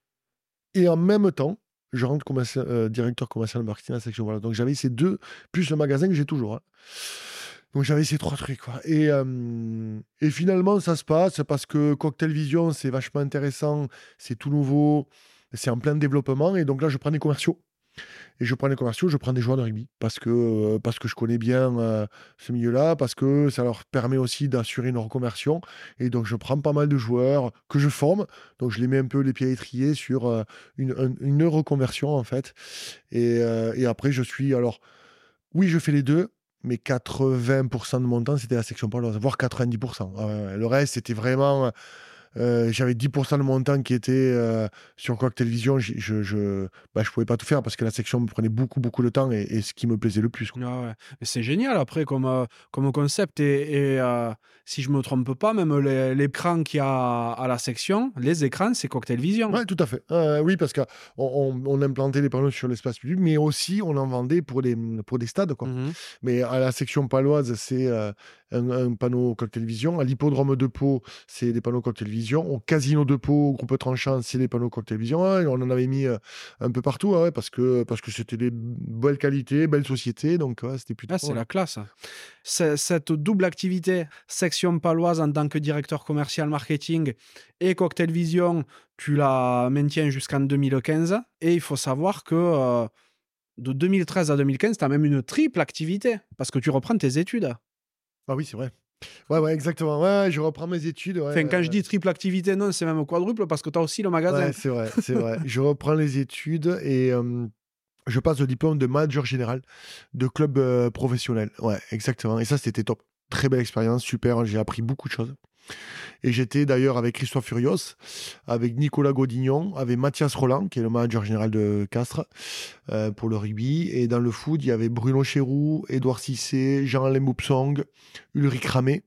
S1: Et en même temps, je rentre comme euh, directeur commercial marketing à section. Voilà. Donc, j'avais ces deux, plus le magasin que j'ai toujours. Hein. Donc j'avais ces trois trucs. Quoi. Et, et finalement, ça se passe parce que Cocktail Vision, c'est vachement intéressant, c'est tout nouveau, c'est en plein développement. Et donc là, je prends des commerciaux. Et je prends des commerciaux, je prends des joueurs de rugby parce que, parce que je connais bien ce milieu-là, parce que ça leur permet aussi d'assurer une reconversion. Et donc, je prends pas mal de joueurs que je forme. Donc, je les mets un peu les pieds à sur une, une, reconversion, en fait. Et, et, après, je suis. Alors, oui, je fais les deux mais 80% de mon temps, c'était la section paloise, voire 90%. le reste, c'était vraiment euh, j'avais 10% de mon temps qui était euh, sur Coq Télévision. Je je, bah, je pouvais pas tout faire parce que la section me prenait beaucoup, beaucoup de temps et, ce qui me plaisait le plus.
S2: Ah c'est génial après comme, euh, comme concept. Et, si je me trompe pas, même l'écran qu'il y a à la section, les écrans, c'est Cocktail Vision.
S1: Oui, tout à fait. oui, parce qu'on on, implantait les panneaux sur l'espace public, mais aussi on en vendait pour des, pour des stades. Quoi. Mmh mais à la section paloise, c'est un, panneau Cocktail Vision. À l'hippodrome de Pau, c'est des panneaux Cocktail Vision. Au casino de Pau, au groupe tranchant, c'est les panneaux cocktail vision. on en avait mis euh, un peu partout parce que parce que c'était des belles qualités, belles sociétés. Donc c'était plutôt.
S2: Ah, c'est la classe. Cette double activité, section paloise en tant que directeur commercial marketing et cocktail vision, tu la maintiens jusqu'en 2015. Et il faut savoir que. Euh, de 2013 à 2015, tu as même une triple activité parce que tu reprends tes études.
S1: Ah oui, c'est vrai. Ouais, ouais, exactement. Ouais, je reprends mes études.
S2: enfin, quand je dis triple activité, non, c'est même quadruple parce que tu as aussi le magasin.
S1: Ouais, c'est vrai, c'est vrai. je reprends les études et je passe le diplôme de manager général de club professionnel. Ouais, exactement. Et ça, c'était top. Très belle expérience, super. J'ai appris beaucoup de choses. Et j'étais d'ailleurs avec Christophe Furios, avec Nicolas Godignon, avec Mathias Roland, qui est le manager général de Castres euh, pour le rugby. Et dans le foot, il y avait Bruno Chéroux, Édouard Cissé, Jean-Alain Ulrich Ramé.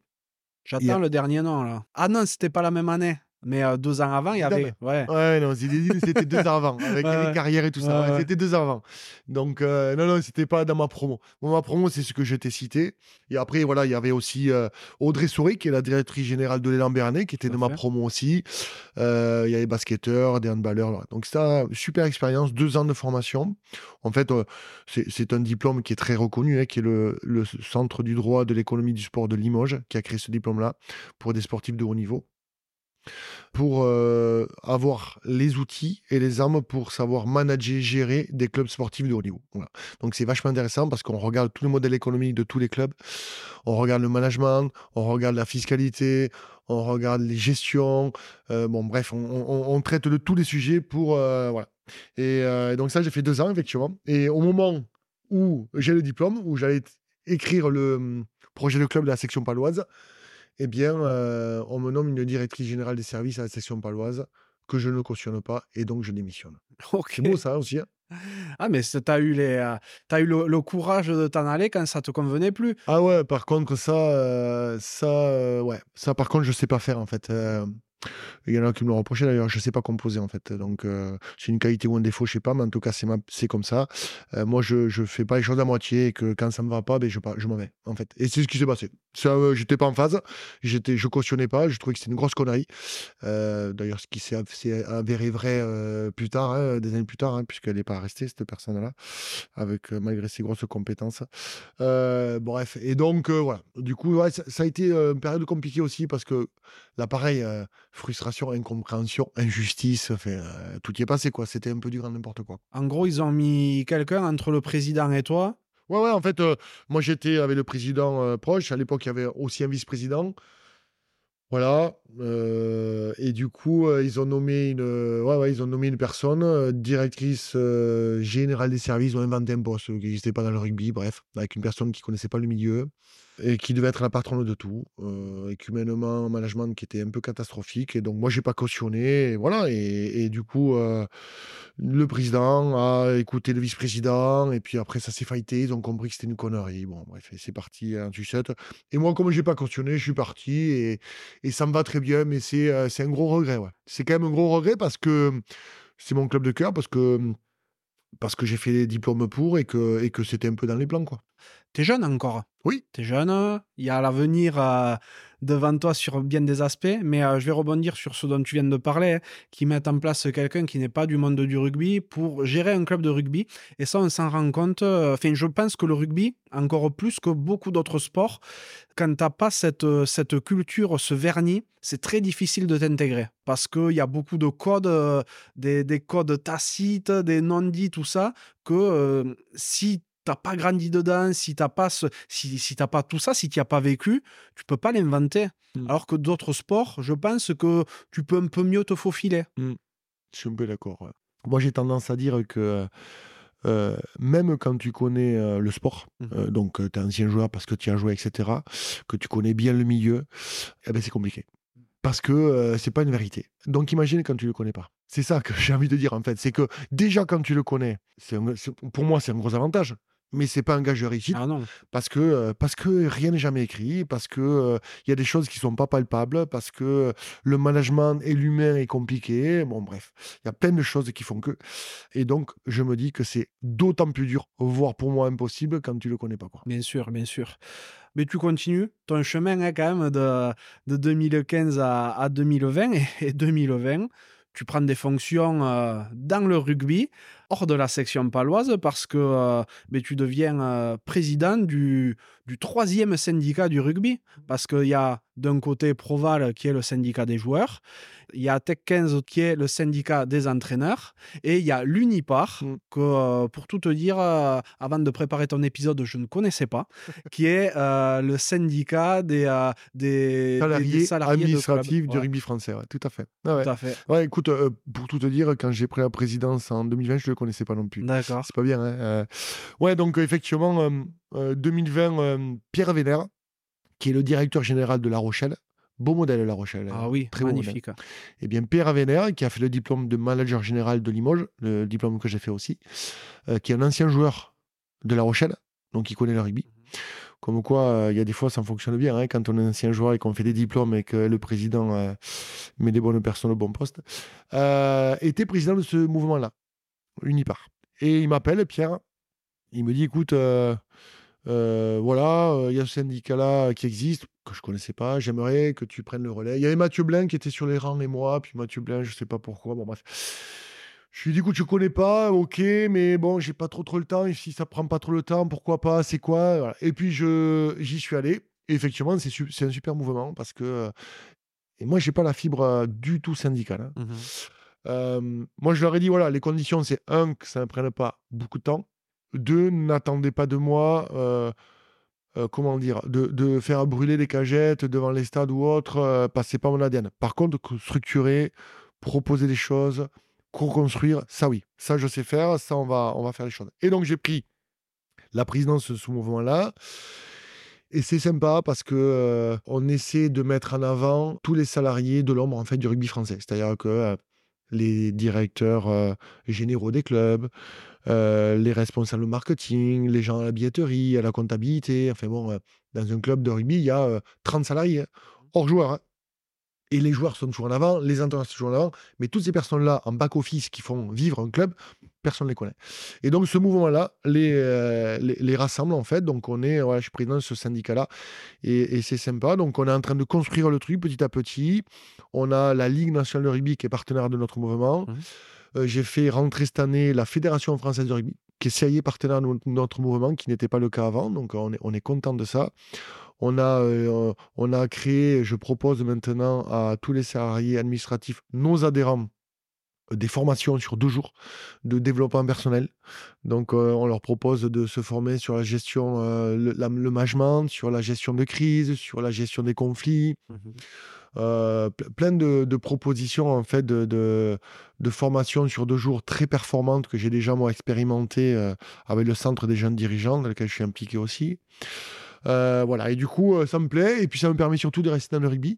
S2: J'attends le dernier nom là. Ah non, c'était pas la même année. Mais euh, deux ans avant, il y avait. Ouais,
S1: ouais non, c'était deux ans avant, avec les carrières et tout ça. c'était deux ans avant. Donc, euh, non, non, c'était pas dans ma promo. ma promo, c'est ce que je t'ai cité. Et après, voilà, il y avait aussi euh, Audrey Souris, qui est la directrice générale de l'élan Bernet, qui était de ma promo aussi. il y avait basketteurs, des handballeurs. Donc, c'était une super expérience, deux ans de formation. En fait, c'est un diplôme qui est très reconnu, hein, qui est le, le Centre du droit de l'économie du sport de Limoges, qui a créé ce diplôme-là pour des sportifs de haut niveau pour euh, avoir les outils et les armes pour savoir manager, gérer des clubs sportifs de haut niveau. Donc c'est vachement intéressant parce qu'on regarde tout le modèle économique de tous les clubs, on regarde le management, on regarde la fiscalité, on regarde les gestions, euh, bon bref, on, traite de tous les sujets pour... Euh, voilà. Et donc ça, j'ai fait deux ans, effectivement. Et au moment où j'ai le diplôme, où j'allais écrire le hum, projet de club de la section paloise, eh bien, euh, on me nomme une directrice générale des services à la section paloise que je ne cautionne pas et donc je démissionne. C'est beau ça aussi. Hein.
S2: ah, mais tu as eu, les, euh, as eu le, courage de t'en aller quand ça te convenait plus?
S1: Ah ouais, par contre, ça, euh, ça, ouais, ça, par contre, je sais pas faire en fait. Il y en a qui me l'ont reproché d'ailleurs, je ne sais pas composer en fait. Donc euh, c'est une qualité ou un défaut, je ne sais pas, mais en tout cas c'est comme ça. Euh, moi je ne fais pas les choses à moitié et que quand ça ne me va pas, ben, je, je m'en vais en fait. Et c'est ce qui s'est passé. Ça, euh, j'étais pas en phase, j'étais, je cautionnais pas, je trouvais que c'était une grosse connerie. d'ailleurs, ce qui s'est avéré vrai plus tard, hein, des années plus tard, hein, puisqu'elle n'est pas restée cette personne-là, avec malgré ses grosses compétences. bref, et donc voilà. Du coup, ça, ça, a été une période compliquée aussi parce que là, pareil frustration, incompréhension, injustice, euh, tout y est passé, quoi. C'était un peu du grand n'importe quoi.
S2: En gros, ils ont mis quelqu'un entre le président et toi
S1: Ouais, ouais, en fait, euh, moi j'étais avec le président euh, proche. À l'époque, il y avait aussi un vice-président. Voilà. et du coup, ils ont nommé une, ouais, ouais, ils ont nommé une personne, directrice générale des services. Ils ont inventé un poste qui n'existait pas dans le rugby, bref, avec une personne qui connaissait pas le milieu. Et qui devait être la patronne de tout. Euh, humainement, management qui était un peu catastrophique. Et donc, moi, j'ai pas cautionné. Et voilà. Et, du coup, euh, le président a écouté le vice-président. Et puis après, ça s'est faillité. Ils ont compris que c'était une connerie. Bon, bref, c'est parti en sucette. Et moi, comme j'ai pas cautionné, je suis parti. Et, ça me va très bien. Mais c'est euh, un gros regret. C'est quand même un gros regret parce que c'est mon club de cœur. Parce que parce que j'ai fait les diplômes pour et que, et que c'était un peu dans les plans. Quoi.
S2: T'es jeune encore?
S1: Oui.
S2: T'es jeune, il y a l'avenir euh, devant toi sur bien des aspects, mais euh, je vais rebondir sur ce dont tu viens de parler, hein, qui met en place quelqu'un qui n'est pas du monde du rugby pour gérer un club de rugby. Et ça, on s'en rend compte. Euh, enfin, je pense que le rugby, encore plus que beaucoup d'autres sports, quand t'as pas cette, cette culture, ce vernis, c'est très difficile de t'intégrer parce qu'il y a beaucoup de codes, des, des, codes tacites, des non-dits, tout ça, que si t'as pas grandi dedans, si t'as pas si, si t'as pas tout ça, si tu as pas vécu, tu peux pas l'inventer. Mmh. Alors que d'autres sports, je pense que tu peux un peu mieux te faufiler.
S1: Mmh. Je suis un peu d'accord. Moi, j'ai tendance à dire que euh, même quand tu connais euh, le sport, mmh. euh, donc tu es ancien joueur parce que tu as joué, etc., que tu connais bien le milieu, eh ben, c'est compliqué. Parce que c'est pas une vérité. Donc imagine quand tu le connais pas. C'est ça que j'ai envie de dire en fait. C'est que déjà quand tu le connais, pour moi c'est un gros avantage mais c'est pas un gage de réussite
S2: ah non.
S1: parce que parce que rien n'est jamais écrit, parce que il y a des choses qui sont pas palpables, parce que le management et l'humain est compliqué. Bon bref, il y a plein de choses qui font que et donc je me dis que c'est d'autant plus dur, voire pour moi impossible quand tu le connais pas quoi.
S2: Bien sûr, bien sûr. Mais tu continues ton chemin hein, quand même de, de 2015 à, à 2020 et 2020 tu prends des fonctions dans le rugby, hors de la section paloise, parce que mais tu deviens président du, du troisième syndicat du rugby. Parce qu'il y a d'un côté Proval, qui est le syndicat des joueurs, il y a Tech 15 qui est le syndicat des entraîneurs. Et il y a l'Unipar mm. que euh, pour tout te dire euh, avant de préparer ton épisode je ne connaissais pas qui est euh, le syndicat des, des,
S1: salariés, administratifs du rugby français tout à fait.
S2: Ah tout à fait.
S1: Ouais écoute pour tout te dire quand j'ai pris la présidence en 2020 je le connaissais pas non plus
S2: d'accord
S1: c'est pas bien hein, ouais donc effectivement 2020 Pierre Vénère qui est le directeur général de La Rochelle Beau modèle, La Rochelle.
S2: Ah oui, très magnifique.
S1: Eh bien, Pierre Avenère, qui a fait le diplôme de manager général de Limoges, le diplôme que j'ai fait aussi, euh, qui est un ancien joueur de La Rochelle, donc il connaît le rugby. Mhm. Comme quoi, euh, il y a des fois, ça fonctionne bien hein, quand on est ancien joueur et qu'on fait des diplômes et que le président euh, met des bonnes personnes au bon poste. était président de ce mouvement-là, Unipar. Et il m'appelle, Pierre. Il me dit écoute, euh, voilà, euh, il y a ce syndicat-là qui existe, que je connaissais pas, j'aimerais que tu prennes le relais. Il y avait Mathieu Blain qui était sur les rangs et moi, puis Mathieu Blain, je sais pas pourquoi, bon bref. Je lui dit, écoute, je connais pas, ok, mais bon, j'ai pas trop trop le temps, et si ça prend pas trop le temps, pourquoi pas, c'est quoi Et puis j'y suis allé, et effectivement, c'est un super mouvement, parce que... Euh, et moi, j'ai pas la fibre du tout syndicale. Hein. Mmh moi, je leur ai dit, voilà, les conditions, c'est un, que ça ne prenne pas beaucoup de temps, deux, n'attendez pas de moi, euh, euh, comment dire, de, faire brûler des cagettes devant les stades ou autres, euh, passez pas mon ADN. Par contre, structurer, proposer des choses, co-construire, ça oui, ça je sais faire, ça on va, on va faire les choses. Et donc j'ai pris la présidence de ce mouvement-là. Et c'est sympa parce que on essaie de mettre en avant tous les salariés de l'ombre en fait du rugby français. C'est-à-dire que les directeurs généraux des clubs, euh, les responsables marketing, les gens à la billetterie, à la comptabilité. Enfin bon, euh, dans un club de rugby, il y a 30 euh, salariés, hein, hors joueurs. Hein. Et les joueurs sont toujours en avant, les entraîneurs sont toujours en avant, mais toutes ces personnes-là en back-office qui font vivre un club, personne ne les connaît. Et donc ce mouvement-là les, les, rassemble en fait. Donc on est, je suis président de ce syndicat-là et, c'est sympa. Donc on est en train de construire le truc petit à petit. On a la Ligue nationale de rugby qui est partenaire de notre mouvement. Mmh. Euh, j'ai fait rentrer cette année la Fédération française de rugby, qui est sérieux partenaire de notre mouvement, qui n'était pas le cas avant. Donc on est, on est content de ça. On a, euh, on a créé, je propose maintenant à tous les salariés administratifs, nos adhérents, des formations sur deux jours de développement personnel. Donc, euh, on leur propose de se former sur la gestion, le, management, sur la gestion de crise, sur la gestion des conflits. Mmh euh, plein de, propositions en fait de, de, formations sur deux jours très performantes que j'ai déjà moi expérimenté euh, avec le centre des jeunes dirigeants dans lequel je suis impliqué aussi. Voilà, et du coup, ça me plaît. Et puis, ça me permet surtout de rester dans le rugby.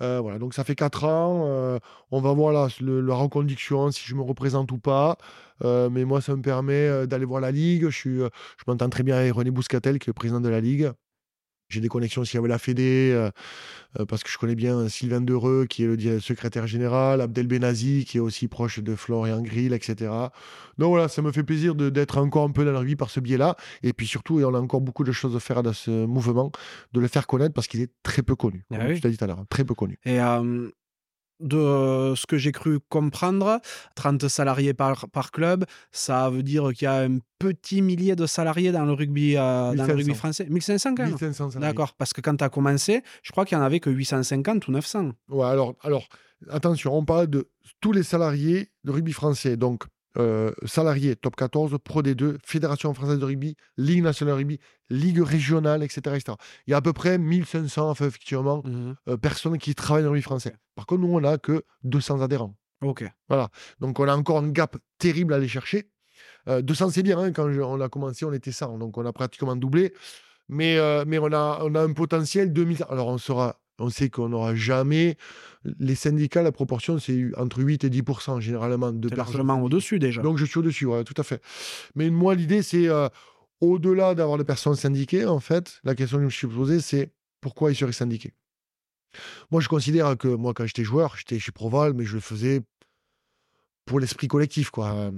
S1: voilà, donc ça fait 4 ans. on va voir là, le, reconduction, si je me représente ou pas. mais moi, ça me permet d'aller voir la Ligue. Je, je m'entends très bien avec René Bouscatel, qui est le président de la Ligue. J'ai des connexions aussi avec la Fédé, euh, euh, parce que je connais bien Sylvain Dereux, qui est le secrétaire général, Abdel Benazi, qui est aussi proche de Florian Grill, etc. Donc voilà, ça me fait plaisir d'être encore un peu dans la vie par ce biais-là. Et puis surtout, et on a encore beaucoup de choses à faire dans ce mouvement, de le faire connaître parce qu'il est très peu connu. Ah tu l'as dit tout à l'heure, très peu connu.
S2: Et euh, de ce que j'ai cru comprendre, 30 salariés par, par club, ça veut dire qu'il y a un petit millier de salariés dans le rugby, euh, dans le rugby français. 1500 quand même
S1: 1500
S2: D'accord, parce que quand tu as commencé, je crois qu'il n'y en avait que 850 ou 900.
S1: Ouais, alors, alors attention, on parle de tous les salariés de rugby français. Donc, euh, salariés top 14, Pro D2, Fédération française de rugby, Ligue nationale de rugby, Ligue régionale, etc., etc. Il y a à peu près 1500 effectivement, mmh euh, personnes qui travaillent dans le rugby français. Par contre, nous, on n'a que 200 adhérents.
S2: Ok.
S1: Voilà. Donc, on a encore un gap terrible à aller chercher. 200, euh, c'est bien. Hein, quand on a commencé, on était 100. Donc, on a pratiquement doublé. Mais, mais on, a, on a un potentiel de 2000. Alors, on sera on sait qu'on n'aura jamais. Les syndicats, la proportion, c'est entre 8 et 10% généralement de
S2: personnes. largement au-dessus déjà.
S1: Donc je suis au-dessus, ouais, tout à fait. Mais moi, l'idée, c'est euh, au-delà d'avoir des personnes syndiquées, en fait, la question que je me suis posée, c'est pourquoi ils seraient syndiqués? Moi, je considère que moi, quand j'étais joueur, j'étais chez Proval, mais je le faisais pour l'esprit collectif. Quoi.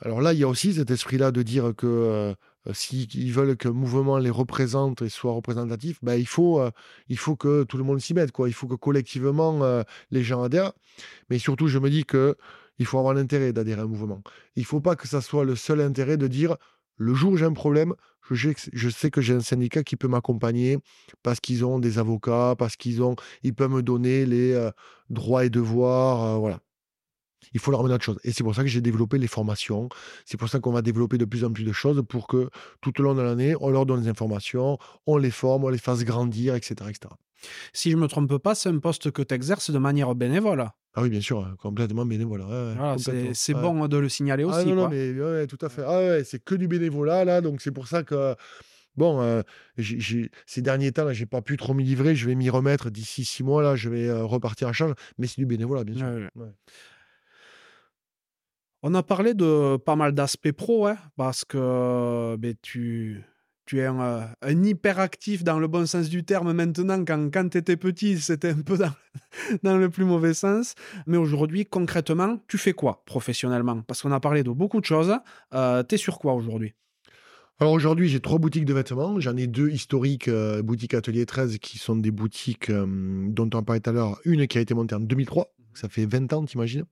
S1: Alors là, il y a aussi cet esprit-là de dire que euh, euh, s'ils veulent le mouvement les représente et soit représentatif, ben, il, faut, euh, il faut que tout le monde s'y mette. Quoi. Il faut que collectivement, euh, les gens adhèrent. Mais surtout, je me dis que il faut avoir l'intérêt d'adhérer à un mouvement. Il ne faut pas que ça soit le seul intérêt de dire le jour où j'ai un problème, je, je sais que j'ai un syndicat qui peut m'accompagner parce qu'ils ont des avocats, parce qu'ils ont, ils peuvent me donner les droits et devoirs. voilà il faut leur amener autre chose. Et c'est pour ça que j'ai développé les formations. C'est pour ça qu'on va développer de plus en plus de choses pour que tout au long de l'année, on leur donne des informations, on les forme, on les fasse grandir, etc. etc.
S2: Si je ne me trompe pas, c'est un poste que tu exerces de manière bénévole.
S1: Ah oui, bien sûr, hein, complètement bénévole.
S2: c'est bon de le signaler ah aussi.
S1: Ah non, non, mais tout à fait. Ah c'est que du bénévolat, là. Donc, c'est pour ça que bon, euh, ces derniers temps, là, j'ai pas pu trop m'y livrer. Je vais m'y remettre d'ici six mois. Là, je vais euh, repartir à charge. Mais c'est du bénévolat, bien sûr.
S2: On a parlé de pas mal d'aspects pro, hein, parce que ben, tu, es un, hyperactif dans le bon sens du terme maintenant. Quand, quand tu étais petit, c'était un peu dans, dans, le plus mauvais sens. Mais aujourd'hui, concrètement, tu fais quoi professionnellement? Parce qu'on a parlé de beaucoup de choses. Euh, tu es sur quoi aujourd'hui?
S1: Alors aujourd'hui, j'ai trois boutiques de vêtements. J'en ai deux historiques, euh, boutique Atelier 13, qui sont des boutiques euh, dont on parlait tout à l'heure. Une qui a été montée en 2003, ça fait 20 ans, t'imagines.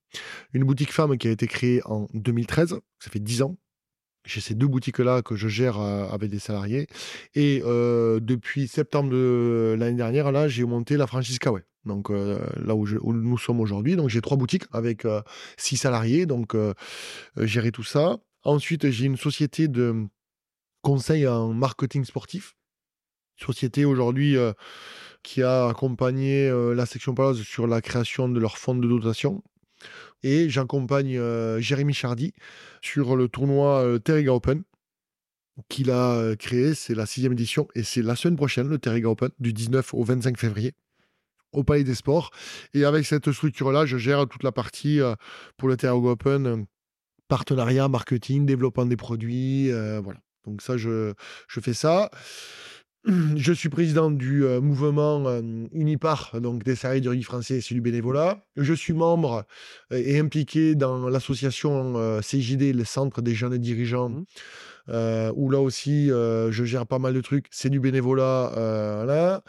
S1: Une boutique femme qui a été créée en 2013, ça fait 10 ans. J'ai ces deux boutiques-là que je gère euh, avec des salariés. Et euh, depuis septembre de l'année dernière, là, j'ai monté la franchise Kawaii. Donc euh, là où, nous sommes aujourd'hui. Donc j'ai trois boutiques avec six salariés. Donc gérer tout ça. Ensuite, j'ai une société de conseil en marketing sportif. Société aujourd'hui qui a accompagné euh, la section Palace sur la création de leur fonds de dotation. Et j'accompagne euh, Jérémy Chardy sur le tournoi euh, Terriga Open qu'il a créé. C'est la sixième édition et c'est la semaine prochaine, le Terriga Open, du 19 au 25 février au Palais des Sports. Et avec cette structure-là, je gère toute la partie pour le Terriga Open, partenariat, marketing, développement des produits. voilà. Donc ça, je, je fais ça. Je suis président du euh, mouvement euh, Unipar, donc des salariés du rugby français, c'est du bénévolat. Je suis membre euh, et impliqué dans l'association CJD, le Centre des jeunes dirigeants, mmh. où là aussi je gère pas mal de trucs. C'est du bénévolat, là.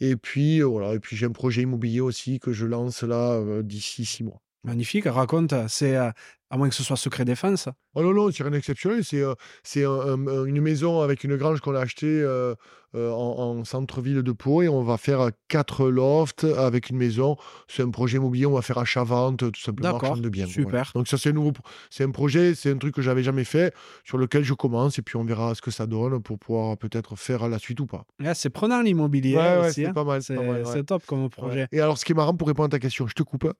S1: Et puis voilà. Et puis j'ai un projet immobilier aussi que je lance là d'ici six mois.
S2: Magnifique, raconte, c'est à moins que ce soit secret défense.
S1: Oh non, non, c'est rien d'exceptionnel. C'est c'est une maison avec une grange qu'on a achetée en, centre-ville de Pau et on va faire quatre lofts avec une maison. C'est un projet immobilier, on va faire achat-vente, tout simplement,
S2: D'accord, de bien. Super.
S1: Donc ça, c'est un nouveau, c'est un projet, c'est un truc que j'avais jamais fait, sur lequel je commence et puis on verra ce que ça donne pour pouvoir peut-être faire la suite ou pas.
S2: c'est prenant l'immobilier
S1: ouais,
S2: c'est
S1: hein. pas mal.
S2: C'est top comme projet.
S1: Et alors, ce qui est marrant pour répondre à ta question, je te coupe.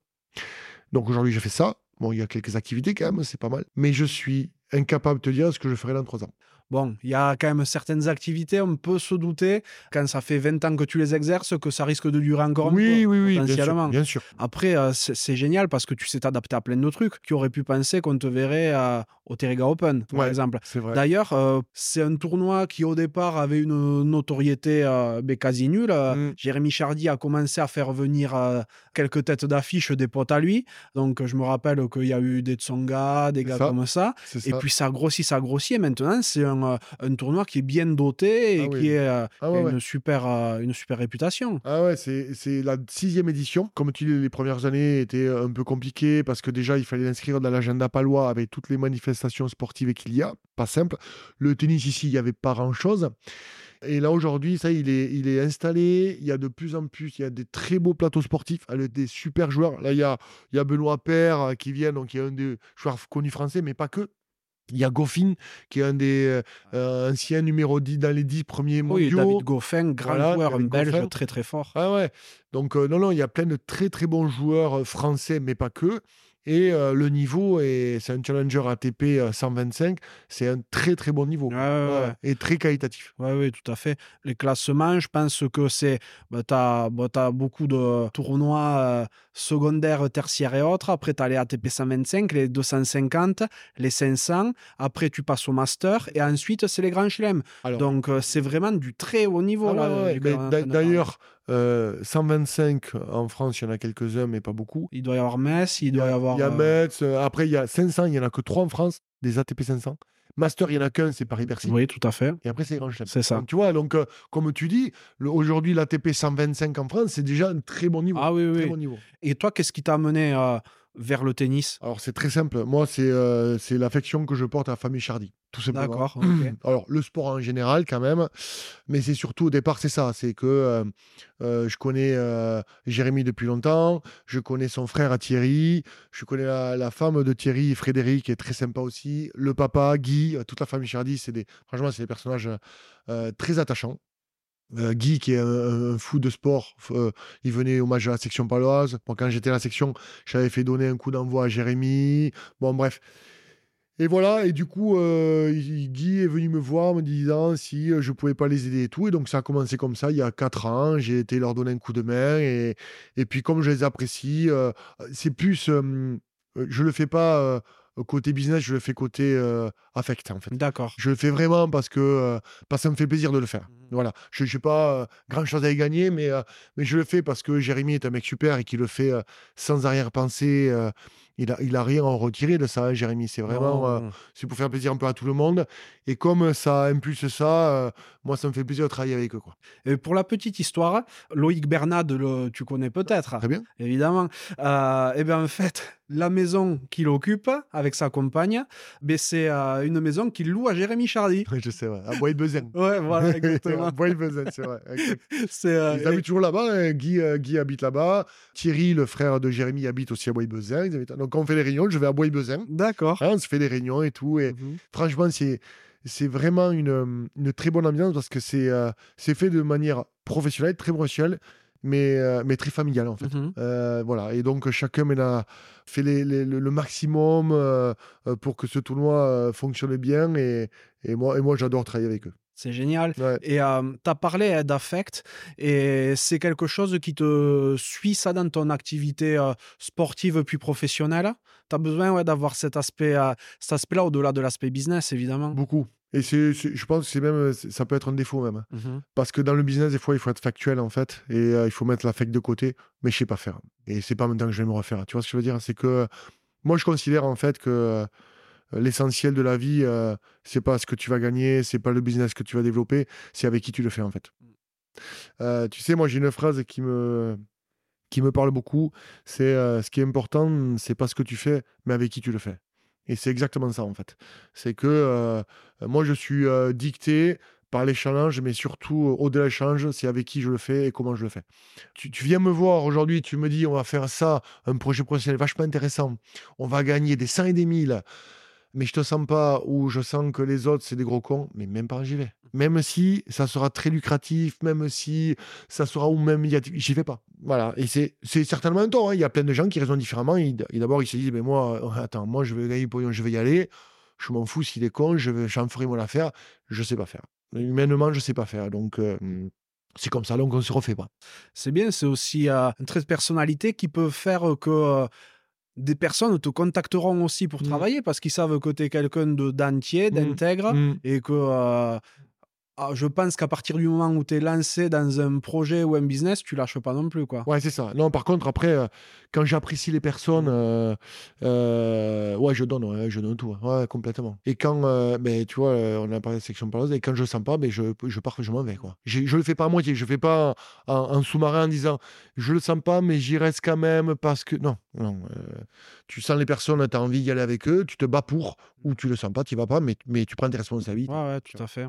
S1: Donc aujourd'hui, je fais ça. Bon, il y a quelques activités quand même, c'est pas mal. Mais je suis incapable de te dire ce que je ferai dans trois ans.
S2: Bon, il y a quand même certaines activités, on peut se douter, quand ça fait 20 ans que tu les exerces, que ça risque de durer encore
S1: oui,
S2: un peu,
S1: oui, oui, bien
S2: potentiellement.
S1: sûr, bien sûr.
S2: Après, euh, c'est génial parce que tu sais t'adapter à plein de trucs. Qui aurait pu penser qu'on te verrait euh, au Terrega Open, par
S1: Ouais,
S2: exemple. D'ailleurs, euh, c'est un tournoi qui au départ avait une notoriété euh, mais quasi nulle.
S1: Mm.
S2: Jérémy Chardy a commencé à faire venir quelques têtes d'affiche des potes à lui. Donc je me rappelle qu'il y a eu des Tsonga, des gars
S1: ça.
S2: comme ça. Et
S1: ça.
S2: puis ça a grossi, ça a grossi. Et maintenant, c'est un, euh, un tournoi qui est bien doté et
S1: Ah oui.
S2: qui, est, euh,
S1: Ah
S2: qui a
S1: ouais.
S2: une, super, euh, une super réputation.
S1: Ah ouais, c'est la sixième édition. Comme tu dis, les premières années étaient un peu compliquées parce que déjà, il fallait l'inscrire dans l'agenda palois avec toutes les manifestations sportives qu'il y a. Pas simple. Le tennis ici, il n'y avait pas grand-chose. Et là, aujourd'hui, ça, il est, il est installé. Il y a de plus en plus, il y a des très beaux plateaux sportifs avec des super joueurs. Là, il y a, il y a Benoît Père qui vient, donc il y a un des joueurs connus français, mais pas que. Il y a Goffin, qui est un des euh, euh, anciens numéro 10 dans les 10 premiers
S2: Oui,
S1: mondiaux.
S2: David Goffin, grand
S1: Voilà,
S2: joueur, un belge
S1: Goffin.
S2: très très fort.
S1: Ah ouais. Donc, euh, non, non, il y a plein de très, très bons joueurs français, mais pas que. Et euh, le niveau, est, c'est un challenger ATP euh, 125. C'est un très, très bon niveau.
S2: Ouais, Ouais.
S1: Et très qualitatif.
S2: Oui, oui, tout à fait. Les classements, je pense que c'est. Bah, tu as, beaucoup de tournois euh, secondaires, tertiaires et autres. Après, tu as les ATP 125, les 250, les 500. Après, tu passes au Master. Et ensuite, c'est les grands chelems. Donc, euh, c'est vraiment du très haut niveau.
S1: ah ouais,
S2: parler.
S1: D'ailleurs, euh, 125 en France, il y en a quelques-uns, mais pas beaucoup.
S2: Il doit y avoir Metz, il doit y avoir.
S1: Il y a
S2: euh,
S1: Metz. euh, après, il y a 500. Il n'y en a que 3 en France, des ATP 500. Master, il n'y en a qu'un, c'est Paris-Bercy.
S2: Oui, tout à fait.
S1: Et après, c'est Grand Chelem.
S2: C'est ça.
S1: Donc, tu vois, donc, euh, comme tu dis, aujourd'hui, l'ATP 125 en France, c'est déjà un très bon niveau.
S2: Ah oui,
S1: Très
S2: oui.
S1: bon niveau.
S2: Et toi, qu'est-ce qui t'a amené euh, vers le tennis?
S1: Alors, c'est très simple. Moi, c'est euh, c'est l'affection que je porte à la famille Chardy, tout simplement.
S2: D'accord, ok.
S1: Alors, le sport en général, quand même. Mais c'est surtout, au départ, c'est ça. C'est que euh, euh, je connais euh, Jérémy depuis longtemps. Je connais son frère Thierry. Je connais la, la femme de Thierry, Frédéric, qui est très sympa aussi. Le papa, Guy, toute la famille Chardy. C'est des, franchement, c'est des personnages euh, très attachants. Euh, Guy, qui est un, un fou de sport, euh, il venait hommage à la section paloise. Quand j'étais à la section, j'avais fait donner un coup d'envoi à Jérémy. Bon, bref. Et voilà, et du coup, euh, Guy est venu me voir me disant si je pouvais pas les aider et tout. Et donc, ça a commencé comme ça, il y a 4 ans. J'ai été leur donner un coup de main. Et, et puis, comme je les apprécie, c'est plus. je le fais pas côté business, je le fais côté euh, affect, en fait.
S2: D'accord.
S1: Je le fais vraiment parce que, euh, parce que ça me fait plaisir de le faire. Voilà. Je n'ai pas grand chose à y gagner, mais, euh, mais je le fais parce que Jérémy est un mec super et qui le fait euh, sans arrière-pensée. euh, il a, il a rien à en retirer de ça, hein, Jérémy. C'est vraiment, euh, c'est pour faire plaisir un peu à tout le monde. Et comme ça impulse ça, euh, moi, ça me fait plaisir de travailler avec eux. Quoi.
S2: Et pour la petite histoire, Loïc Bernard, le- tu connais peut-être,
S1: Très bien.
S2: évidemment. Euh, et bien en fait, la maison qu'il occupe avec sa compagne, ben, c'est euh, une maison qu'il loue à Jérémy Chardy.
S1: Je sais, ouais. À Bois-de-Bezin.
S2: Ouais, voilà, exactement.
S1: Bois-de-Bezin, c'est vrai.
S2: c'est, euh,
S1: Ils habitent toujours là-bas. hein. Guy, euh, Guy habite là-bas. Thierry, le frère de Jérémy, habite aussi à. Ils habitent- Donc, quand on fait les réunions, je vais à Bois-de-Bezin.
S2: D'accord.
S1: Hein, on se fait des réunions et tout. Et
S2: Mhm.
S1: franchement, c'est, c'est vraiment une, euh, une très bonne ambiance parce que c'est, euh, c'est fait de manière professionnelle, très professionnelle, mais, euh, mais très familiale en fait.
S2: Mhm.
S1: Euh, voilà, et donc chacun à- fait les- les- le, le maximum pour que ce tournoi fonctionne bien et, et moi, et moi j'adore travailler avec eux.
S2: C'est génial.
S1: Ouais.
S2: Et tu as parlé euh, d'affect, et c'est quelque chose qui te suit ça dans ton activité euh, sportive puis professionnelle? Tu as besoin ouais, d'avoir cet aspect, euh, cet aspect-là au-delà de l'aspect business, évidemment.
S1: Beaucoup. Et c'est, je pense que c'est même, c'est- ça peut être un défaut même.
S2: Mhm.
S1: Parce que dans le business, des fois, il faut être factuel, en fait, et euh, il faut mettre l'affect de côté, mais je sais pas faire. Et c'est pas maintenant que je vais me refaire. Tu vois ce que je veux dire? C'est que moi, je considère, en fait, que euh, l'essentiel de la vie, euh, c'est pas ce que tu vas gagner, c'est pas le business que tu vas développer, c'est avec qui tu le fais, en fait. Euh, tu sais, moi, j'ai une phrase qui me, qui me parle beaucoup, c'est euh, ce qui est important, c'est pas ce que tu fais, mais avec qui tu le fais. Et c'est exactement ça, en fait. C'est que euh, moi, je suis dicté par les challenges, mais surtout au-delà des challenges, c'est avec qui je le fais et comment je le fais. Tu, tu viens me voir aujourd'hui, tu me dis, on va faire ça, un projet professionnel vachement intéressant, on va gagner des 100 et des 1000, mais je te sens pas, ou je sens que les autres, c'est des gros cons, mais même pas, j'y vais. Même si ça sera très lucratif, même si ça sera ou même j'y vais pas. Voilà, et c'est certainement un tort. hein. Il y a plein de gens qui raisonnent différemment. Ils- D'abord, ils se disent, mais moi, euh, attends, moi, je vais gagner pognon, je vais y aller. Je m'en fous s'il est con, je j'en ferai mon affaire. Je sais pas faire. Humainement, je sais pas faire. Donc, euh, c'est comme ça. Donc, on se refait pas.
S2: C'est bien, c'est aussi euh, un trait de personnalité qui peut faire que euh, des personnes te contacteront aussi pour
S1: Mm.
S2: travailler parce qu'ils savent que tu es quelqu'un de- d'entier,
S1: Mm.
S2: d'intègre
S1: Mm.
S2: et que euh, je pense qu'à partir du moment où tu es lancé dans un projet ou un business, tu lâches pas non plus. quoi.
S1: Ouais, c'est ça. Non, par contre, après, euh, quand j'apprécie les personnes, euh, euh, ouais, je donne, ouais, je donne tout. Ouais, complètement. Et quand, ben, tu vois, on a parlé de section parleuse, et quand je sens pas, ben, je, je pars, je m'en vais, quoi. J'ai- Je le fais pas à moitié, je fais pas en, en sous-marin en disant, je le sens pas, mais j'y reste quand même parce que, non, non. tu sens les personnes, tu as envie d'y aller avec eux, tu te bats pour, ou tu le sens pas, tu vas pas, mais, mais tu prends tes responsabilités.
S2: Ouais, ouais, tout à fait.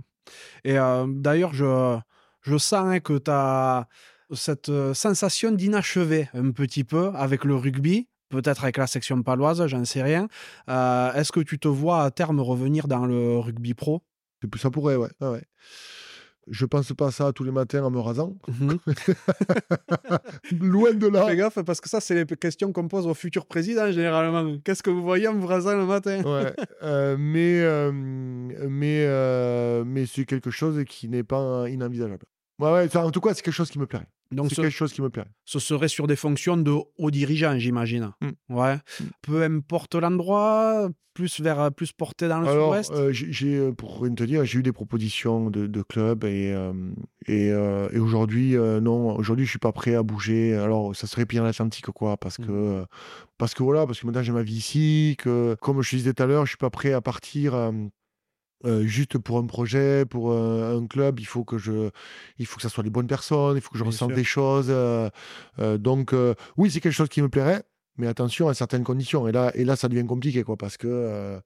S2: Et euh, d'ailleurs, je, je sens que tu as cette euh, sensation d'inachevé un petit peu avec le rugby, peut-être avec la section paloise, j'en sais rien. Euh, Est-ce que tu te vois à terme revenir dans le rugby pro?
S1: Ça pourrait, ouais. Je pense pas à ça tous les matins en me rasant. Loin de là.
S2: Fais gaffe, parce que ça, c'est les questions qu'on pose au futur président généralement. Qu'est-ce que vous voyez en vous rasant le matin?
S1: Ouais, euh, mais euh, mais, euh, mais c'est quelque chose qui n'est pas inenvisageable. Ouais, en tout cas, c'est quelque chose qui me plairait.
S2: Donc,
S1: C'est
S2: ce,
S1: quelque chose qui me plairait.
S2: ce serait sur des fonctions de haut dirigeant, j'imagine.
S1: Mm.
S2: Ouais. Peu importe l'endroit, plus vers plus porté dans le sud-ouest.
S1: euh, j'ai- euh, pour rien te dire, j'ai eu des propositions de, de clubs et, euh, et, euh, et aujourd'hui, euh, non, aujourd'hui, je suis pas prêt à bouger. Alors, ça serait pire en Atlantique, quoi, parce que,
S2: Mhm.
S1: euh, parce que voilà, parce que maintenant j'ai ma vie ici, que comme je te disais tout à l'heure, je suis pas prêt à partir. Euh, juste pour un projet, pour euh, un club, il faut que je, il faut que ça soit les bonnes personnes, il faut que je
S2: Bien
S1: ressente
S2: sûr.
S1: des choses. euh, donc oui, c'est quelque chose qui me plairait, mais attention à certaines conditions. Et là, et là, ça devient compliqué, quoi, parce que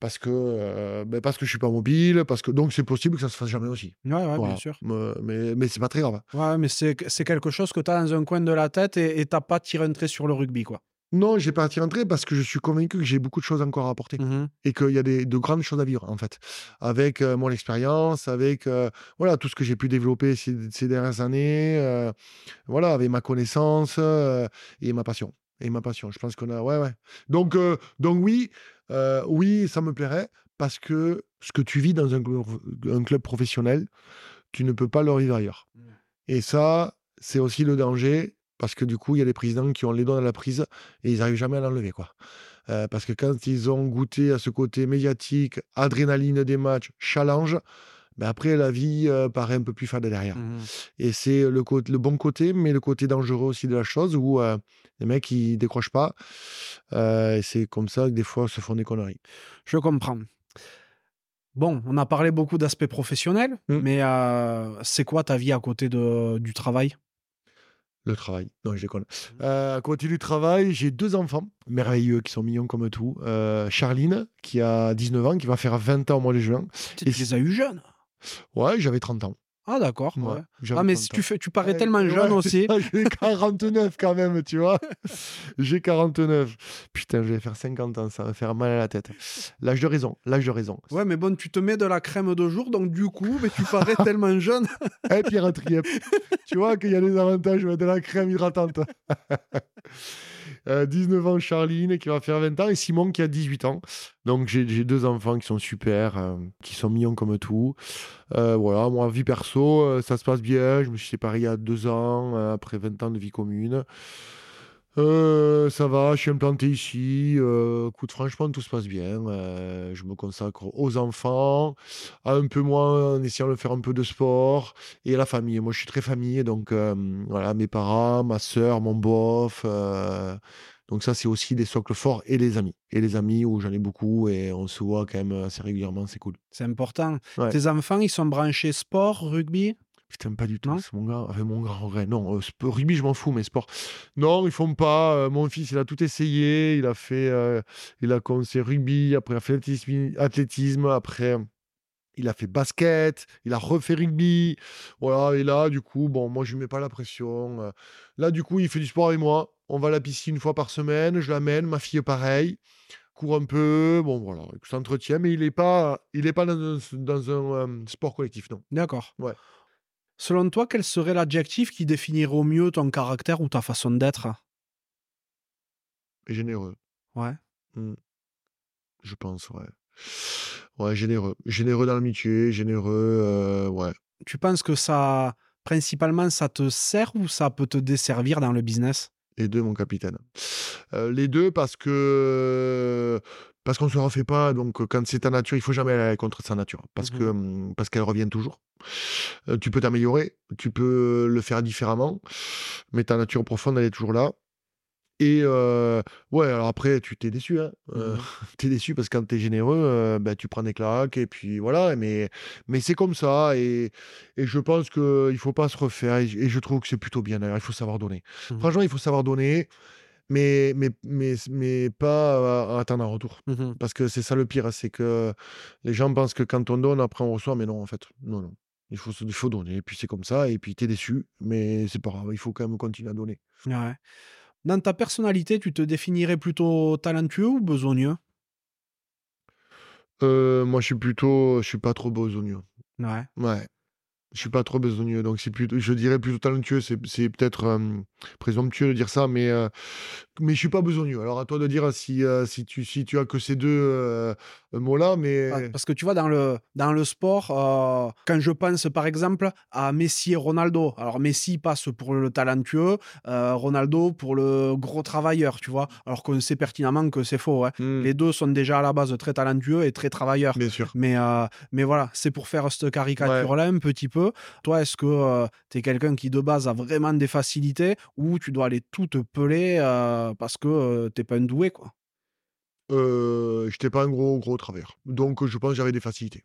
S1: parce que ben, parce que je suis pas mobile, parce que donc c'est possible que ça se fasse jamais aussi.
S2: Ouais, ouais, bien sûr.
S1: Me- Mais mais c'est pas très grave.
S2: Ouais, mais c'est quelque chose que tu as dans un coin de la tête et et t'as pas tiré un trait sur le rugby, quoi.
S1: Non, j'ai pas à tirer entrer parce que je suis convaincu que j'ai beaucoup de choses encore à apporter.
S2: Mhm.
S1: et qu'il y a des, de grandes choses à vivre en fait avec euh, mon expérience avec euh, voilà tout ce que j'ai pu développer ces, ces dernières années euh, voilà avec ma connaissance et ma passion et ma passion je pense qu'on a ouais ouais donc donc oui oui ça me plairait parce que ce que tu vis dans un, club- un club professionnel tu ne peux pas le vivre ailleurs
S2: Ouais.
S1: et ça c'est aussi le danger parce que du coup il y a des présidents qui ont les doigts dans la prise et ils n'arrivent jamais à l'enlever quoi euh, parce que quand ils ont goûté à ce côté médiatique, adrénaline des matchs, challenge, ben après la vie euh, paraît un peu plus fade derrière.
S2: Mhm.
S1: Et c'est le, bon côté, mais le côté dangereux aussi de la chose où euh, les mecs ils décrochent pas. Et c'est comme ça que des fois se font des conneries.
S2: Je comprends. Bon, on a parlé beaucoup d'aspects professionnels,
S1: Mm.
S2: mais c'est quoi ta vie à côté de, du travail?
S1: Le travail. Non, je déconne. Euh, à côté du travail, j'ai deux enfants merveilleux qui sont mignons comme tout. Euh, Charline, qui a 19 ans, qui va faire 20 ans au mois de juin.
S2: Tu les as eu jeunes?
S1: Ouais, j'avais 30 ans.
S2: Ah, d'accord.
S1: Ouais,
S2: Ah, mais
S1: 30
S2: si
S1: ans.
S2: tu, fais, tu parais
S1: Ouais,
S2: tellement jeune aussi.
S1: J'ai 49 quand même, tu vois. J'ai 49. Putain, je vais faire 50 ans, ça va faire mal à la tête. L'âge de raison, l'âge de raison.
S2: Ouais, mais bon, tu te mets de la crème de jour, donc du coup, mais tu parais tellement jeune.
S1: Et Pierre Triep. tu vois qu'il y a des avantages de la crème hydratante. Euh, 19 ans, Charline, qui va faire 20 ans, et Simon, qui a 18 ans. Donc, j'ai deux enfants qui sont super, euh, qui sont mignons comme tout. Euh, voilà, moi, vie perso, euh, ça se passe bien. Je me suis séparé il y a deux ans, euh, après 20 ans de vie commune. Euh, ça va, je suis implanté ici. Euh, écoute, franchement, tout se passe bien. Euh, je me consacre aux enfants, un peu moins en essayant de faire un peu de sport et à la famille. Moi, je suis très famille, donc voilà, mes parents, ma soeur, mon bof. euh, donc ça, c'est aussi des socles forts et les amis. Et les amis où j'en ai beaucoup et on se voit quand même assez régulièrement, c'est cool.
S2: C'est important.
S1: Ouais.
S2: Tes enfants, ils sont branchés sport, rugby?
S1: Putain, pas du tout. C'est mon gars, avec mon grand regret. Non, euh, sp- rugby, je m'en fous, mais sport. Non, ils font pas. Euh, mon fils, il a tout essayé. Il a fait, euh, il a commencé rugby, après il a fait athlétisme, athlétisme, après il a fait basket, il a refait rugby. Voilà, et là, du coup, bon, moi, je lui mets pas la pression. Euh, Là, du coup, il fait du sport avec moi. On va à la piscine une fois par semaine. Je l'amène. Ma fille, pareil. Court un peu. Bon, voilà, il s'entretient, mais il n'est pas, il est pas dans un, dans un sport collectif, non.
S2: D'accord.
S1: Ouais.
S2: Selon toi, quel serait l'adjectif qui définirait au mieux ton caractère ou ta façon d'être?
S1: Généreux.
S2: Ouais.
S1: Je pense, ouais. Ouais, généreux. Généreux dans l'amitié, généreux, euh, ouais.
S2: Tu penses que ça, principalement, ça te sert ou ça peut te desservir dans le business?
S1: Les deux, mon capitaine. Euh, les deux, parce que parce qu'on ne se refait pas. Donc, quand c'est ta nature, il faut jamais aller contre sa nature, parce
S2: Mmh
S1: que hum, parce qu'elle revient toujours. Euh, tu peux t'améliorer, tu peux le faire différemment, mais ta nature profonde, elle est toujours là. Et euh, ouais, alors après, tu t'es déçu, hein. Euh,
S2: Mmh
S1: t'es déçu parce que quand t'es généreux, euh, bah, tu prends des claques et puis voilà. Mais, mais c'est comme ça et, et je pense qu'il faut pas se refaire et, et je trouve que c'est plutôt bien d'ailleurs. Il faut savoir donner. Franchement, il faut savoir donner, mais, mais, mais, mais pas à- à attendre un retour.
S2: Mmh
S1: Parce que c'est ça le pire, c'est que les gens pensent que quand on donne, après on reçoit, mais non, en fait, non, non. Il faut, il faut donner, et puis c'est comme ça, et puis t'es déçu, mais c'est pas grave, il faut quand même continuer à donner.
S2: Ouais. Dans ta personnalité, tu te définirais plutôt talentueux ou besogneux?
S1: Euh, moi, je suis plutôt, je suis pas trop besogneux.
S2: Ouais.
S1: Ouais, je suis pas trop besogneux, donc c'est plutôt, je dirais plutôt talentueux. C'est, c'est peut-être euh, présomptueux de dire ça, mais euh, mais je suis pas besogneux. Alors à toi de dire si euh, si tu si tu as que ces deux euh, mots-là, mais
S2: Ah, Parce que tu vois, dans le, dans le sport, euh, quand je pense par exemple à Messi et Ronaldo, alors Messi passe pour le talentueux, Ronaldo pour le gros travailleur, tu vois, alors qu'on sait pertinemment que c'est faux. hein.
S1: Hmm,
S2: Les deux sont déjà à la base très talentueux et très travailleurs.
S1: bien sûr.
S2: Mais, mais voilà, c'est pour faire cette caricature-là un petit peu. Toi, est-ce que tu es quelqu'un qui de base a vraiment des facilités ou tu dois aller tout te peler parce que euh, t'es pas un doué, quoi
S1: Euh, j'étais pas un gros gros travailleur, donc je pense que j'avais des facilités.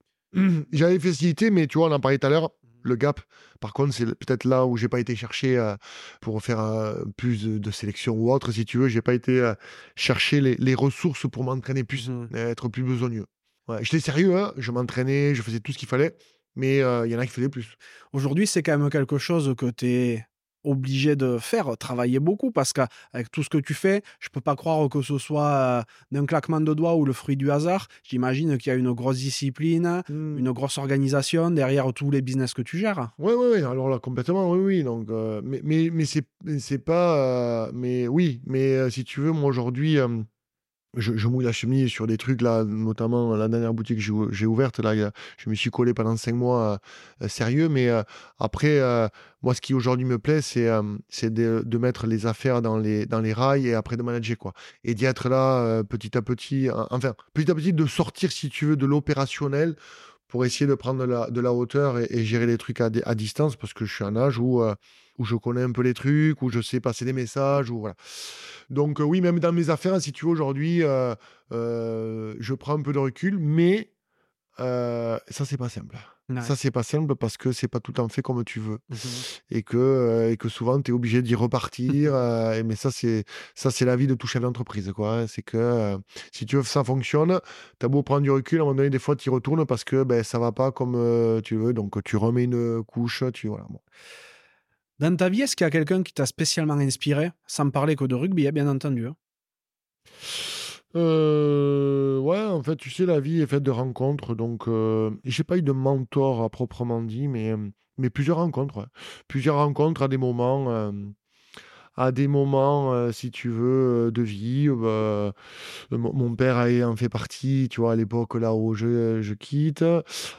S1: J'avais des facilités, mais tu vois, on en parlait tout à l'heure. Le gap, par contre, c'est peut-être là où j'ai pas été chercher euh, pour faire euh, plus de, de sélection ou autre, si tu veux. J'ai pas été chercher les, les ressources pour m'entraîner plus,
S2: Mhm.
S1: être plus besogneux. Ouais, J'étais sérieux, hein, je m'entraînais, je faisais tout ce qu'il fallait, mais il y en a qui faisaient plus.
S2: Aujourd'hui, c'est quand même quelque chose que tu es obligé de faire, travailler beaucoup, parce qu'avec tout ce que tu fais, je peux pas croire que ce soit euh, d'un claquement de doigts ou le fruit du hasard. J'imagine qu'il y a une grosse discipline,
S1: Hmm.
S2: une grosse organisation derrière tous les business que tu gères.
S1: Ouais, ouais, ouais, alors là, complètement, oui, oui. Donc, euh, mais mais, mais c'est mais c'est pas. euh, mais oui, mais euh, si tu veux, moi aujourd'hui, euh, je, mouille la chemise sur des trucs, là, notamment la dernière boutique que j'ai ou- j'ai ouverte, là, je me suis collé pendant cinq mois euh, euh, sérieux. Mais euh, après, euh, moi, ce qui aujourd'hui me plaît, c'est euh, de, mettre les affaires dans les, rails et après de manager, quoi. Et d'y être là euh, petit à petit, euh, enfin, petit à petit, de sortir, si tu veux, de l'opérationnel pour essayer de prendre de la, hauteur et, gérer les trucs à, di- à distance parce que je suis un âge où, euh, où je connais un peu les trucs, où je sais passer des messages, où voilà. Donc euh, oui, même dans mes affaires, si tu veux, aujourd'hui, euh, euh, je prends un peu de recul, mais ça, c'est pas simple.
S2: Ouais.
S1: Ça, c'est pas simple parce que c'est pas tout le temps fait comme tu veux
S2: Mhm.
S1: et que, et que souvent, tu es obligé d'y repartir. et- mais ça, c'est la vie de tout chef d'entreprise. quoi, hein. C'est que si tu veux que ça fonctionne, tu as beau prendre du recul, à un moment donné, des fois, tu y retournes parce que ben, ça va pas comme tu veux. Donc, tu remets une couche. Tu, voilà, bon.
S2: Dans ta vie, est-ce qu'il y a quelqu'un qui t'a spécialement inspiré, sans parler que de rugby, hein, bien entendu hein?
S1: Euh, ouais, en fait, tu sais, la vie est faite de rencontres. Donc, euh, j'ai pas eu de mentor à proprement dit, mais, euh, plusieurs rencontres. ouais. Plusieurs rencontres à des moments, euh, à des moments, si tu veux, de vie. euh, mon, père en fait partie, tu vois, à l'époque là où je, je quitte.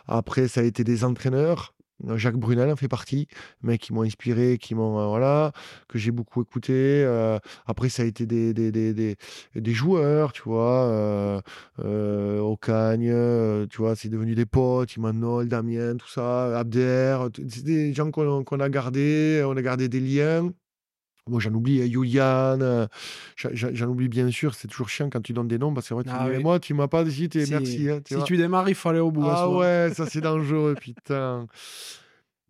S1: Après, ça a été des entraîneurs. Jacques Brunel en fait partie, mecs qui m'ont inspiré, qui m'ont euh, voilà, que j'ai beaucoup écouté. euh, après, ça a été des, joueurs, tu vois, euh, Ocagne, euh, tu vois, c'est devenu des potes, Imanol, Damien, tout ça, Abder, des gens qu'on qu'on a gardés, on a gardé des liens. Moi, j'en oublie, euh, Yulian, euh, j'en oublie bien sûr, c'est toujours chiant quand tu donnes des noms parce que vrai, tu
S2: Ah
S1: dis, mais
S2: oui.
S1: moi, tu m'as pas
S2: Si-
S1: merci. hein, tu
S2: Si
S1: vois?
S2: tu démarres, il faut aller au bout. hein,
S1: Ah ouais, ça c'est dangereux, putain.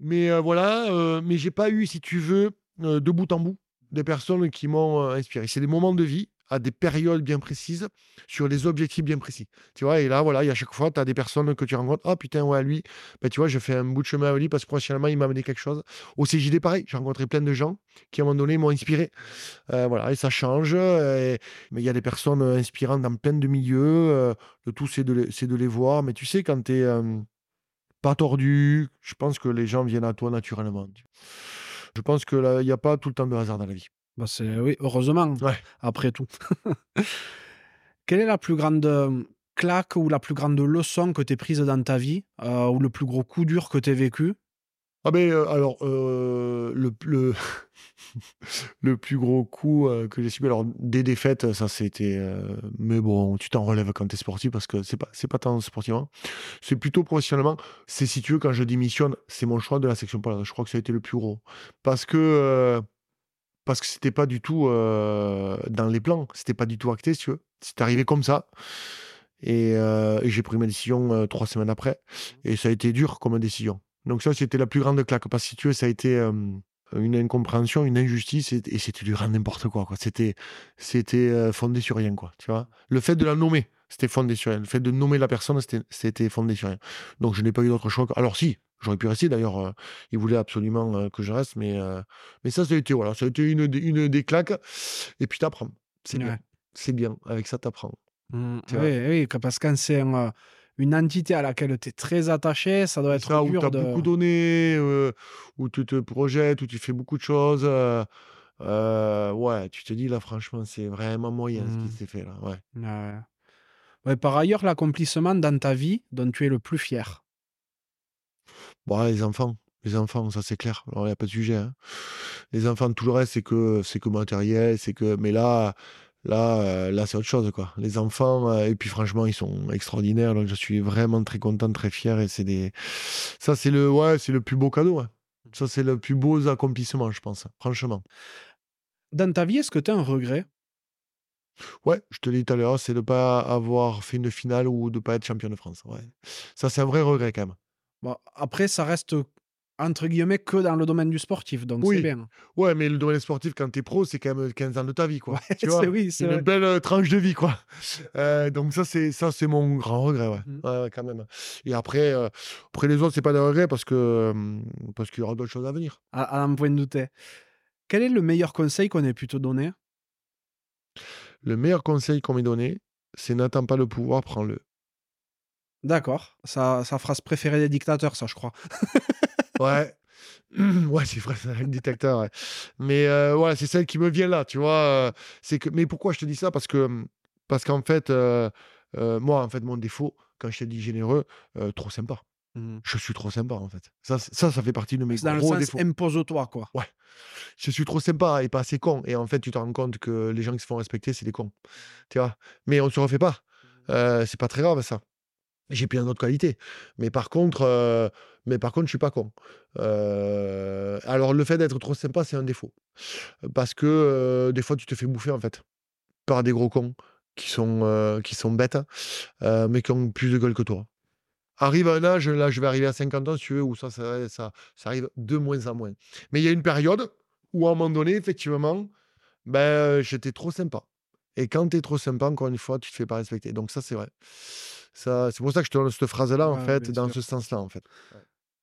S1: Mais euh, voilà, euh, mais j'ai pas eu, si tu veux, euh, de bout en bout, des personnes qui m'ont inspiré. C'est des moments de vie à des périodes bien précises, sur des objectifs bien précis. Tu vois, et là, voilà, il y a chaque fois, tu as des personnes que tu rencontres. Ah putain, ouais, lui, ben, tu vois, je fais un bout de chemin avec lui parce que professionnellement, il m'a amené quelque chose. Au CJD, pareil, j'ai rencontré plein de gens qui, à un moment donné, m'ont inspiré. Euh, voilà, et ça change. euh, et- Mais il y a des personnes euh, inspirantes dans plein de milieux. le tout, c'est de, les- les voir. Mais tu sais, quand tu es pas tordu, je pense que les gens viennent à toi naturellement. Je pense que là, il n'y a pas tout le temps de hasard dans la vie.
S2: Bah, c'est oui, heureusement.
S1: Ouais.
S2: Après tout. Quelle est la plus grande claque ou la plus grande leçon que tu prise dans ta vie euh, ou le plus gros coup dur que tu vécu?
S1: Ah ben alors le, le, le, plus gros coup que j'ai subi, alors des défaites, ça c'était, mais bon, tu t'en relèves quand tu es sportif parce que c'est pas c'est pas tant sportivement, c'est plutôt professionnellement. C'est si tu veux quand je démissionne, c'est mon choix de la section polaire. Je crois que ça a été le plus gros parce que parce que c'était pas du tout dans les plans, c'était pas du tout acté, si tu veux. C'est arrivé comme ça. Et, et j'ai pris ma décision trois semaines après. Et ça a été dur comme décision. Donc ça, c'était la plus grande claque. Parce que si tu veux, ça a été une incompréhension, une injustice, et, c'était du grand n'importe quoi. quoi. C'était, c'était fondé sur rien, quoi. Tu vois Le fait de la nommer, c'était fondé sur rien. Le fait de nommer la personne, c'était, fondé sur rien. Donc je n'ai pas eu d'autre choix. Alors si, j'aurais pu rester. D'ailleurs, il voulait absolument que je reste, mais, mais ça, ça a été, voilà, ça a été une, une des claques. Et puis t'apprends. C'est bien. C'est bien. Avec ça, t'apprends.
S2: Mmh, oui, oui, parce que c'est un une entité à laquelle tu es très attaché, ça doit être ça, dur
S1: où tu as beaucoup donné, euh, où tu te projettes, où tu fais beaucoup de choses. Euh, euh, ouais, tu te dis là, franchement, c'est vraiment moyen ce qui mmh. s'est fait là. Ouais.
S2: ouais. par ailleurs, l'accomplissement dans ta vie dont tu es le plus fier
S1: bon, Les enfants. Les enfants, ça c'est clair. Alors, il n'y a pas de sujet. Hein. Les enfants, tout le reste, c'est que, c'est que matériel. c'est que... Mais là, Là, là c'est autre chose, quoi. Les enfants, euh, et puis franchement, ils sont extraordinaires. Donc, je suis vraiment très content, très fier. Et c'est des. Ça, c'est le, ouais, c'est le plus beau cadeau. Hein. Ça, c'est le plus beau accomplissement, je pense, franchement.
S2: Dans ta vie, est-ce que tu as un regret?
S1: Ouais, je te l'ai dit tout à l'heure, c'est de ne pas avoir fait une finale ou de ne pas être champion de France. Ouais. Ça, c'est un vrai regret quand même.
S2: Bon, après, ça reste entre guillemets, que dans le domaine du sportif. Donc c'est bien.
S1: Ouais, mais le domaine sportif, quand tu es pro, c'est quand même 15 ans de ta vie, quoi. tu vois? oui, c'est une belle euh, tranche de vie, quoi. Euh, donc ça, c'est ça, c'est mon grand regret, ouais. Mmh. ouais quand même. Et après, euh, après les autres, c'est pas des regrets parce que parce qu'il y aura d'autres choses à venir.
S2: À, un point de douter. Quel est le meilleur conseil qu'on ait pu te donner?
S1: Le meilleur conseil qu'on m'ait donné, c'est n'attends pas le pouvoir, prends-le.
S2: D'accord. Sa, sa phrase préférée des dictateurs, ça, je crois.
S1: Ouais. Ouais, c'est vrai, c'est un détecteur. Mais euh, voilà, c'est celle qui me vient là, tu vois. Euh, c'est que, mais pourquoi je te dis ça? Parce que, parce qu'en fait, euh, moi, en fait, mon défaut, quand je te dis généreux, trop sympa. Mmh. Je suis trop sympa, en fait. Ça, ça, ça fait partie de mes gros sens
S2: impose-toi, quoi.
S1: Ouais. Je suis trop sympa et pas assez con. Et en fait, tu te rends compte que les gens qui se font respecter, c'est des cons. Tu vois? Mais on ne se refait pas. Mmh. c'est pas très grave, ça. J'ai plein d'autres qualités. Mais par contre, mais par contre, je suis pas con. alors, le fait d'être trop sympa, c'est un défaut. Parce que des fois, tu te fais bouffer, en fait, par des gros cons qui sont, qui sont bêtes, mais qui ont plus de gueule que toi. Arrive un âge, là, je vais arriver à 50 ans, si tu veux, où ça, ça, ça, arrive de moins en moins. Mais il y a une période où, à un moment donné, effectivement, ben, j'étais trop sympa. Et quand tu es trop sympa, encore une fois, tu te fais pas respecter. Donc, ça, c'est vrai. Ça, c'est pour ça que je te donne cette phrase-là, en fait, dans ce sens-là, en fait.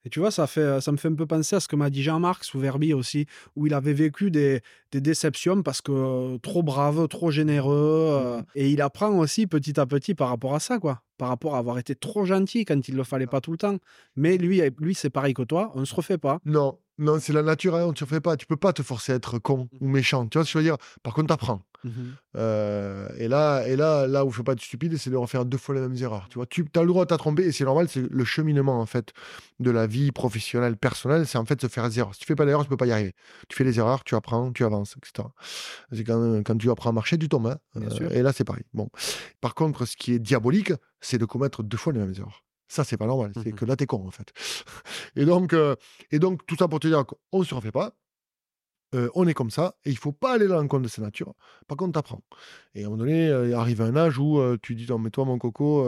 S2: Et tu vois, ça, fait, ça me fait un peu penser à ce que m'a dit Jean-Marc sous Verbi aussi, où il avait vécu des, des déceptions parce que euh, trop brave, trop généreux. Euh, mmh et il apprend aussi petit à petit par rapport à ça, quoi. Par rapport à avoir été trop gentil quand il ne le fallait pas tout le temps. Mais lui, lui c'est pareil que toi, on ne se refait pas.
S1: Non, non, c'est la nature, hein, on ne se refait pas. Tu peux pas te forcer à être con mmh. ou méchant. Tu vois ce que je veux dire? Par contre, tu apprends. Mmh euh, et là, et là, là où il faut pas être stupide, c'est de refaire deux fois les mêmes erreurs. Tu vois, tu as le droit de t'être et c'est normal. C'est le cheminement en fait de la vie professionnelle, personnelle, c'est en fait se faire des erreurs. Si tu fais pas d'erreurs, tu peux pas y arriver. Tu fais les erreurs, tu apprends, tu avances, etc. C'est quand, quand tu apprends à marcher, tu tombes. Hein. Euh, et là, c'est pareil. Bon. Par contre, ce qui est diabolique, c'est de commettre deux fois les mêmes erreurs. Ça, c'est pas normal. C'est mmh que là, t'es con, en fait. et, donc, euh, et donc, tout ça pour te dire qu'on ne se refait pas on est comme ça, et il faut pas aller à l'encontre de sa nature. Par contre, tu apprends. Et à un moment donné, il arrive un âge où tu dis, non, mais toi, mon coco,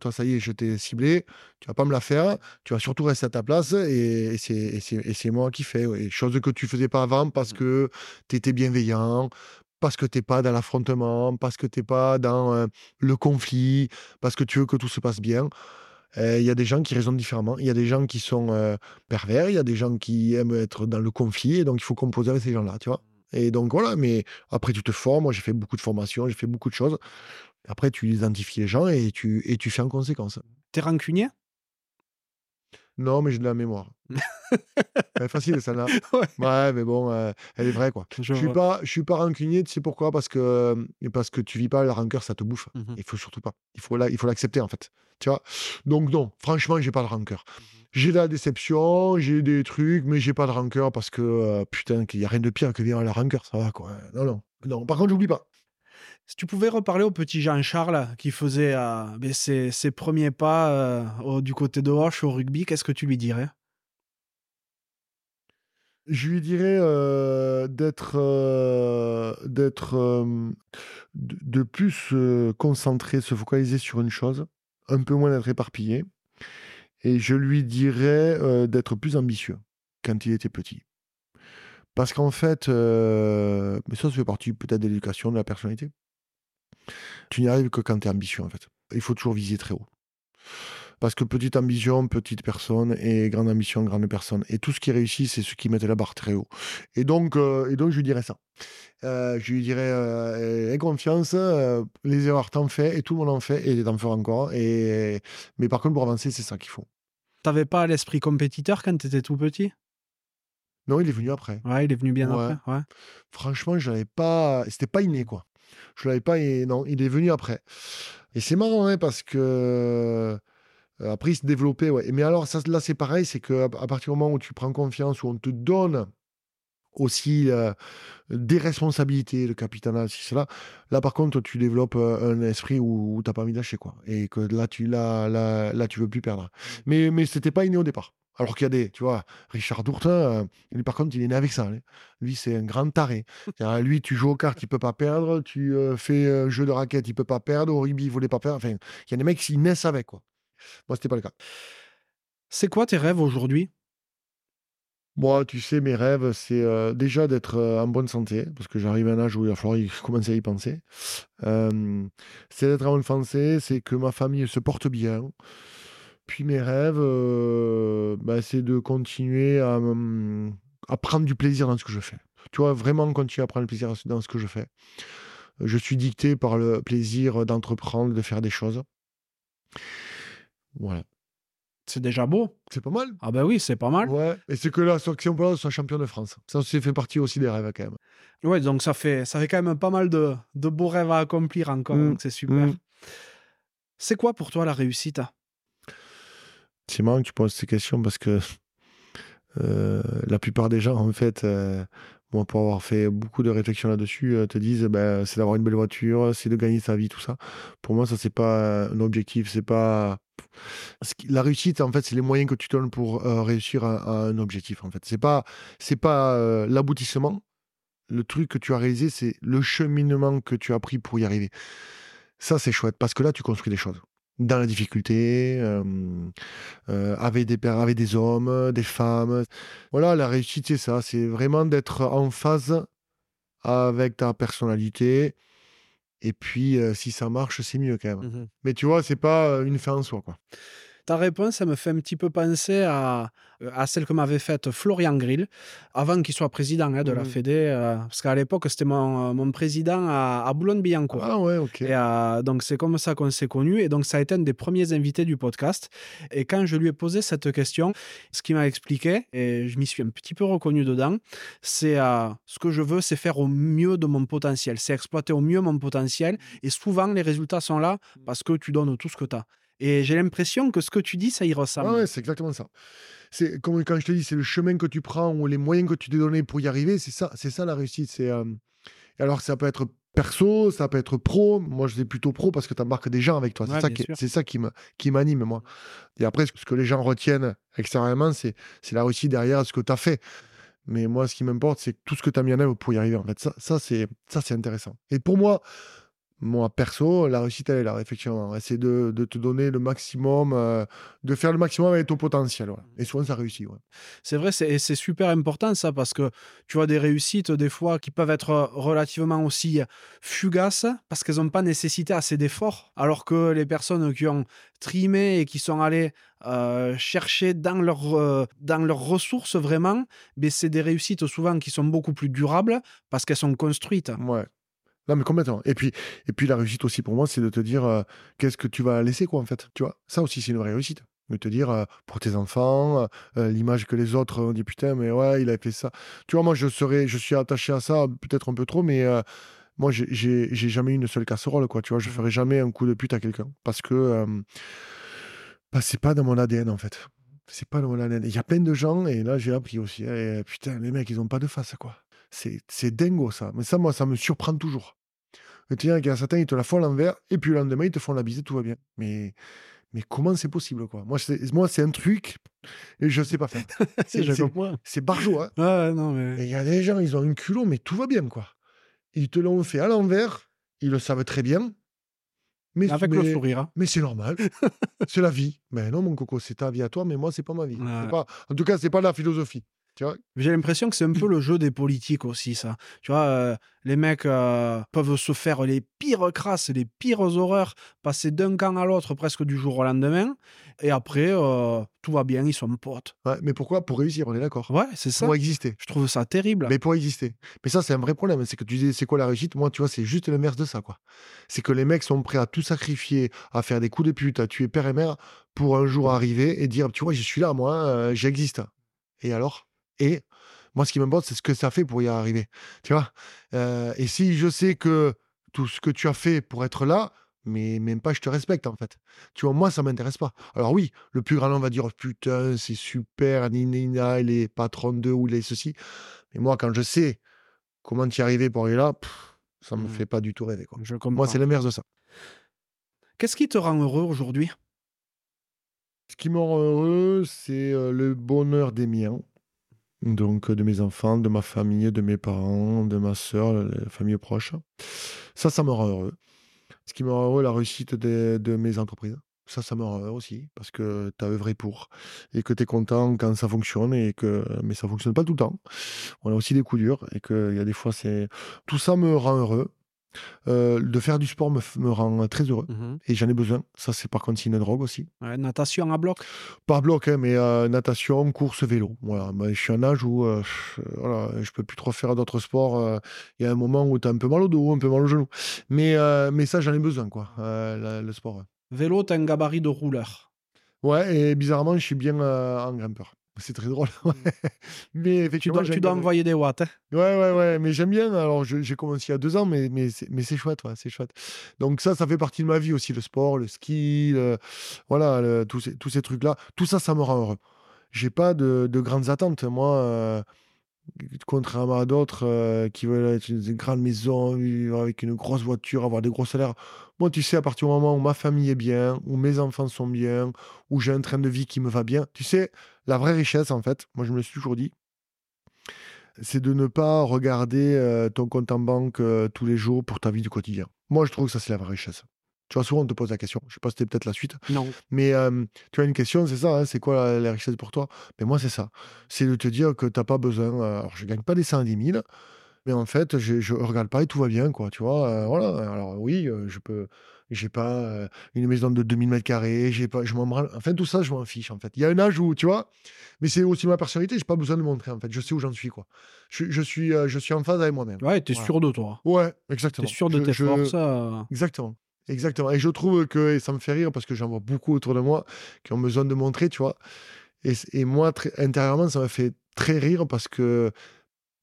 S1: toi, ça y est, je t'ai ciblé, tu vas pas me la faire, tu vas surtout rester à ta place, et, c'est moi qui fais. Ouais. Chose que tu faisais pas avant parce mmh. que tu étais bienveillant, parce que tu n'es pas dans l'affrontement, parce que tu n'es pas dans le conflit, parce que tu veux que tout se passe bien. Il y a des gens qui raisonnent différemment. Il y a des gens qui sont pervers. Il y a des gens qui aiment être dans le conflit. Et donc, il faut composer avec ces gens-là, tu vois. Et donc, voilà. Mais après, tu te formes. Moi, j'ai fait beaucoup de formations. J'ai fait beaucoup de choses. Après, tu identifies les gens et tu, et tu fais en conséquence.
S2: T'es rancunier?
S1: Non, mais j'ai de la mémoire. Elle est facile, celle-là.
S2: Ouais.
S1: Ouais, mais bon, euh, elle est vraie, quoi.
S2: Je
S1: Je suis pas, je suis pas rancunier, tu sais pourquoi? Parce que, euh, parce que tu vis pas la rancœur, ça te bouffe.
S2: Mhm.
S1: Il faut surtout pas. Il faut la- il faut l'accepter, en fait. Tu vois Donc, non, franchement, j'ai pas de rancœur. J'ai de la déception, j'ai des trucs, mais j'ai pas de rancœur parce que, euh, putain, qu'il y a rien de pire que vivre à la rancœur, ça va, quoi. Non, non. Non, par contre, j'oublie pas.
S2: Si tu pouvais reparler au petit Jean-Charles qui faisait euh, ben, ses, ses premiers pas euh, au- du côté de Hoche au rugby, qu'est-ce que tu lui dirais?
S1: Je lui dirais euh, d'être euh, d'être euh, de, de plus concentré, se focaliser sur une chose, un peu moins d'être éparpillé. Et je lui dirais euh, d'être plus ambitieux quand il était petit. Parce qu'en fait, euh, mais ça, ça fait partie peut-être de l'éducation, de la personnalité. Tu n'y arrives que quand tu es ambitieux, en fait. Il faut toujours viser très haut. Parce que petite ambition, petite personne, et grande ambition, grande personne. Et tout ce qui réussit, c'est ceux qui mettent la barre très haut. Et donc, euh, et donc je lui dirais ça. Euh, je lui dirais, euh, aie confiance, les erreurs t'en fais, et tout le monde en fait, et t'en feras encore. Et... Mais par contre, pour avancer, c'est ça qu'il faut.
S2: T'avais pas l'esprit compétiteur quand t'étais tout petit?
S1: Non, il est venu après.
S2: Ouais, il est venu bien
S1: Ouais.
S2: après. Ouais.
S1: Franchement, je l'avais pas. C'était pas inné, quoi. Je l'avais pas. et Non, il est venu après. Et c'est marrant, hein, parce que. Euh, Après, il se développait, ouais. Mais alors, ça, là, c'est pareil, c'est qu'à à partir du moment où tu prends confiance, où on te donne aussi euh, des responsabilités, le capitanat, si cela, là, par contre, tu développes euh, un esprit où, où t'as pas envie lâcher, quoi. Et que là, tu, là, là, là, tu veux plus perdre. Mais, mais c'était pas inné au départ. Alors qu'il y a des, tu vois, Richard Dourtin, euh, lui, par contre, il est né avec ça. hein. Lui, c'est un grand taré. Lui, tu joues aux cartes, il peut pas perdre. Tu fais un jeu de raquette, il peut pas perdre. Au rugby, il voulait pas perdre. Enfin, il y a des mecs qui naissent avec, quoi. Moi, c'était pas le cas.
S2: C'est quoi tes rêves aujourd'hui?
S1: Moi, tu sais, mes rêves, c'est euh, déjà d'être euh, en bonne santé, parce que j'arrive à un âge où il va falloir y commencer à y penser. Euh, c'est d'être en bonne santé, c'est que ma famille se porte bien. Puis mes rêves, bah, c'est de continuer à, me- à prendre du plaisir dans ce que je fais. Tu vois, vraiment continuer à prendre du plaisir dans ce que je fais. Je suis dicté par le plaisir d'entreprendre, de faire des choses. Voilà.
S2: C'est déjà beau.
S1: C'est pas mal.
S2: Ah ben oui, c'est pas mal.
S1: Ouais. Et c'est que la section Pologne soit champion de France. Ça, c'est fait partie aussi des rêves, quand même.
S2: Ouais, donc ça fait, ça fait quand même pas mal de, de beaux rêves à accomplir encore.
S1: Mm.
S2: donc c'est super.
S1: Mm.
S2: C'est quoi pour toi la réussite?
S1: C'est marrant que tu poses ces questions parce que euh, la plupart des gens, en fait, euh, moi, pour avoir fait beaucoup de réflexions là-dessus, euh, te disent ben, c'est d'avoir une belle voiture, c'est de gagner sa vie, tout ça. Pour moi, ça, c'est pas un objectif, c'est pas. La réussite, en fait, c'est les moyens que tu donnes pour euh, réussir à un objectif. En fait, c'est pas, c'est pas euh, l'aboutissement. Le truc que tu as réalisé, c'est le cheminement que tu as pris pour y arriver. Ça, c'est chouette parce que là, tu construis des choses dans la difficulté, euh, avec, des, pères- avec des hommes, des femmes. Voilà, la réussite, c'est ça. C'est vraiment d'être en phase avec ta personnalité. Et puis, euh, si ça marche, c'est mieux quand même. Mais tu vois, c'est pas euh, une fin en soi. Quoi.
S2: Ta réponse, ça me fait un petit peu penser à, à celle que m'avait faite Florian Grill, avant qu'il soit président hein, de la
S1: Mhm.
S2: Fédé. euh, parce qu'à l'époque, c'était mon, mon président à, à Boulogne-Billancourt.
S1: Ah ouais, ok.
S2: Et euh, donc, c'est comme ça qu'on s'est connus. Et donc, ça a été un des premiers invités du podcast. Et quand je lui ai posé cette question, ce qu'il m'a expliqué, et je m'y suis un petit peu reconnu dedans, c'est euh, ce que je veux, c'est faire au mieux de mon potentiel. C'est exploiter au mieux mon potentiel. Et souvent, les résultats sont là parce que tu donnes tout ce que tu as. Et j'ai l'impression que ce que tu dis, ça y ressemble.
S1: Ah ouais, c'est exactement ça. C'est comme quand je te dis, c'est le chemin que tu prends ou les moyens que tu t'es donné pour y arriver. C'est ça, c'est ça la réussite. C'est euh, alors ça peut être perso, ça peut être pro. Moi, je dis plutôt pro parce que tu embarques des gens avec toi. C'est
S2: Ouais,
S1: ça, qui, c'est ça qui me qui m'anime moi. Et après, ce que les gens retiennent extérieurement, c'est c'est la réussite derrière ce que tu as fait. Mais moi, ce qui m'importe, c'est tout ce que tu as mis en œuvre pour y arriver. En fait, ça, ça c'est ça, c'est intéressant. Et pour moi, moi perso, la réussite, elle est là, effectivement. C'est de, de te donner le maximum, euh, de faire le maximum avec ton potentiel. ouais. Et souvent, ça réussit. ouais.
S2: C'est vrai, c'est et c'est super important ça, parce que tu vois des réussites des fois qui peuvent être relativement aussi fugaces, parce qu'elles n'ont pas nécessité assez d'efforts, alors que les personnes qui ont trimé et qui sont allées euh, chercher dans, leur, euh, dans leurs ressources vraiment, ben, c'est des réussites souvent qui sont beaucoup plus durables, parce qu'elles sont construites.
S1: Ouais. Non, mais complètement. Et puis, et puis la réussite aussi pour moi, c'est de te dire euh, qu'est-ce que tu vas laisser, quoi, en fait. Tu vois, ça aussi, c'est une vraie réussite. De te dire, euh, pour tes enfants, euh, l'image que les autres ont dit putain, mais ouais, il a fait ça. Tu vois, moi, je serais, je suis attaché à ça, peut-être un peu trop, mais moi, j'ai- jamais eu une seule casserole, quoi. Tu vois, je ferai jamais un coup de pute à quelqu'un parce que bah, c'est pas dans mon ADN, en fait. C'est pas dans mon ADN. Il y a plein de gens, et là, j'ai appris aussi. hein, et, putain, les mecs, ils ont pas de face, quoi. C'est dingo, ça. Mais ça, moi, ça me surprend toujours. Et tu dis, certains, ils te la font à l'envers, et puis le lendemain, ils te font la bise, tout va bien. Mais, mais comment c'est possible, quoi? Moi, c'est moi, c'est un truc, et je sais pas faire. C'est barjot, hein.
S2: Ouais, non, mais.
S1: Et il y a des gens, ils ont une culot, mais tout va bien, quoi. Ils te l'ont fait à l'envers, ils le savent très bien. Mais,
S2: Avec
S1: mais,
S2: le sourire. hein.
S1: mais c'est normal. c'est la vie. Mais non, mon coco, c'est ta vie à toi, mais moi, c'est pas ma vie. Pas... En tout cas, c'est pas la philosophie.
S2: J'ai l'impression que c'est un peu le jeu des politiques aussi, ça. Tu vois, euh, les mecs euh, peuvent se faire les pires crasses, les pires horreurs, passer d'un camp à l'autre presque du jour au lendemain, et après, euh, tout va bien, ils sont potes.
S1: Ouais, Mais pourquoi? Pour réussir, on est d'accord.
S2: Ouais, c'est ça.
S1: Pour exister.
S2: Je trouve ça terrible.
S1: Mais pour exister. Mais ça, c'est un vrai problème. C'est que tu disais, c'est quoi la réussite? Moi, tu vois, c'est juste l'inverse de ça, quoi. C'est que les mecs sont prêts à tout sacrifier, à faire des coups de pute, à tuer père et mère pour un jour arriver et dire, tu vois, je suis là, moi, euh, j'existe. Et alors? Et moi, ce qui m'importe, c'est ce que ça fait pour y arriver. Tu vois? Euh, Et si je sais que tout ce que tu as fait pour être là, mais même pas, je te respecte, en fait. Tu vois, moi, ça m'intéresse pas. Alors oui, le plus grand, on va dire, putain, c'est super, Nina, il est patron de ou il est ceci. Mais moi, quand je sais comment tu y arriver pour aller là, pff, ça me
S2: Mhm.
S1: fait pas du tout rêver. Quoi.
S2: Je comprends.
S1: Moi, c'est l'inverse de ça.
S2: Qu'est-ce qui te rend heureux aujourd'hui?
S1: Ce qui me rend heureux, c'est euh, le bonheur des miens. Donc, de mes enfants, de ma famille, de mes parents, de ma soeur, la famille proche. Ça, ça me rend heureux. Ce qui me rend heureux, la réussite de mes entreprises. Ça, ça me rend heureux aussi, parce que tu as œuvré pour. Et que tu es content quand ça fonctionne, et que... mais ça fonctionne pas tout le temps. On a aussi des coups durs, et qu'il y a des fois, c'est. Tout ça me rend heureux. Euh, de faire du sport me, rend très heureux. Et j'en ai besoin. Ça, c'est par contre, une drogue aussi.
S2: Ouais, Natation à bloc?
S1: Par bloc, hein, mais euh, natation, course, vélo. Voilà. Je suis à un âge où euh, je- voilà, je peux plus trop faire d'autres sports. Il y a un moment où tu as un peu mal au dos, un peu mal au genou. Mais, mais ça, j'en ai besoin, quoi, la- le sport.
S2: Vélo, t'as un gabarit de rouleur?
S1: Ouais, et bizarrement, je suis bien en grimpeur. C'est très drôle. ouais. mais
S2: Tu dois, tu envoyer des watts. hein.
S1: Ouais, ouais, ouais, mais j'aime bien. Alors, j'ai commencé il y a deux ans, mais, mais, c'est, mais c'est chouette, ouais, c'est chouette. Donc, ça, ça fait partie de ma vie aussi, le sport, le ski, le- voilà, le- tous, ces, tous ces trucs-là. Tout ça, ça me rend heureux. J'ai pas de, de grandes attentes. Moi, euh, contrairement à d'autres euh, qui veulent être une grande maison, vivre avec une grosse voiture, avoir des gros salaires. Moi, tu sais, à partir du moment où ma famille est bien, où mes enfants sont bien, où j'ai un train de vie qui me va bien, tu sais, la vraie richesse, en fait, moi, je me suis toujours dit, c'est de ne pas regarder euh, ton compte en banque euh, tous les jours pour ta vie du quotidien. Moi, je trouve que ça, c'est la vraie richesse. Tu vois, souvent, on te pose la question. Je sais pas si c'était peut-être la suite.
S2: Non.
S1: Mais euh, tu as une question, c'est ça, hein, c'est quoi la, la richesse pour toi? Mais moi, c'est ça. C'est de te dire que tu n'as pas besoin. euh, alors, je gagne pas des 110 000, mais en fait, je, je regarde pas et tout va bien, quoi. Tu vois, euh, voilà. Alors, oui, euh, je peux. J'ai pas euh, une maison de 2000 mètres carrés, j'ai pas, je m'en branle. Enfin, tout ça, je m'en fiche, en fait. Il y a un âge où, tu vois, mais c'est aussi ma personnalité, j'ai pas besoin de montrer, en fait. Je sais où j'en suis, quoi. Je, je suis, euh, je suis en phase avec moi-même.
S2: Ouais, t'es
S1: Voilà.
S2: sûr de toi.
S1: Ouais, exactement.
S2: T'es sûr de
S1: Je-
S2: tes
S1: je-
S2: forces. euh,
S1: Exactement. Exactement. Et je trouve que, et ça me fait rire parce que j'en vois beaucoup autour de moi qui ont besoin de montrer, tu vois. Et, c- et moi, très- intérieurement, ça me fait très rire parce que,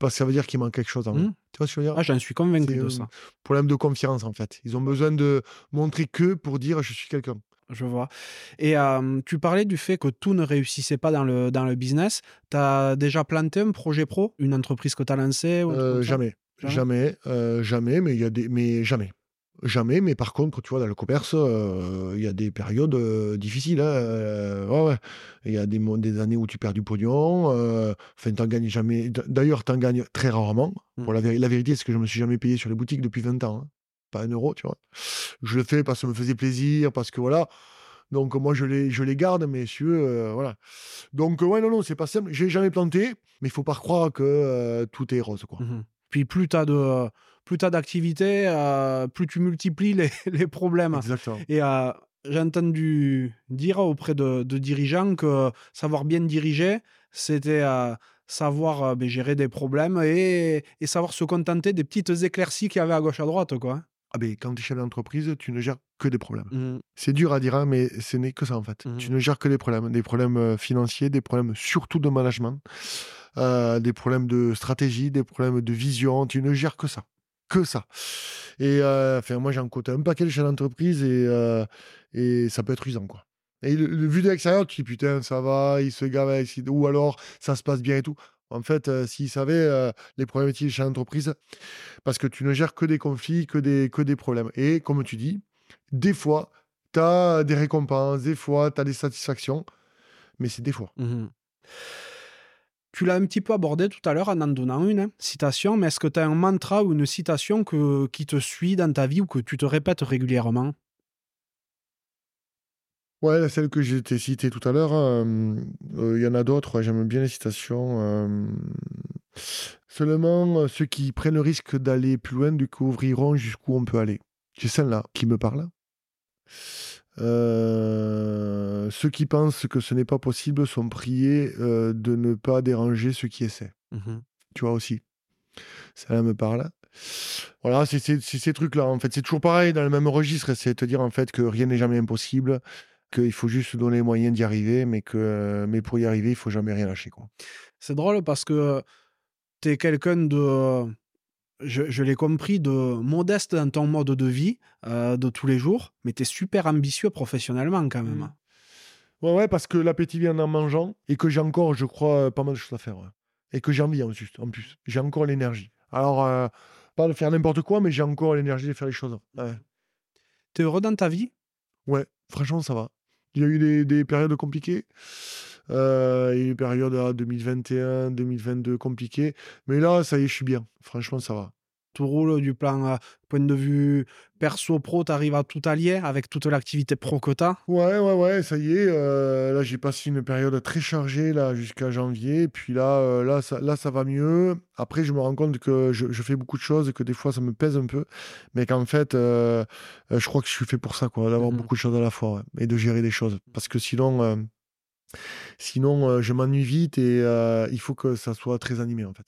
S1: parce que ça veut dire qu'il manque quelque chose en moi.
S2: Mhm.
S1: Tu vois ce que je veux dire?
S2: Ah, j'en suis convaincu de
S1: un
S2: ça.
S1: problème de confiance, en fait. Ils ont besoin de montrer que pour dire je suis quelqu'un.
S2: Je vois. Et euh, tu parlais du fait que tout ne réussissait pas dans le, dans le business. Tu as déjà planté un projet pro, une entreprise que tu as lancée ou
S1: Euh, jamais.
S2: Jamais?
S1: Jamais. euh, jamais, mais il y a des. Mais jamais. Jamais, mais par contre, tu vois, dans le commerce, euh, il y a des périodes euh, difficiles. hein, euh, ouais, ouais. Il y a des, années où tu perds du pognon. Enfin, t'en gagnes jamais. D'ailleurs, tu en gagnes très rarement.
S2: Mm.
S1: Pour la, véri- la vérité, c'est que je me suis jamais payé sur les boutiques depuis 20 ans. hein. Pas un euro, tu vois. Je le fais parce que ça me faisait plaisir, parce que voilà. Donc, moi, je les, je les garde, euh, voilà. Donc, ouais, non, non, c'est pas simple. J'ai jamais planté, mais il faut pas croire que tout est rose, quoi.
S2: Mhm. Puis plus tu as de plus t'as d'activité, euh, plus tu multiplies les, les problèmes.
S1: Exactement.
S2: Et euh, j'ai entendu dire auprès de, de dirigeants que savoir bien diriger, c'était euh, savoir ben, gérer des problèmes et, et savoir se contenter des petites éclaircies qu'il y avait à gauche à droite. Quoi.
S1: Ah ben, quand tu es chef d'entreprise, tu ne gères que des problèmes.
S2: Mmh.
S1: C'est dur à dire, hein, mais ce n'est que ça en fait.
S2: Mmh.
S1: Tu ne gères que des problèmes. Des problèmes financiers, des problèmes surtout de management, euh, des problèmes de stratégie, des problèmes de vision. Tu ne gères que ça. Que ça. Et euh, enfin, moi, j'en côté un paquet de chefs d'entreprise et, euh, et ça peut être usant, quoi. Et le, vu de l'extérieur, tu dis putain, ça va, il se gave. Ou alors, ça se passe bien et tout. En fait, euh, s'ils savaient euh, les problématiques des chefs d'entreprise, parce que tu ne gères que des conflits, que des, que des problèmes. Et comme tu dis, des fois, tu as des récompenses, des fois, tu as des satisfactions, mais c'est des fois.
S2: Mmh Tu l'as un petit peu abordé tout à l'heure en en donnant une hein, citation, mais est-ce que tu as un mantra ou une citation qui te suit dans ta vie ou que tu te répètes régulièrement?
S1: Ouais, celle que j'ai citée tout à l'heure, euh, euh, il y en a d'autres, j'aime bien les citations. euh, Seulement ceux qui prennent le risque d'aller plus loin découvriront jusqu'où on peut aller. C'est celle-là qui me parle. Euh, ceux qui pensent que ce n'est pas possible sont priés euh, de ne pas déranger ceux qui essaient. Tu vois aussi. Ça me parle. Voilà, c'est ces trucs-là. En fait, c'est toujours pareil dans le même registre. C'est te dire en fait que rien n'est jamais impossible, qu'il faut juste se donner les moyens d'y arriver, mais que mais pour y arriver, il faut jamais rien lâcher. Quoi.
S2: C'est drôle parce que tu es quelqu'un de, je, je l'ai compris, de modeste dans ton mode de vie euh, de tous les jours, mais tu es super ambitieux professionnellement quand même.
S1: Mm. Ouais, ouais, parce que l'appétit vient en mangeant et que j'ai encore, je crois, euh, pas mal de choses à faire. ouais. Et que j'ai envie en plus. En plus. J'ai encore l'énergie. Alors, euh, pas de faire n'importe quoi, mais j'ai encore l'énergie de faire les choses. Ouais.
S2: Tu es heureux dans ta vie?
S1: Ouais, franchement, ça va. Il y a eu des, des périodes compliquées. Euh, il y a eu des périodes à 2021, 2022 compliquées. Mais là, ça y est, je suis bien. Franchement, ça va.
S2: Tout roule du plan euh, point de vue perso-pro, tu arrives à tout allier avec toute l'activité pro que tu
S1: Ouais, ouais, ouais, ça y est. euh, là, j'ai passé une période très chargée là jusqu'à janvier. Puis là, euh, là, ça, là, ça va mieux. Après, je me rends compte que je, je fais beaucoup de choses et que des fois, ça me pèse un peu. Mais qu'en fait, euh, je crois que je suis fait pour ça, quoi, d'avoir
S2: Mhm.
S1: beaucoup de choses à la fois ouais, et de gérer des choses. Parce que sinon, sinon, euh, je m'ennuie vite et euh, il faut que ça soit très animé, en fait.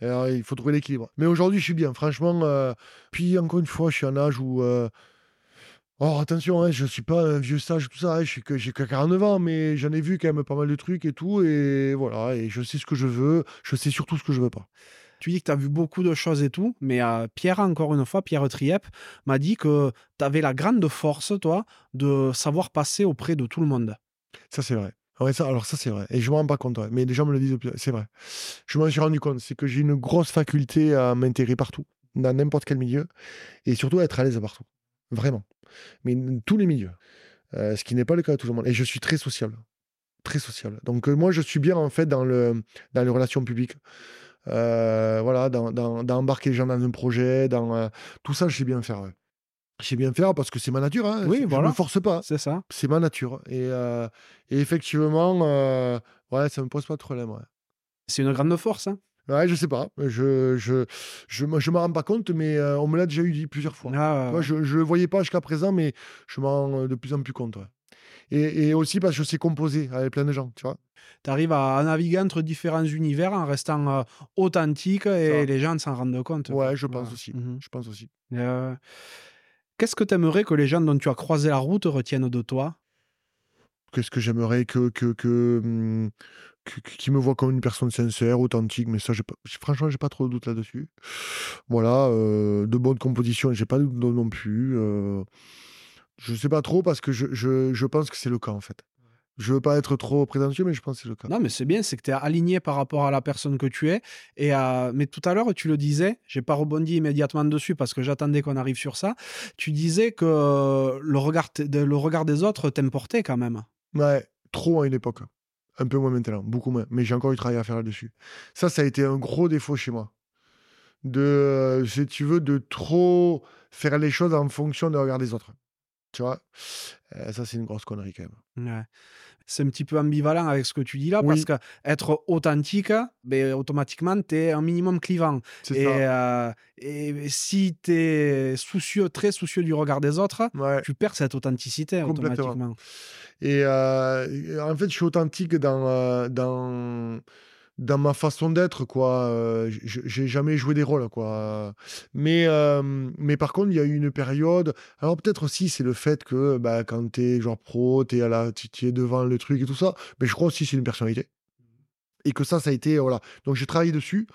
S1: Et alors, il faut trouver l'équilibre. Mais aujourd'hui, je suis bien, franchement. euh, puis encore une fois, je suis à un âge où. euh, Oh, attention, hein, je suis pas un vieux sage, tout ça. hein, je suis que j'ai que 49 ans, mais j'en ai vu quand même pas mal de trucs et tout. Et voilà, et je sais ce que je veux. Je sais surtout ce que je veux pas.
S2: Tu dis que tu as vu beaucoup de choses et tout, mais euh, Pierre, encore une fois, Pierre Triep, m'a dit que tu avais la grande force, toi, de savoir passer auprès de tout le monde.
S1: Ça, c'est vrai. Ouais, ça, alors, ça, c'est vrai. Et je m'en rends pas compte, mais les gens me le disent. C'est vrai. Je m'en suis rendu compte. C'est que j'ai une grosse faculté à m'intégrer partout, dans n'importe quel milieu, et surtout à être à l'aise partout. Vraiment. Mais tous les milieux. Euh, ce qui n'est pas le cas de tout le monde. Et je suis très sociable. Très sociable. Donc, euh, moi, je suis bien, en fait, dans, le, dans les relations publiques. Euh, voilà, dans, d'embarquer les gens dans un projet, dans tout ça, je sais bien faire. Sais bien faire parce que c'est ma nature. Hein.
S2: Oui,
S1: C'est-
S2: voilà.
S1: Je me force pas.
S2: C'est ça
S1: C'est ma nature. Et, euh, et effectivement, euh, ouais, ça me pose pas de problème. Ouais.
S2: C'est une grande force. Hein
S1: Ouais, je sais pas. Je je je me- je m'en rends pas compte, mais euh, on me l'a déjà eu dit plusieurs fois.
S2: Ah,
S1: je je le voyais pas jusqu'à présent, mais je m'en rends de plus en plus compte. ouais. Et, et aussi parce que je sais composer avec plein de gens, tu vois.
S2: tu arrives à naviguer entre différents univers en restant euh, authentique et les gens s'en rendent compte.
S1: Ouais, je pense aussi.
S2: Mhm.
S1: Je pense aussi.
S2: Euh, Qu'est-ce que tu aimerais que les gens dont tu as croisé la route retiennent de toi?
S1: Qu'est-ce que j'aimerais que que que hum, que- que- qui me voit comme une personne sincère, authentique, mais ça, pas, franchement, j'ai pas trop de doute là-dessus. Voilà, euh, de bonne composition, j'ai pas de doute non plus. euh, je sais pas trop parce que je pense que c'est le cas en fait. Je veux pas être trop prétentieux, mais je pense que c'est le cas.
S2: Non, mais c'est bien, c'est que tu es aligné par rapport à la personne que tu es. Et euh, Mais tout à l'heure, tu le disais, j'ai pas rebondi immédiatement dessus parce que j'attendais qu'on arrive sur ça. Tu disais que le regard, le regard des autres t'importait quand même.
S1: Ouais, trop à une époque. Un peu moins maintenant, beaucoup moins. Mais j'ai encore du travail à faire là-dessus. Ça, ça a été un gros défaut chez moi. De, euh, si tu veux, de trop faire les choses en fonction du regard des autres. Tu vois? Euh, Ça, c'est une grosse connerie quand même.
S2: Ouais. C'est un petit peu ambivalent avec ce que tu dis là,
S1: Oui.
S2: parce qu'être authentique, ben, automatiquement, tu es un minimum clivant. Et,
S1: ça.
S2: euh, et si tu es soucieux, très soucieux du regard des autres,
S1: Ouais.
S2: tu perds cette authenticité
S1: Complètement.
S2: automatiquement.
S1: Et, euh, en fait, je suis authentique dans, dans, dans ma façon d'être, quoi. Euh, j'ai jamais joué des rôles, quoi. Mais, euh, mais par contre, il y a eu une période. Alors, peut-être aussi, c'est le fait que bah, quand tu es genre pro, tu es, es, devant le truc et tout ça. Mais je crois aussi c'est une personnalité. Et que ça, ça a été. Voilà. Donc, j'ai travaillé dessus.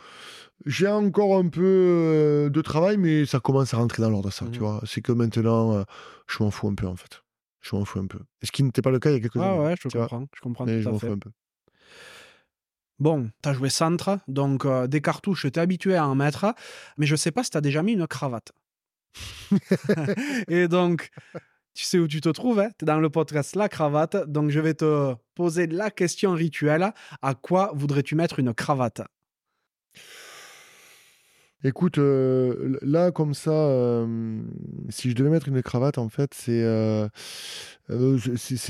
S1: J'ai encore un peu euh, de travail, mais ça commence à rentrer dans l'ordre, ça, tu mmh. vois. C'est que maintenant, je m'en fous un peu, en fait. Je m'en fous un peu. Ce qui n'était pas le cas il y a quelques
S2: ah
S1: années.
S2: Ouais, je comprends. Je comprends
S1: mais je m'en fous un peu.
S2: Bon, t'as joué centre, donc euh, des cartouches, t'es habitué à en mettre, mais je sais pas si t'as déjà mis une cravate. et donc, tu sais où tu te trouves, hein? T'es dans le podcast La Cravate, donc je vais te poser la question rituelle. À quoi voudrais-tu mettre une cravate?
S1: Écoute, euh, là, comme ça, euh, si je devais mettre une cravate, en fait, c'est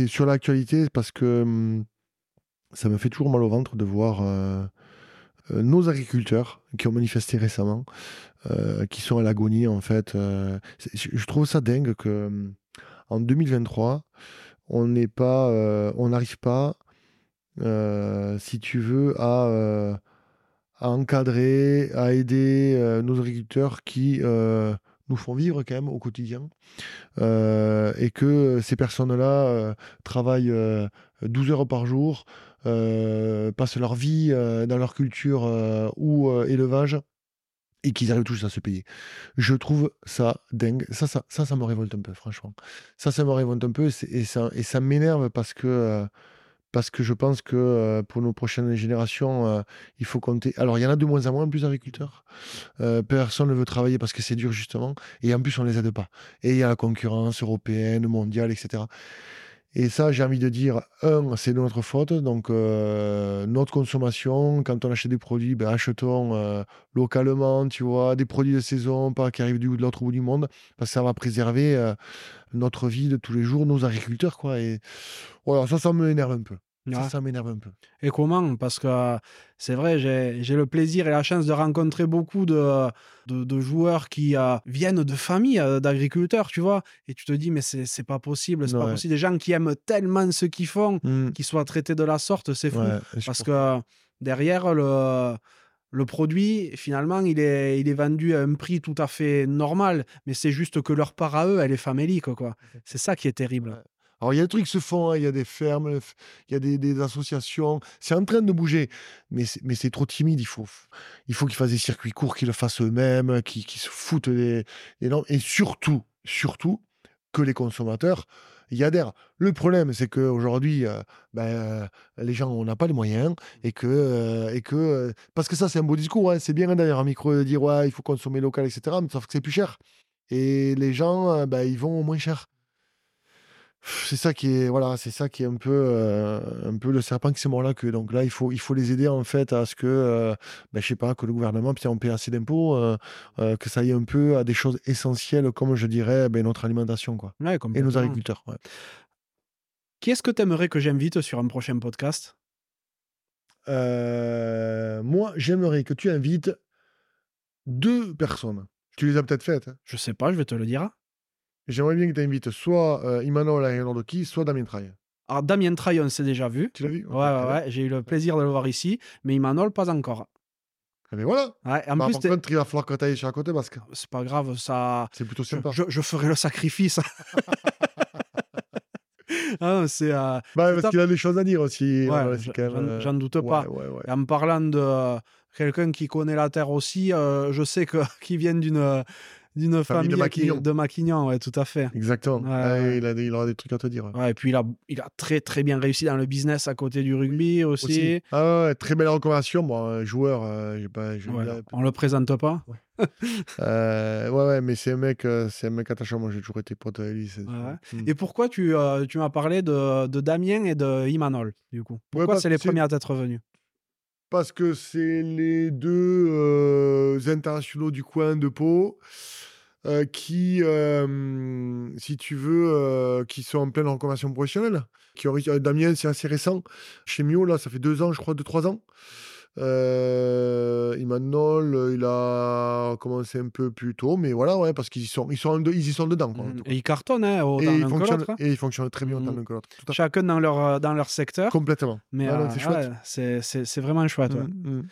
S1: sur l'actualité parce que hum, ça me fait toujours mal au ventre de voir euh, euh, nos agriculteurs qui ont manifesté récemment, euh, qui sont à l'agonie en fait. je trouve ça dingue que en 2023, on pas, n'arrive pas, si tu veux, à, encadrer, à aider nos agriculteurs qui nous font vivre quand même au quotidien et que ces personnes-là travaillent 12 heures par jour, passent leur vie euh, dans leur culture euh, ou élevage et qu'ils arrivent tous à se payer. Je trouve ça dingue. Ça, ça, ça, ça me révolte un peu, franchement. Ça, ça me révolte un peu et, ça, et ça m'énerve parce que, parce que je pense que pour nos prochaines générations, il faut compter. Alors, il y en a de moins en moins, plus d'agriculteurs. personne ne veut travailler parce que c'est dur, justement. Et en plus, on ne les aide pas. Et il y a la concurrence européenne, mondiale, etc. Et ça, j'ai envie de dire, un, c'est notre faute. Donc, euh, notre consommation, quand on achète des produits, ben, achetons euh, localement, tu vois, des produits de saison, pas qui arrivent du, de l'autre bout du monde, parce que ça va préserver euh, notre vie de tous les jours, nos agriculteurs, quoi. Et voilà, ça, ça m'énerve un peu. Ça, m'énerve un peu.
S2: Et comment? Parce que c'est vrai, j'ai le plaisir et la chance de rencontrer beaucoup de, de, joueurs qui euh, viennent de familles euh, d'agriculteurs, tu vois. Et tu te dis, mais c'est pas possible, c'est pas possible. Des gens qui aiment tellement ce qu'ils font, mmh. qui soient traités de la sorte, c'est fou. parce que derrière, le, le produit, finalement, il est, il est vendu à un prix tout à fait normal, mais c'est juste que leur part à eux, elle est famélique, quoi. C'est ça qui est terrible.
S1: Alors, il y a des trucs qui se font, hein, il y a des fermes, il y a des, associations. C'est en train de bouger, mais c'est trop timide. Il faut, il faut qu'ils fassent des circuits courts, qu'ils le fassent eux-mêmes, qu'ils se foutent des, normes. Et surtout, surtout, que les consommateurs y adhèrent. Le problème, c'est qu'aujourd'hui, euh, ben, euh, les gens, on n'a pas les moyens et que, euh, et que parce que ça, c'est un beau discours. Hein, c'est bien d'ailleurs un micro de dire ouais, il faut consommer local, etc. Mais sauf que c'est plus cher. Et les gens, ben, ils vont au moins cher c'est ça qui est voilà c'est ça qui est un peu euh, un peu le serpent qui s'est mort la queue. Donc là il faut il faut les aider en fait à ce que euh, ben, je sais pas que le gouvernement puisse on paye assez d'impôts euh, que ça aille un peu à des choses essentielles comme je dirais ben, notre alimentation quoi. Et nos agriculteurs
S2: qui est-ce que tu aimerais que j'invite sur un prochain podcast?
S1: Moi j'aimerais que tu invites deux personnes. Tu les as peut-être faites hein.
S2: je sais pas je vais te le dire
S1: J'aimerais bien que tu invites soit euh, Imanol Nordoki, soit Damien Traille.
S2: Alors, Damien Traille, on s'est déjà vu.
S1: Tu l'as vu?
S2: Ouais, ouais, ouais. J'ai eu le plaisir de le voir ici, mais Imanol, pas encore.
S1: Mais eh voilà.
S2: Ouais, en bah, plus,
S1: par contre, il va falloir que tu ailles sur côté parce que.
S2: C'est pas grave, ça.
S1: C'est plutôt sympa.
S2: Je, je, ferai le sacrifice. ah, c'est. Euh...
S1: Bah, parce qu'il a des choses à dire aussi.
S2: Ouais, J'en doute pas. Et en parlant de quelqu'un qui connaît la Terre aussi, euh, je sais que qui vient d'une d'une famille, de Maquignon. de Maquignon, ouais, tout à fait.
S1: Exactement. Ah, il, a il, aura des trucs à te dire.
S2: Ouais. et puis il a, il a très très bien réussi dans le business à côté du rugby aussi.
S1: Ah ouais, très belle recommandation. Bon, joueur, euh, pas,
S2: on le présente pas.
S1: euh, ouais, ouais, mais c'est un mec, euh, c'est un mec attachant. Moi, j'ai toujours été pote à lui.
S2: Hmm. Et pourquoi tu, euh, tu m'as parlé de, de, Damien et de Imanol, du coup? Pourquoi c'est les premiers à t'être venus?
S1: Parce que c'est les deux internationaux du coin de Pau. Euh, qui, euh, si tu veux, euh, qui sont en pleine reconversion professionnelle. Qui Damien, c'est assez récent. Chez Mio, là, ça fait deux ans, je crois, deux, trois ans. Euh, Imanol, il a commencé un peu plus tôt, mais voilà, ouais, parce qu'ils y sont, ils sont, de- ils y sont dedans. Quoi,
S2: Mm. Et ils cartonnent, hein, autant
S1: et, ils fonctionnent,
S2: hein.
S1: et ils fonctionnent très bien autant
S2: Mm.
S1: l'un que.
S2: Chacun dans leur, euh, dans leur secteur.
S1: Complètement.
S2: Mais
S1: Ah
S2: euh,
S1: c'est chouette.
S2: ouais, c'est- vraiment chouette. ouais.
S1: Mm, mm.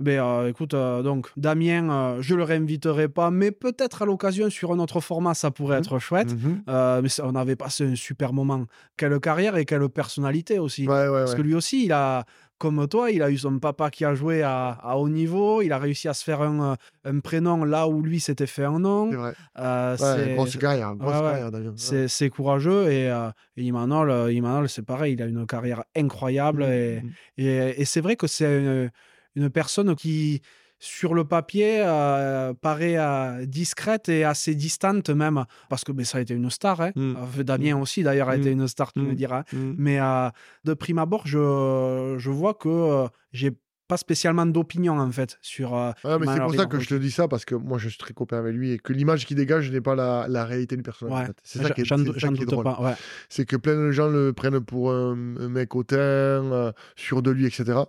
S2: Ben, euh, écoute, euh, donc Damien, euh, je le réinviterai pas, mais peut-être à l'occasion sur un autre format, ça pourrait être chouette. Euh, mais ça- on avait passé un super moment. Quelle carrière et quelle personnalité aussi.
S1: Ouais, ouais,
S2: Parce
S1: ouais.
S2: que lui aussi, il a, comme toi, il a eu son papa qui a joué à, à haut niveau. Il a réussi à se faire un, euh, un prénom là où lui s'était fait un
S1: C'est
S2: nom.
S1: vrai.
S2: Euh,
S1: Ouais,
S2: c'est-
S1: grosse carrière. Grosse
S2: ouais, ouais.
S1: carrière, Damien. Ouais.
S2: c'est c'est courageux et, euh, et Imanol, euh, Imanol, c'est pareil, il a une carrière incroyable et,
S1: Mm,
S2: et, et c'est vrai que c'est une, une personne qui, sur le papier, euh, paraît euh, discrète et assez distante même, parce que ça a été une star. Hein.
S1: Mm.
S2: Euh, Damien aussi, d'ailleurs, a
S1: Mm.
S2: été une star, tu me diras. Mais euh, de prime abord, je, je vois que j'ai pas spécialement d'opinion, en fait, sur... euh,
S1: mais c'est pour ça que je te dis ça, parce que moi, je suis très copain avec lui et que l'image qu'il dégage n'est pas la, la réalité du personnage. en
S2: Ouais,
S1: fait. C'est ça qui est,
S2: dou-
S1: ça qui est drôle.
S2: Ouais.
S1: C'est que plein de gens le prennent pour un, un mec hautain, euh, sûr de lui, etc.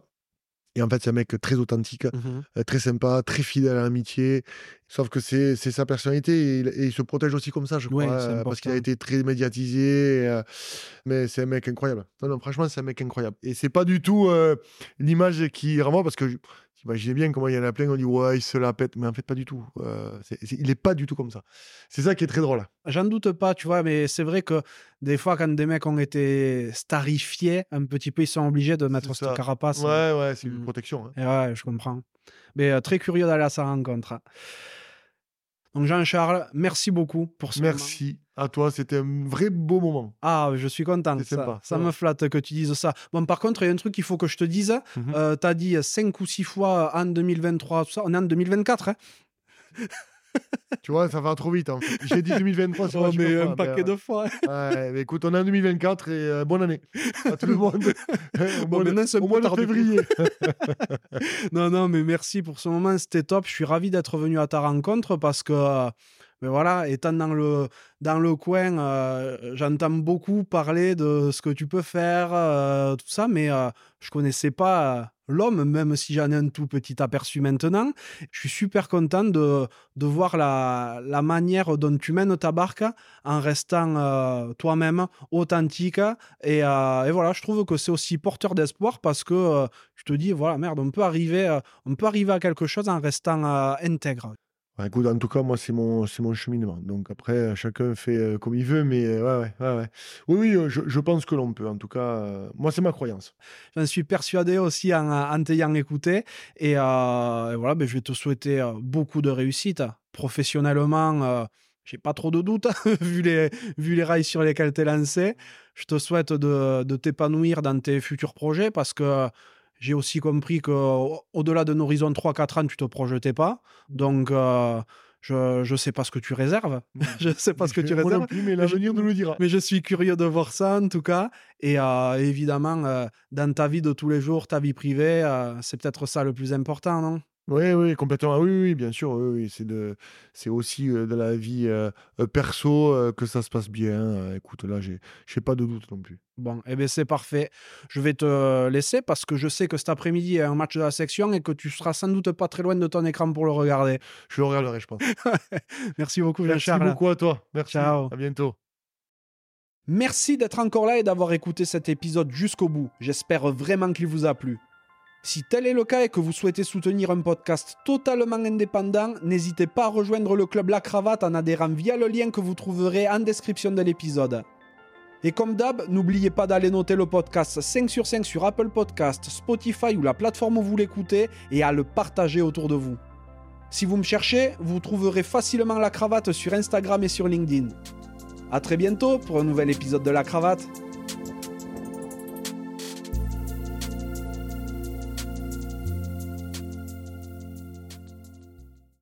S1: Et en fait, c'est un mec très authentique,
S2: Mhm.
S1: euh, très sympa, très fidèle à l'amitié. Sauf que c'est c'est sa personnalité et il, et il se protège aussi comme ça, je crois,
S2: Ouais,
S1: euh, parce qu'il a été très médiatisé. euh, mais c'est un mec incroyable. Non, non, franchement, c'est un mec incroyable. Et c'est pas du tout euh, l'image qui renvoie, parce que Imaginez bien comment il y en a plein, on dit ouais, il se la pète, mais en fait, pas du tout. Euh, c'est- il est pas du tout comme ça. C'est ça qui est très drôle.
S2: J'en doute pas, tu vois, mais c'est vrai que des fois, quand des mecs ont été starifiés, un petit peu, ils sont obligés de mettre cette carapace.
S1: Ouais, ouais, c'est une
S2: Mm.
S1: protection. hein.
S2: Et ouais, je comprends. Mais euh, très curieux d'aller à sa rencontre. Donc Jean-Charles, merci beaucoup pour ce moment.
S1: Merci à toi, c'était un vrai beau moment.
S2: Ah, je suis content. Ça,
S1: sympa,
S2: ça me flatte que tu dises ça. Bon, par contre, il y a un truc qu'il faut que je te dise.
S1: Mhm.
S2: Euh, tu as dit 5 ou 6 fois en 2023, tout ça. On est en 2024. Hein
S1: Tu vois, ça va trop vite. fait. J'ai dit 2023 sur
S2: Oh, mais un paquet
S1: mais,
S2: de fois.
S1: euh, ouais, mais écoute, on est en 2024 et euh, bonne année à tout le monde. au
S2: Bon,
S1: mois de,
S2: c'est
S1: au mois de février.
S2: Non, non, mais merci pour ce moment, c'était top. Je suis ravi d'être venu à ta rencontre parce que, euh, ben voilà, étant dans le, dans le coin, euh, j'entends beaucoup parler de ce que tu peux faire, euh, tout ça, mais euh, je connaissais pas l'homme, même si j'en ai un tout petit aperçu maintenant. Je suis super content de, de voir la, la manière dont tu mènes ta barque en restant euh, toi-même, authentique. Et, euh, et voilà, je trouve que c'est aussi porteur d'espoir parce que euh, tu te dis, voilà, merde, on peut arriver, on peut arriver à quelque chose en restant intègre.
S1: En tout cas, moi, c'est mon, mon cheminement. Donc après, euh, chacun fait euh, comme il veut, mais euh, ouais, ouais. Oui, oui, je, pense que l'on peut. En tout cas, moi, c'est ma croyance.
S2: J'en suis persuadé aussi en, en t'ayant écouté. Et, voilà, ben, je vais te souhaiter beaucoup de réussite. Professionnellement, j'ai pas trop de doutes, vu, les, vu les rails sur lesquels tu es lancé. Je te souhaite de, de t'épanouir dans tes futurs projets parce que j'ai aussi compris qu'au-delà d'un horizon 3-4 ans, tu te projetais pas. Donc, euh, je ne sais pas ce que tu réserves. je ne sais pas ce que tu réserves.
S1: plus, mais l'avenir nous le dira.
S2: Mais je suis curieux de voir ça en tout cas. Et euh, évidemment, euh, dans ta vie de tous les jours, ta vie privée, c'est peut-être ça le plus important, non?
S1: Oui, oui, complètement. Ah Oui, oui, bien sûr. Oui, oui. C'est, de... c'est aussi euh, de la vie euh, euh, perso euh, que ça se passe bien. Euh, écoute, là, j'ai... j'ai pas de doute non plus.
S2: Bon, eh bien c'est parfait. Je vais te laisser parce que je sais que cet après-midi, il y a un match de la section et que tu seras sans doute pas très loin de ton écran pour le regarder.
S1: Je le regarderai, je pense.
S2: Merci beaucoup,
S1: Merci
S2: Jean-Charles.
S1: beaucoup à toi. Merci.
S2: Ciao.
S1: À bientôt.
S2: Merci d'être encore là et d'avoir écouté cet épisode jusqu'au bout. J'espère vraiment qu'il vous a plu. Si tel est le cas et que vous souhaitez soutenir un podcast totalement indépendant, n'hésitez pas à rejoindre le club La Cravate en adhérant via le lien que vous trouverez en description de l'épisode. Et comme d'hab, n'oubliez pas d'aller noter le podcast 5 sur 5 sur Apple Podcast, Spotify ou la plateforme où vous l'écoutez et à le partager autour de vous. Si vous me cherchez, vous trouverez facilement La Cravate sur Instagram et sur LinkedIn. A très bientôt pour un nouvel épisode de La Cravate.